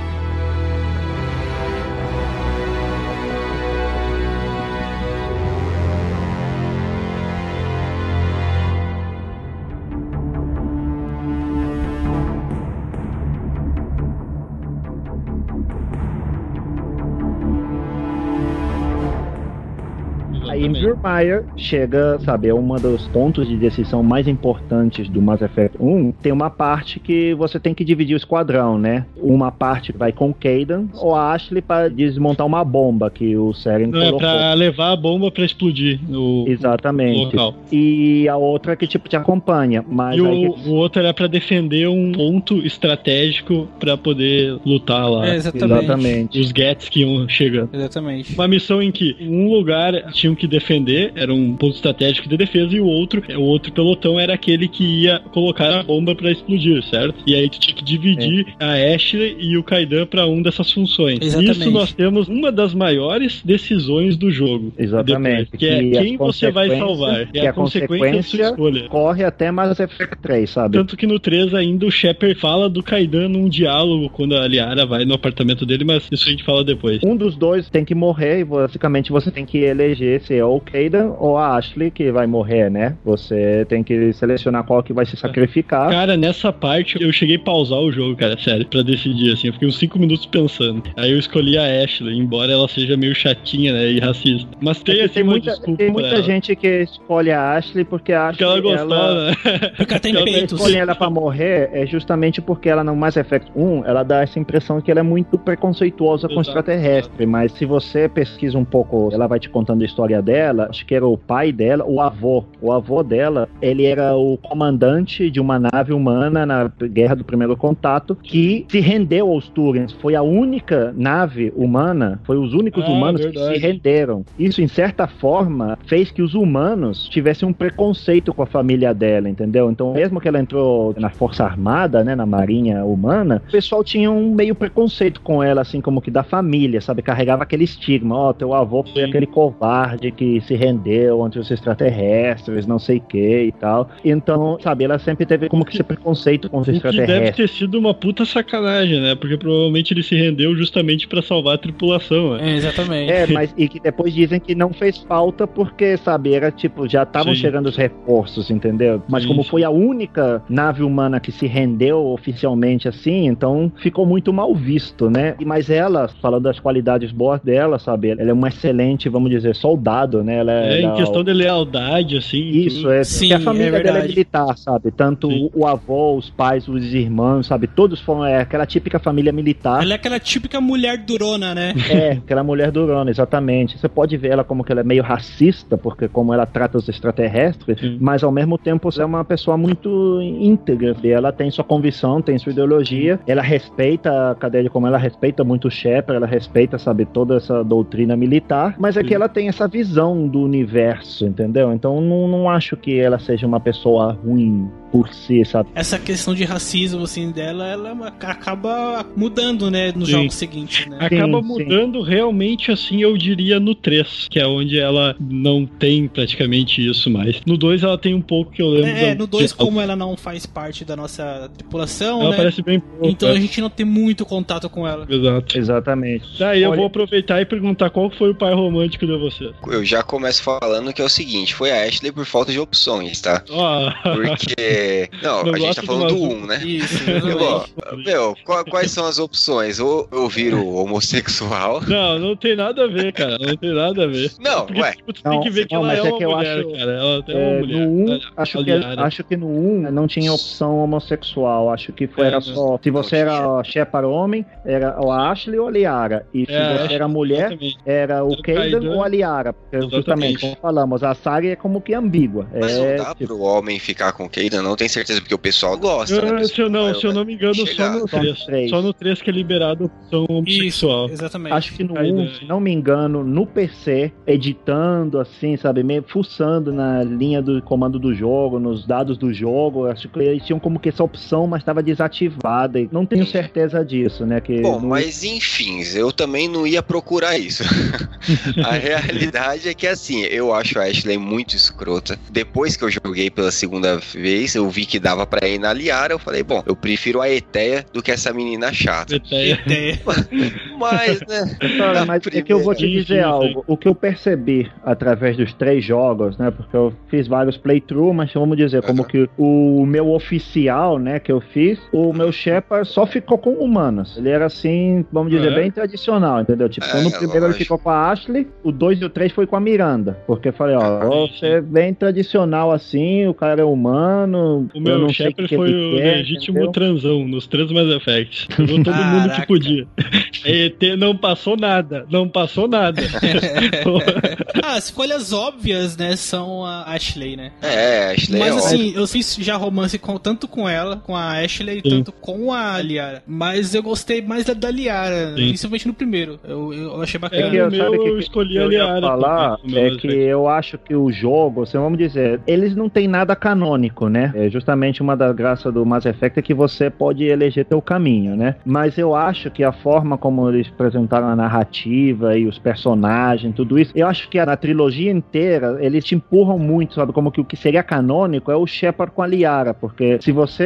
Virmire chega, sabe, é um dos pontos de decisão mais importantes do Mass Effect 1. Tem uma parte que você tem que dividir o esquadrão, né? Uma parte vai com Kaidan ou a Ashley para desmontar uma bomba que o Seren Não, é colocou. pra levar a bomba pra explodir o, o Exatamente. local. E a outra que tipo te acompanha, mas E o, que- o outro era pra defender um ponto estratégico pra poder lutar lá. É, exatamente. exatamente. Os Gets que iam chegando. Exatamente. Uma missão em que um lugar tinham que defender, era um ponto estratégico de defesa, e o outro, o outro pelotão era aquele que ia colocar a bomba pra explodir, certo? E aí tu tinha que dividir a Ashley e o Kaidan pra um dessas funções. Exatamente. Isso nós temos uma das maiores decisões do jogo. Exatamente. Depois, que é Que as quem você vai salvar. É a a consequência da sua escolha. corre até Mass Effect 3, sabe? Tanto que no 3 ainda o Shepard fala do Kaidan num diálogo quando a Liara vai no apartamento dele, mas isso a gente fala depois. Um dos dois tem que morrer e basicamente você tem que eleger se é o Kaidan ou a Ashley que vai morrer, né? Você tem que selecionar qual que vai se sacrificar. Cara, nessa parte eu cheguei a pausar o jogo, cara, sério, pra decidir, assim. Eu fiquei uns 5 minutos pensando. Aí eu escolhi a Ashley, embora ela seja meio chatinha, né, e racista. Mas tem, assim, tem uma muita, desculpa tem pra muita ela. gente que escolhe a Ashley porque a Porque Ashley ela gostou, ela, né? Porque ela tem Ela peitos. escolhe ela pra morrer é justamente porque ela no Mass Effect 1 ela dá essa impressão que ela é muito preconceituosa com o Exato, extraterrestre, mas se você pesquisa um pouco, ela vai te contando a história dela, dela, acho que era o pai dela, o avô. O avô dela, ele era o comandante de uma nave humana na Guerra do Primeiro Contato que se rendeu aos Turians. Foi a única nave humana, foi os únicos Ah, humanos verdade. que se renderam. Isso, em certa forma, fez que os humanos tivessem um preconceito com a família dela, entendeu? Então, mesmo que ela entrou na Força Armada, né, na Marinha Humana, o pessoal tinha um meio preconceito com ela, assim, como que da família, sabe? Carregava aquele estigma, ó, teu avô foi Sim. aquele covarde que se rendeu ante os extraterrestres, não sei o que e tal. Então, sabe, ela sempre teve como que esse preconceito com os que deve extraterrestres. ter sido uma puta sacanagem, né? Porque provavelmente ele se rendeu justamente pra salvar a tripulação, né? É, exatamente. É, mas e que depois dizem que não fez falta porque, sabe, era tipo, já estavam chegando os reforços, entendeu? Mas Sim, como foi a única nave humana que se rendeu oficialmente assim, então ficou muito mal visto, né? E- Mas ela, falando das qualidades boas dela, sabe, ela é uma excelente, vamos dizer, soldado, né? Ela, É, em ela- questão de lealdade, assim. isso, é. Sim, porque a família é dela é militar, sabe? Tanto Sim. o, o avô, os pais, os irmãos, sabe? Todos foram é, aquela típica família militar. Ela é aquela típica mulher durona, né? É, aquela mulher durona, exatamente. Você pode ver ela como que ela é meio racista, porque como ela trata os extraterrestres, Sim. mas ao mesmo tempo ela é uma pessoa muito íntegra. E ela tem sua convicção, tem sua ideologia, ela respeita a cadeia de como ela respeita muito o Shepard, ela respeita, sabe, toda essa doutrina militar, mas é que ela tem essa visão do universo, entendeu? Então não, não acho que ela seja uma pessoa ruim por si, sabe? Essa questão de racismo, assim, dela, ela é acaba mudando, né, nos Sim. jogos seguintes, né? Acaba Sim, sim. mudando realmente, assim, eu diria no 3, que é onde ela não tem praticamente isso mais. No 2 ela tem um pouco que eu lembro. É, da- no 2, de- como ela não faz parte da nossa tripulação, Ela né? parece bem pouco. Então a é. gente não tem muito contato com ela. Exato. Exatamente. Daí eu Olha- vou aproveitar e perguntar qual foi o pai romântico de você. Eu já começo falando que é o seguinte, foi a Ashley por falta de opções, tá? Ó, Porque. Não, Não a gente tá falando do uma- 1, né? Isso, Eu, ó, exatamente. meu, qua- quais são as opções? Ou eu viro homossexual. não, não tem nada a ver, cara. Não tem nada a ver. Não, Porque ué. tipo, tu Não, tem que ver que não, ela mas é é uma que eu mulher, acho- cara. Ela é É, uma mulher. no 1, Olha, acho, que, aliada. acho que no 1 não tinha opção homossexual. Acho que foi, É, era só. Se você era Shepard homem, era o Ashley ou a Liara. E se É, você era mulher, Exatamente. era o Kaidan. ou a Liara. Porque Exatamente. como falamos, a Sari é como que ambígua. Mas é, não dá tipo, pro homem ficar com Kaden, não tenho certeza, porque o pessoal gosta, né? Ah, se eu não, se eu não me engano, só chegar. no Só no 3. três. Só no 3 que é liberado a opção Isso, homossexual. exatamente. Acho que no Kaidan. 1, se não me engano, no PC, editando assim, sabe, meio fuçando na linha do comando do jogo, nos dados do jogo, acho que eles tinham como que essa opção, mas estava desativada. E não tenho certeza disso, né? Que Bom, no- mas enfim, eu também não ia procurar isso. a realidade é que assim, eu acho a Ashley muito escrota. Depois que eu joguei pela segunda vez, eu vi que dava pra ir na Liara, eu falei, bom, eu prefiro a Eteia do que essa menina chata. Eteia. É, Mas, né? Cara, mas é que eu vou te primeira. dizer algo. O que eu percebi através dos três jogos, né? Porque eu fiz vários playthrough, mas vamos dizer, como Aham. que o meu oficial, né, que eu fiz, o meu Shepard só ficou com humanas. Ele era assim, vamos dizer, É. bem tradicional, entendeu? Tipo, É, no primeiro ele lógico. ficou com a Ashley, o 2 e o 3 foi com a Miranda. Porque eu falei, ó, Ah, você é bem tradicional assim, o cara é humano. O eu meu não sei Shepard o que foi ele o quer, legítimo entendeu? transão nos três Mass Effects. Pegou todo mundo que Caraca. podia. ET não passou nada. Não passou nada. ah, as escolhas óbvias, né, são a Ashley, né? É, a Ashley Mas é óbvio. assim, eu fiz já romance com- tanto com ela, com a Ashley, Sim. tanto com a Liara. Mas eu gostei mais da, da Liara, Sim. principalmente no primeiro. Eu, eu achei É, bacana. no eu- meu eu escolhi a eu Liara. falar é que eu acho que o jogo, assim, vamos dizer, eles não têm nada canônico, né? É justamente uma das graças do Mass Effect é que você pode eleger teu caminho, né? Mas eu acho que a forma como eles apresentaram a narrativa e os personagens, tudo isso, eu acho que na trilogia inteira eles te empurram muito, sabe? Como que o que seria canônico é o Shepard com a Liara, porque se você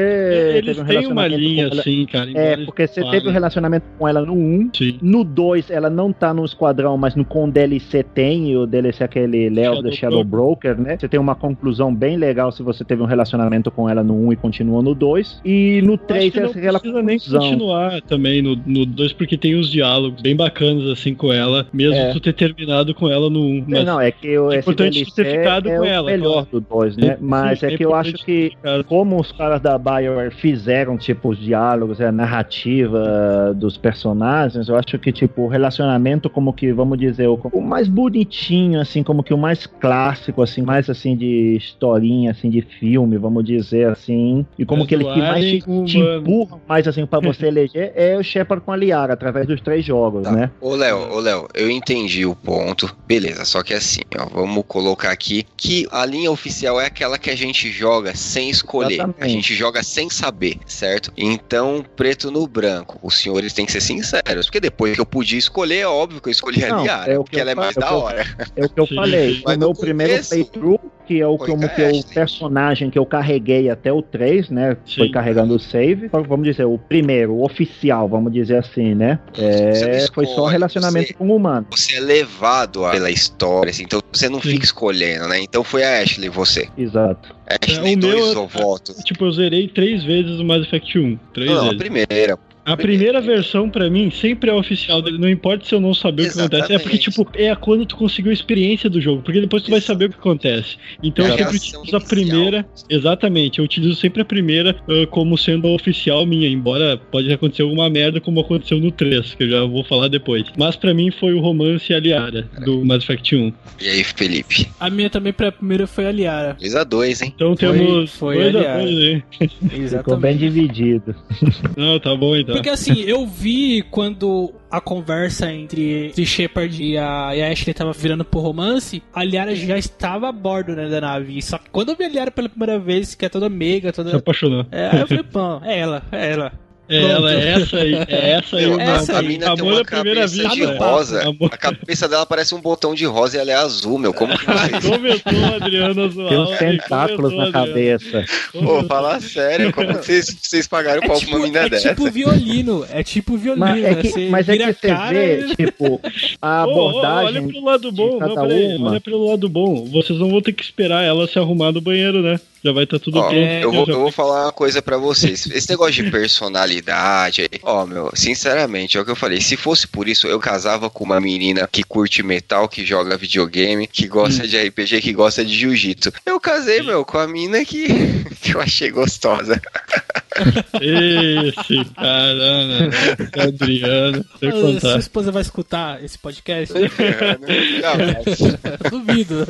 Eles teve um têm uma linha ela- assim, cara. É, porque você falem. teve um relacionamento com ela no 1, Sim. no 2, ela não tá no esquadrão, mas no com DLC tem, e o DLC é aquele Léo The Shadow Broker, né? Você tem uma conclusão bem legal se você teve um relacionamento com ela no 1 e continua no 2. E no Acho 3 que é não precisa nem continuar também no 2, porque tem os diálogos bem bacanas assim com ela, mesmo É. tu ter terminado com ela no 1. Não, não, é que o é importante DLC ter ficado é com o ela, melhor claro. do 2, né? Mas sim, é é que eu acho que como os caras da BioWare fizeram, tipo, os diálogos, a narrativa dos personagens, eu acho que, tipo, o relacionamento como que, vamos dizer, o, o mais bonitinho, assim, como que o mais clássico, assim, mais, assim, de historinha, assim, de filme, vamos dizer, assim, e como Mas que ele o que mais te, te empurra mais, assim, pra você eleger é o Shepard com a Liara, através dos três jogos, Tá. né? Ô, Léo, ô, Léo, eu entendi o ponto. Beleza, só que assim, ó, vamos colocar aqui que a linha oficial é aquela que a gente joga sem escolher. Exatamente. A gente joga sem saber, certo? Então, preto no branco. Os senhores têm que ser sinceros, porque depois que eu podia escolher, é óbvio que eu escolhi a Não, Liara, é o que porque eu ela é mais da é eu- hora. É o que eu Sim, falei. sim. Mas o meu primeiro playthrough, que é o, foi como com a que é o personagem que eu carreguei até o 3, né? Sim. Foi carregando o save. Então, Vamos dizer, o primeiro, o oficial, vamos dizer assim, né? É, foi só relacionamento você- com o humano. Você é levado a- pela história, assim, então você não Sim. fica escolhendo, né? Então foi a Ashley, você. Exato. Ashley o meu 2 é- ou voto. Tipo, eu zerei três vezes o Mass Effect 1. Três Não, a vezes. primeira. A primeira versão, pra mim, sempre é oficial dele. Não importa se eu não saber o que acontece. É porque, Exatamente. tipo, é quando tu conseguiu a experiência do jogo. Porque depois tu vai saber o que acontece. Então É eu sempre utilizo a primeira. Exatamente, eu utilizo sempre a primeira ah, como sendo a oficial minha. Embora pode acontecer alguma merda, como aconteceu no 3, que eu já vou falar depois. Mas pra mim foi o romance e a Liara, do Mass Effect 1. E aí, Felipe? A minha também pra primeira foi a Liara. 2 a 2 hein? Então Foi- temos foi dois a a dois aí. Ficou bem dividido. Não, tá bom então. Porque assim, eu vi quando a conversa entre, entre Shepard e a, e a Ashley tava virando pro romance, a Liara já estava a bordo né, da nave. Só que quando eu vi a Liara pela primeira vez, que é toda meiga, Se toda. apaixonou. É, aí eu falei, pô, é ela, é ela. É Pronto. ela, é essa aí. É essa aí. É a, essa a aí. mina tem uma cabeça vista. de papo. rosa. Amor- A cabeça dela parece um botão de rosa e ela é azul, meu. Como que faz? Começou a Adriana a zoar. Tem uns Olha, tentáculos na cabeça. Pô, fala sério. Como que vocês, vocês pagaram É pau tipo, pra uma mina é dessa? tipo violino. É tipo violino. Mas é né? que, Você mas é que a você vê, e- tipo, a olha abordagem. pelo lado bom, de não, peraí, uma. olha pelo lado bom. Vocês não vão ter que esperar ela se arrumar no banheiro, né? Já vai estar tudo Ó, pronto. eu, vou, Já- eu vou falar uma coisa pra vocês. Esse negócio de personalidade, aí, ó, meu, sinceramente, é o que eu falei. Se fosse por isso, eu casava com uma menina que curte metal, que joga videogame, que gosta de RPG, que gosta de jiu-jitsu. Eu casei, meu, com a mina que, que eu achei gostosa. Esse cara, né? Adriano, sem Sua esposa vai escutar esse podcast? Não, Duvido.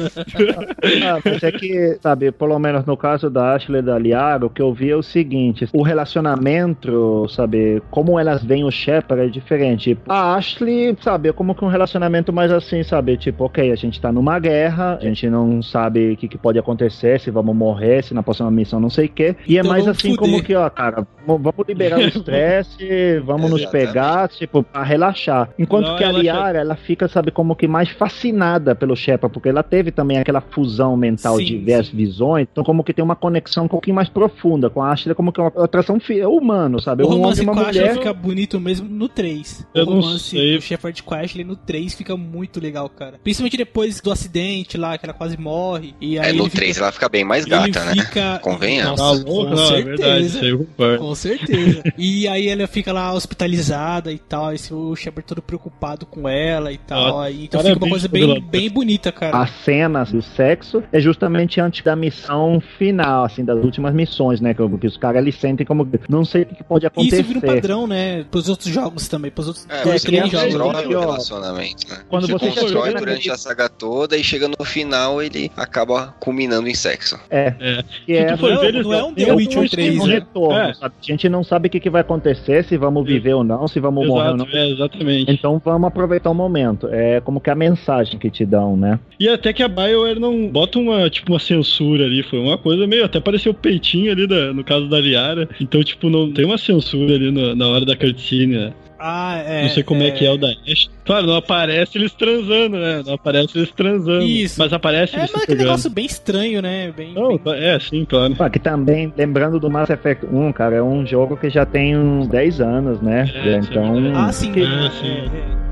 Ah, mas é que, sabe, pelo menos no caso da Ashley e da Liara, o que eu vi é o seguinte: o relacionamento, sabe, como elas veem o Shepard é diferente. A Ashley, sabe, é como que um relacionamento mais assim, sabe, tipo, ok, a gente tá numa guerra, a gente não sabe o que, que pode acontecer, se vamos morrer, se na próxima missão não sei o quê. E é Então mais assim fuder. como que, ó, cara, vamos vamos liberar o estresse, vamos nos pegar, tipo, pra relaxar. Enquanto Não, que a ela- Liara, ela fica, sabe, como que mais fascinada pelo Shepard, porque ela teve também aquela fusão mental Sim, de ver as visões, então como que tem uma conexão um pouquinho mais profunda com a Ashley, como que é uma atração é humano, sabe? O um homem romance e uma com a fica bonito mesmo no 3. Eu o não romance sei. do Shepard com a Ashley no 3 fica muito legal, cara. Principalmente depois do acidente lá, que ela quase morre. E aí É, no ele 3 fica, ela fica bem mais ele gata, né? fica... Convenhamos. Tá Nossa, louco? com Não, é verdade, certeza. eu concordo. Com certeza. e aí ela fica lá hospitalizada e tal. Esse o Shepard todo preocupado com ela e tal. Ah, aí, então fica uma coisa bem, bem bonita, cara. A cena do sexo é justamente antes da missão final, assim, das últimas missões, né? Que, que os caras eles sentem como. Não sei o que, pode E acontecer. isso vira um padrão, né? Pros outros jogos também. Pros outros É, dois, você jogos. constrói o relacionamento, né? Quando Você você constrói durante naquele- a saga toda e chega no final ele acaba culminando em sexo. É. É. Que é, for não, ver, eles não é não- um The é Witcher um 3, um né? retorno, É. sabe? A gente não sabe o que, que vai acontecer, se vamos viver ou não, se vamos morrer ou não. Exato, é, exatamente. Então vamos aproveitar o momento. É como que a mensagem que te dão, né? E até que a BioWare não bota uma, tipo, uma censura ali, foi uma coisa meio, até pareceu o peitinho ali, da- no caso da Liara. Então, tipo, não tem uma censura ali no- na hora da cutscene, né? Ah, é. não sei como é. que é o da Ash. Claro, não aparece eles transando, né? Não aparece eles transando. Isso. Mas aparece É, eles mas se aquele negócio bem estranho, né? Bem, Não, bem- é, sim, claro. Ah, que também, lembrando do Mass Effect 1, cara, é um jogo que já tem uns 10 anos, né? É, então. sim, é Ah, sim. que- Ah, é, sim.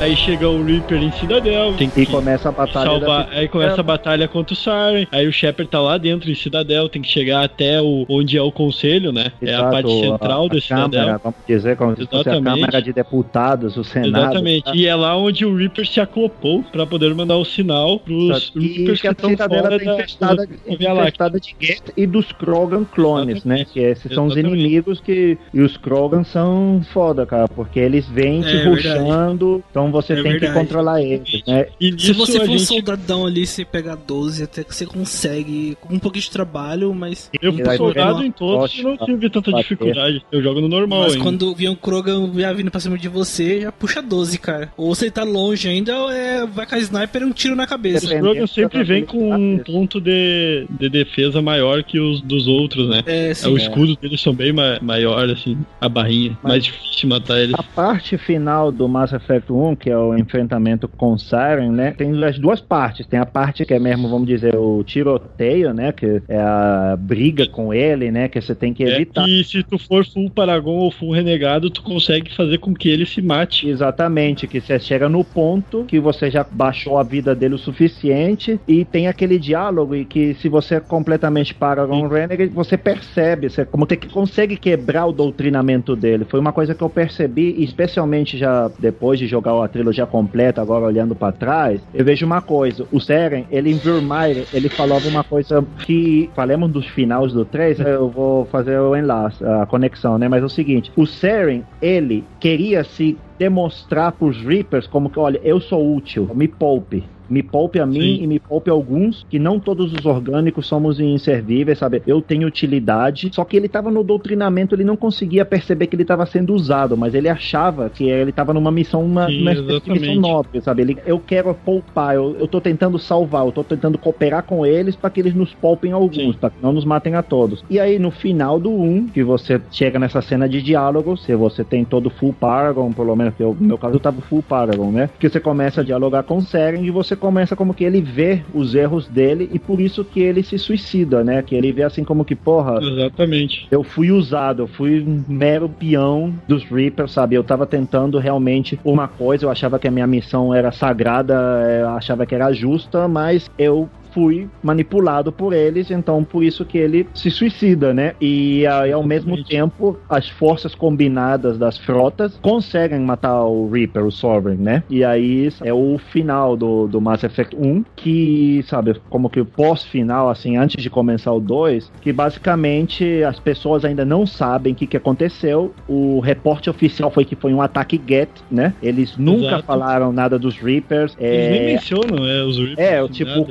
Aí chega o Reaper em Cidadel, tem que E começa a batalha salvar, da aí começa a batalha contra o Saren, aí o Shepard tá lá dentro em Cidadel, tem que chegar até o, onde é o conselho, né? é a Exato, parte central a, da Cidadel. Câmara, vamos dizer, como se fosse a Exatamente. Câmara de Deputados, o Senado. Exatamente. tá? E é lá onde o Reaper se acoplou pra poder mandar o sinal pros E Reapers que a estão cidadela fora tá da, infestada, da infestada de Geth e dos Krogan clones, né? Exatamente. Que esses são os Exatamente. inimigos que. E os Krogan são foda, cara, porque eles vêm te É ruxando, então você É tem que verdade. controlar eles, né? E Se você for um gente... soldadão ali, você pegar 12, até que você consegue. Com um pouquinho de trabalho, mas. Eu fui soldado em todos e não pra tive tanta bater. dificuldade. Eu jogo no normal Mas ainda. quando vier um Krogan já vindo pra cima de você, já puxa 12, cara. Ou você tá longe ainda, ou é, vai com a sniper e um tiro na cabeça. Os Dependendo Krogan sempre vem com um ponto de, de defesa maior que os dos outros, né? É, É, sim. o escudo deles são bem ma maior, assim, a barrinha. Mas- Mais difícil de matar eles. A parte final do Mass Effect 1, que é o enfrentamento com o Siren, né? Tem as duas partes. Tem a parte que é mesmo, vamos dizer, o tiroteio, né? Que é a briga com ele, né? Que você tem que É evitar. que se tu for full Paragon ou full Renegado, tu consegue fazer com que ele se mate. Exatamente, que você chega no ponto que você já baixou a vida dele o suficiente e tem aquele diálogo e que se você é completamente Paragon Renegade, você percebe, você como que consegue quebrar o doutrinamento dele. Foi uma coisa que eu percebi, especialmente já depois de jogar a trilogia completa, agora olhando pra trás, eu vejo uma coisa, o Seren, ele em Vermeer, ele falava uma coisa que, falemos dos finais do 3, eu vou fazer o enlace, a conexão, né? Mas é o seguinte, o Seren, ele queria se demonstrar pros Reapers como que, olha, eu sou útil, me poupe. Me poupe a mim Sim. e me poupe a alguns, que não todos os orgânicos somos inservíveis, sabe? Eu tenho utilidade. Só que ele tava no doutrinamento, ele não conseguia perceber que ele tava sendo usado, mas ele achava que ele tava numa missão, uma, Sim, uma espécie de missão nobre, sabe? Ele, eu quero poupar, eu, eu tô tentando salvar, eu tô tentando cooperar com eles para que eles nos poupem alguns, para que não nos matem a todos. E aí, no final do 1, que você chega nessa cena de diálogo, se você tem todo full Paragon, pelo menos que eu, no meu caso eu tava full Paragon, né? Que você começa a dialogar com o Seren e você começa como que ele vê os erros dele e por isso que ele se suicida, né? Que ele vê assim como que, porra, Exatamente. eu fui usado, eu fui um mero peão dos Reapers, sabe? Eu tava tentando realmente uma coisa, eu achava que a minha missão era sagrada, eu achava que era justa, mas eu fui manipulado por eles, então por isso que ele se suicida, né? E aí, ao mesmo tempo, as forças combinadas das frotas conseguem matar o Reaper, o Sovereign, né? E aí é o final do, do Mass Effect 1, que, sabe, como que o pós-final, assim, antes de começar o 2, que basicamente as pessoas ainda não sabem o que, que aconteceu. O reporte oficial foi que foi um ataque Get, né? Eles nunca Exato. falaram nada dos Reapers. Eles nem É, mencionam, é, os Reapers. é, o nem tipo, nada. o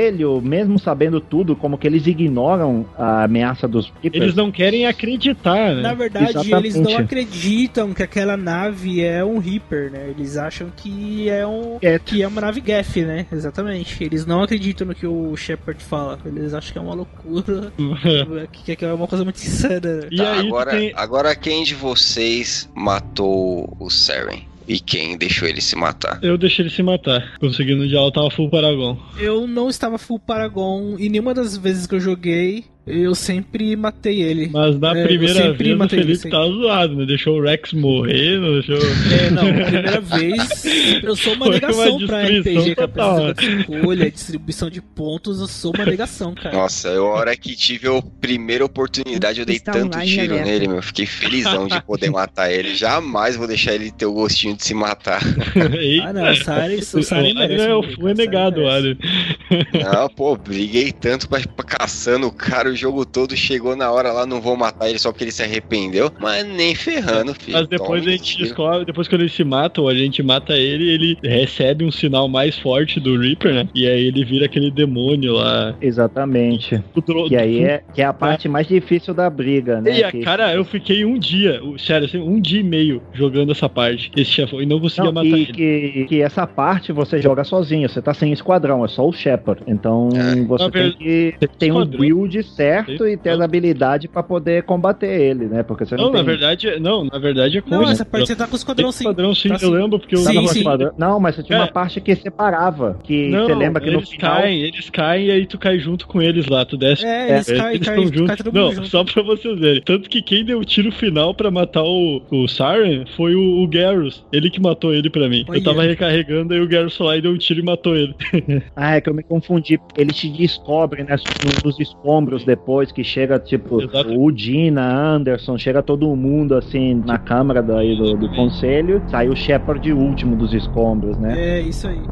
conselho, mesmo sabendo tudo, como que eles ignoram a ameaça dos Reapers. Eles não querem acreditar, né? Na verdade, Exatamente. eles não acreditam que aquela nave é um Reaper, né? Eles acham que é um Get. que é uma nave Geth, né? Exatamente. Eles não acreditam no que o Shepard fala. Eles acham que é uma loucura, que que é uma coisa muito insana. né? E Tá, aí tu agora, tem... agora quem de vocês matou o Seren? E quem deixou ele se matar? Eu deixei ele se matar. Conseguindo já eu tava full Paragon. Eu não estava full Paragon e nenhuma das vezes que eu joguei, eu sempre matei ele. Mas na É, primeira vez o matei ele, Felipe sim. tava zoado, né? Deixou o Rex morrer, não deixou. É, não, primeira vez eu sou uma Foi negação uma pra RPG, cara. total, Precisa de escolha, distribuição de pontos, eu sou uma negação, cara. Nossa, eu, a hora que tive a primeira oportunidade, eu dei Está tanto online tiro alerta. nele, meu. Fiquei felizão de poder matar ele. Jamais vou deixar ele ter o gostinho de se matar. Eita. Ah, não, o Sari, o Sari merece. É, cara, negado, olha. Não, pô, briguei tanto pra, pra caçando o cara o jogo todo. Chegou na hora lá, não vou matar ele só porque ele se arrependeu. Mas nem ferrando, filho. Mas depois Toma a gente descobre, depois quando ele se mata, ou a gente mata ele, ele recebe um sinal mais forte do Reaper, né? E aí ele vira aquele demônio lá. Exatamente. E aí é, que é a parte mais difícil da briga, né? E a Que- cara, eu fiquei um dia, sério, assim, um dia e meio jogando essa parte, esse chefão, e não conseguia Não, matar e ele. que, que essa parte você joga sozinho, você tá sem esquadrão, é só o Shepard. Então É. você Na tem que. Você tem um build certo e ter as habilidades pra poder combater ele, né? Porque você não, Não, na tem... verdade, não, na verdade é com Não, essa parte você tá com o esquadrão sim. Esquadrão, sim, Tá eu sim. lembro, porque eu Sim, Tava sim. esquadrão. Não, mas tinha uma É. parte que separava. Que Não, você lembra que no eles final. caem, eles caem e aí tu cai junto com eles lá, tu desce. É, eles É, caem, eles caem, juntos. cai Não, junto. só pra vocês verem. Tanto que quem deu o tiro final pra matar o, o Siren foi o, o Garrus. Ele que matou ele pra mim. Olha. Eu tava recarregando, aí o Garrus foi lá e deu um tiro e matou ele. Ah, é que eu me confundi. Ele te descobre, né? no- Nos escombros depois, que chega, tipo, Exato. o Dina, Anderson, chega todo mundo assim na câmara daí do, do conselho. Sai o Shepard último dos escombros, né? É, isso aí.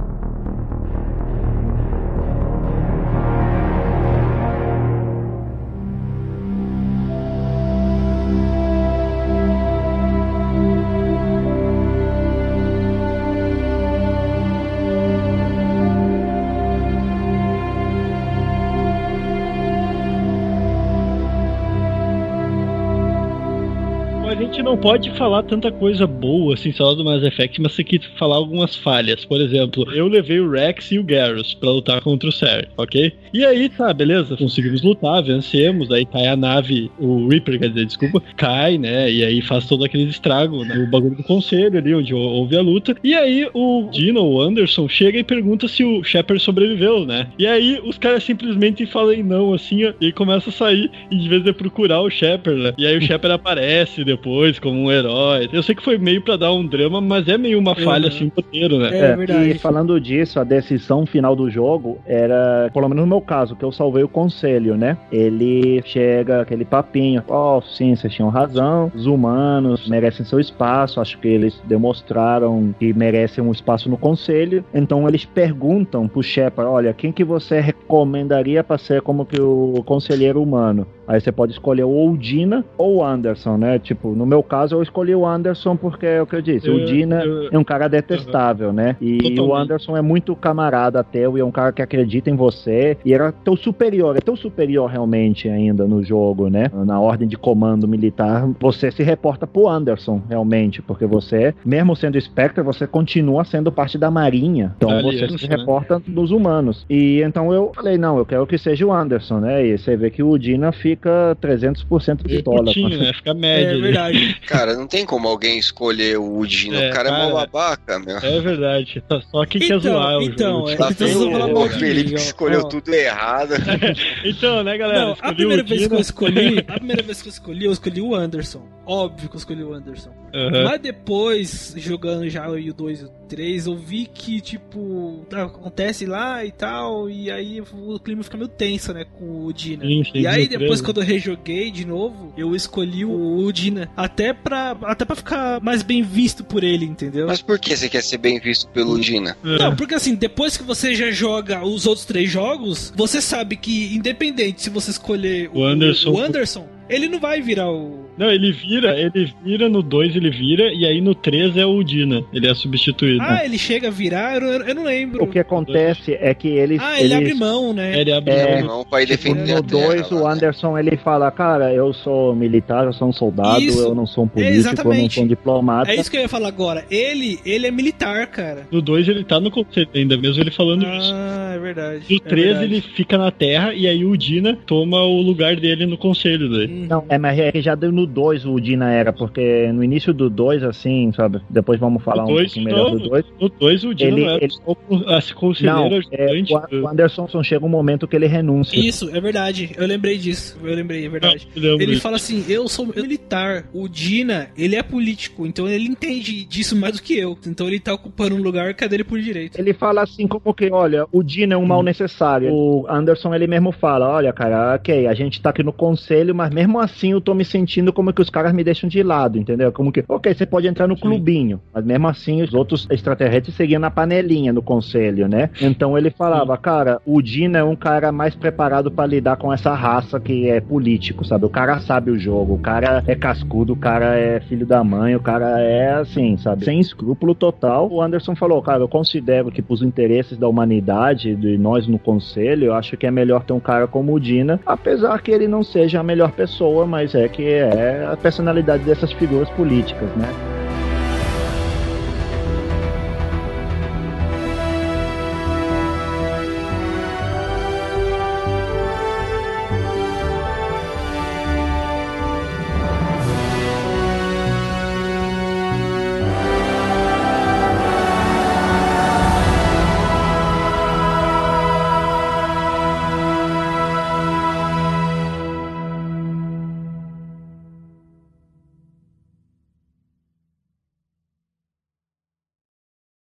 Pode falar tanta coisa boa, assim, só do Mass Effect, mas tem que falar algumas falhas. Por exemplo, eu levei o Rex e o Garrus pra lutar contra o Ser, ok? E aí, tá, beleza, conseguimos lutar, vencemos, aí cai a nave, o Reaper, quer dizer, desculpa, cai, né? E aí faz todo aquele estrago, né? O bagulho do conselho ali, onde houve a luta. E aí o Dino, o Anderson, chega e pergunta se o Shepard sobreviveu, né? E aí os caras simplesmente falam não, assim, ó, e começa a sair, em vez de procurar o Shepard, né? E aí o Shepard aparece depois como um herói. Eu sei que foi meio pra dar um drama, mas é meio uma falha, Uhum. assim, no roteiro, né? É, verdade. E falando disso, a decisão final do jogo era, pelo menos no meu caso, que eu salvei o conselho, né? Ele chega aquele papinho, ó, sim, vocês tinham razão, os humanos merecem seu espaço, acho que eles demonstraram que merecem um espaço no conselho, então eles perguntam pro Shepard, olha, quem que você recomendaria para ser como que o conselheiro humano? Aí você pode escolher ou o Dina ou o Anderson, né? Tipo, no meu caso eu escolhi o Anderson porque é o que eu disse, o Eu- Dina eu- é um cara detestável, né? E Totalmente. o Anderson é muito camarada teu e é um cara que acredita em você. E era teu superior, é teu superior realmente ainda no jogo, né? Na ordem de comando militar, você se reporta pro Anderson, realmente, porque você, mesmo sendo Spectre, você continua sendo parte da Marinha. Então você aliança, se né? reporta dos humanos. E então eu falei, não, eu quero que seja o Anderson, né? E você vê que o Dina fica 300% de Meio dólar. curtinho, né? Fica média. É ali. verdade. Cara, não tem como alguém escolher o Dino. É, o cara, é cara. mó babaca, meu. É verdade. Só quem quer Então, zoar o então, é- Lá então falar o, mal o de Felipe que escolheu Ó. tudo errado. Então, né, galera? Não, a primeira vez que eu escolhi, a primeira vez que eu escolhi, eu escolhi o Anderson. Óbvio que eu escolhi o Anderson. Aham. Mas depois, jogando já o 2 e o 3, eu vi que, tipo, tá, acontece lá e tal, e aí o clima fica meio tenso, né, com o Dina. Sim, E aí depois quando eu rejoguei de novo, eu escolhi o, o Dina, até pra, até pra ficar mais bem visto por ele, entendeu? Mas por que você quer ser bem visto pelo Dina? Não, porque assim, depois que você já joga os outros três jogos, você sabe que, independente se você escolher O Anderson- o Anderson ele não vai virar o. Não, ele vira, ele vira no 2, ele vira, e aí no 3 é o Dina. Ele é substituído. Ah, ele chega a virar? Eu, eu não lembro. O que acontece é que eles. Ah, ele eles... abre mão, né? Ele abre É. mão. Pra ir defender No a terra 2, o lá, né? Anderson ele fala: Cara, eu sou militar, eu sou um soldado, Isso. eu não sou um É, político, eu não sou um diplomata. É isso que eu ia falar agora. Ele, ele é militar, cara. No 2 ele tá no conselho ainda, mesmo ele falando isso. Ah, é verdade. No é 3 verdade. ele fica na Terra e aí o Dina toma o lugar dele no conselho daí. Uhum. Não, é, mas é que já deu no 2 o Dina era, porque no início do 2, assim, sabe? Depois vamos falar No um dois, pouquinho melhor não, do 2. No 2 o Dina Ele- não era ele- só o- a conselheiro Não, é, o, o Anderson chega um momento que ele renuncia. Isso, é verdade. Eu lembrei disso. Eu lembrei, é verdade. Não, lembro Ele fala assim: eu sou militar. O Dina, ele é político, então ele entende disso mais do que eu. Então ele tá ocupando um lugar que é dele por direito. Ele fala assim como que, olha, o Dina é um mal necessário. O Anderson, ele mesmo fala, olha, cara, ok, a gente tá aqui no conselho, mas mesmo assim eu tô me sentindo como que os caras me deixam de lado, entendeu? Como que, ok, você pode entrar no clubinho, mas mesmo assim os outros extraterrestres seguiam na panelinha no conselho, né? Então ele falava, cara, o Dina é um cara mais preparado pra lidar com essa raça que é político, sabe? O cara sabe o jogo, o cara é cascudo, o cara é filho da mãe, o cara é assim, sabe? Sem escrúpulo total. O Anderson falou, cara, eu considero que pros interesses da humanidade, de nós no conselho, eu acho que é melhor ter um cara como o Dina, apesar que ele não seja a melhor pessoa, mas é que é a personalidade dessas figuras políticas, né?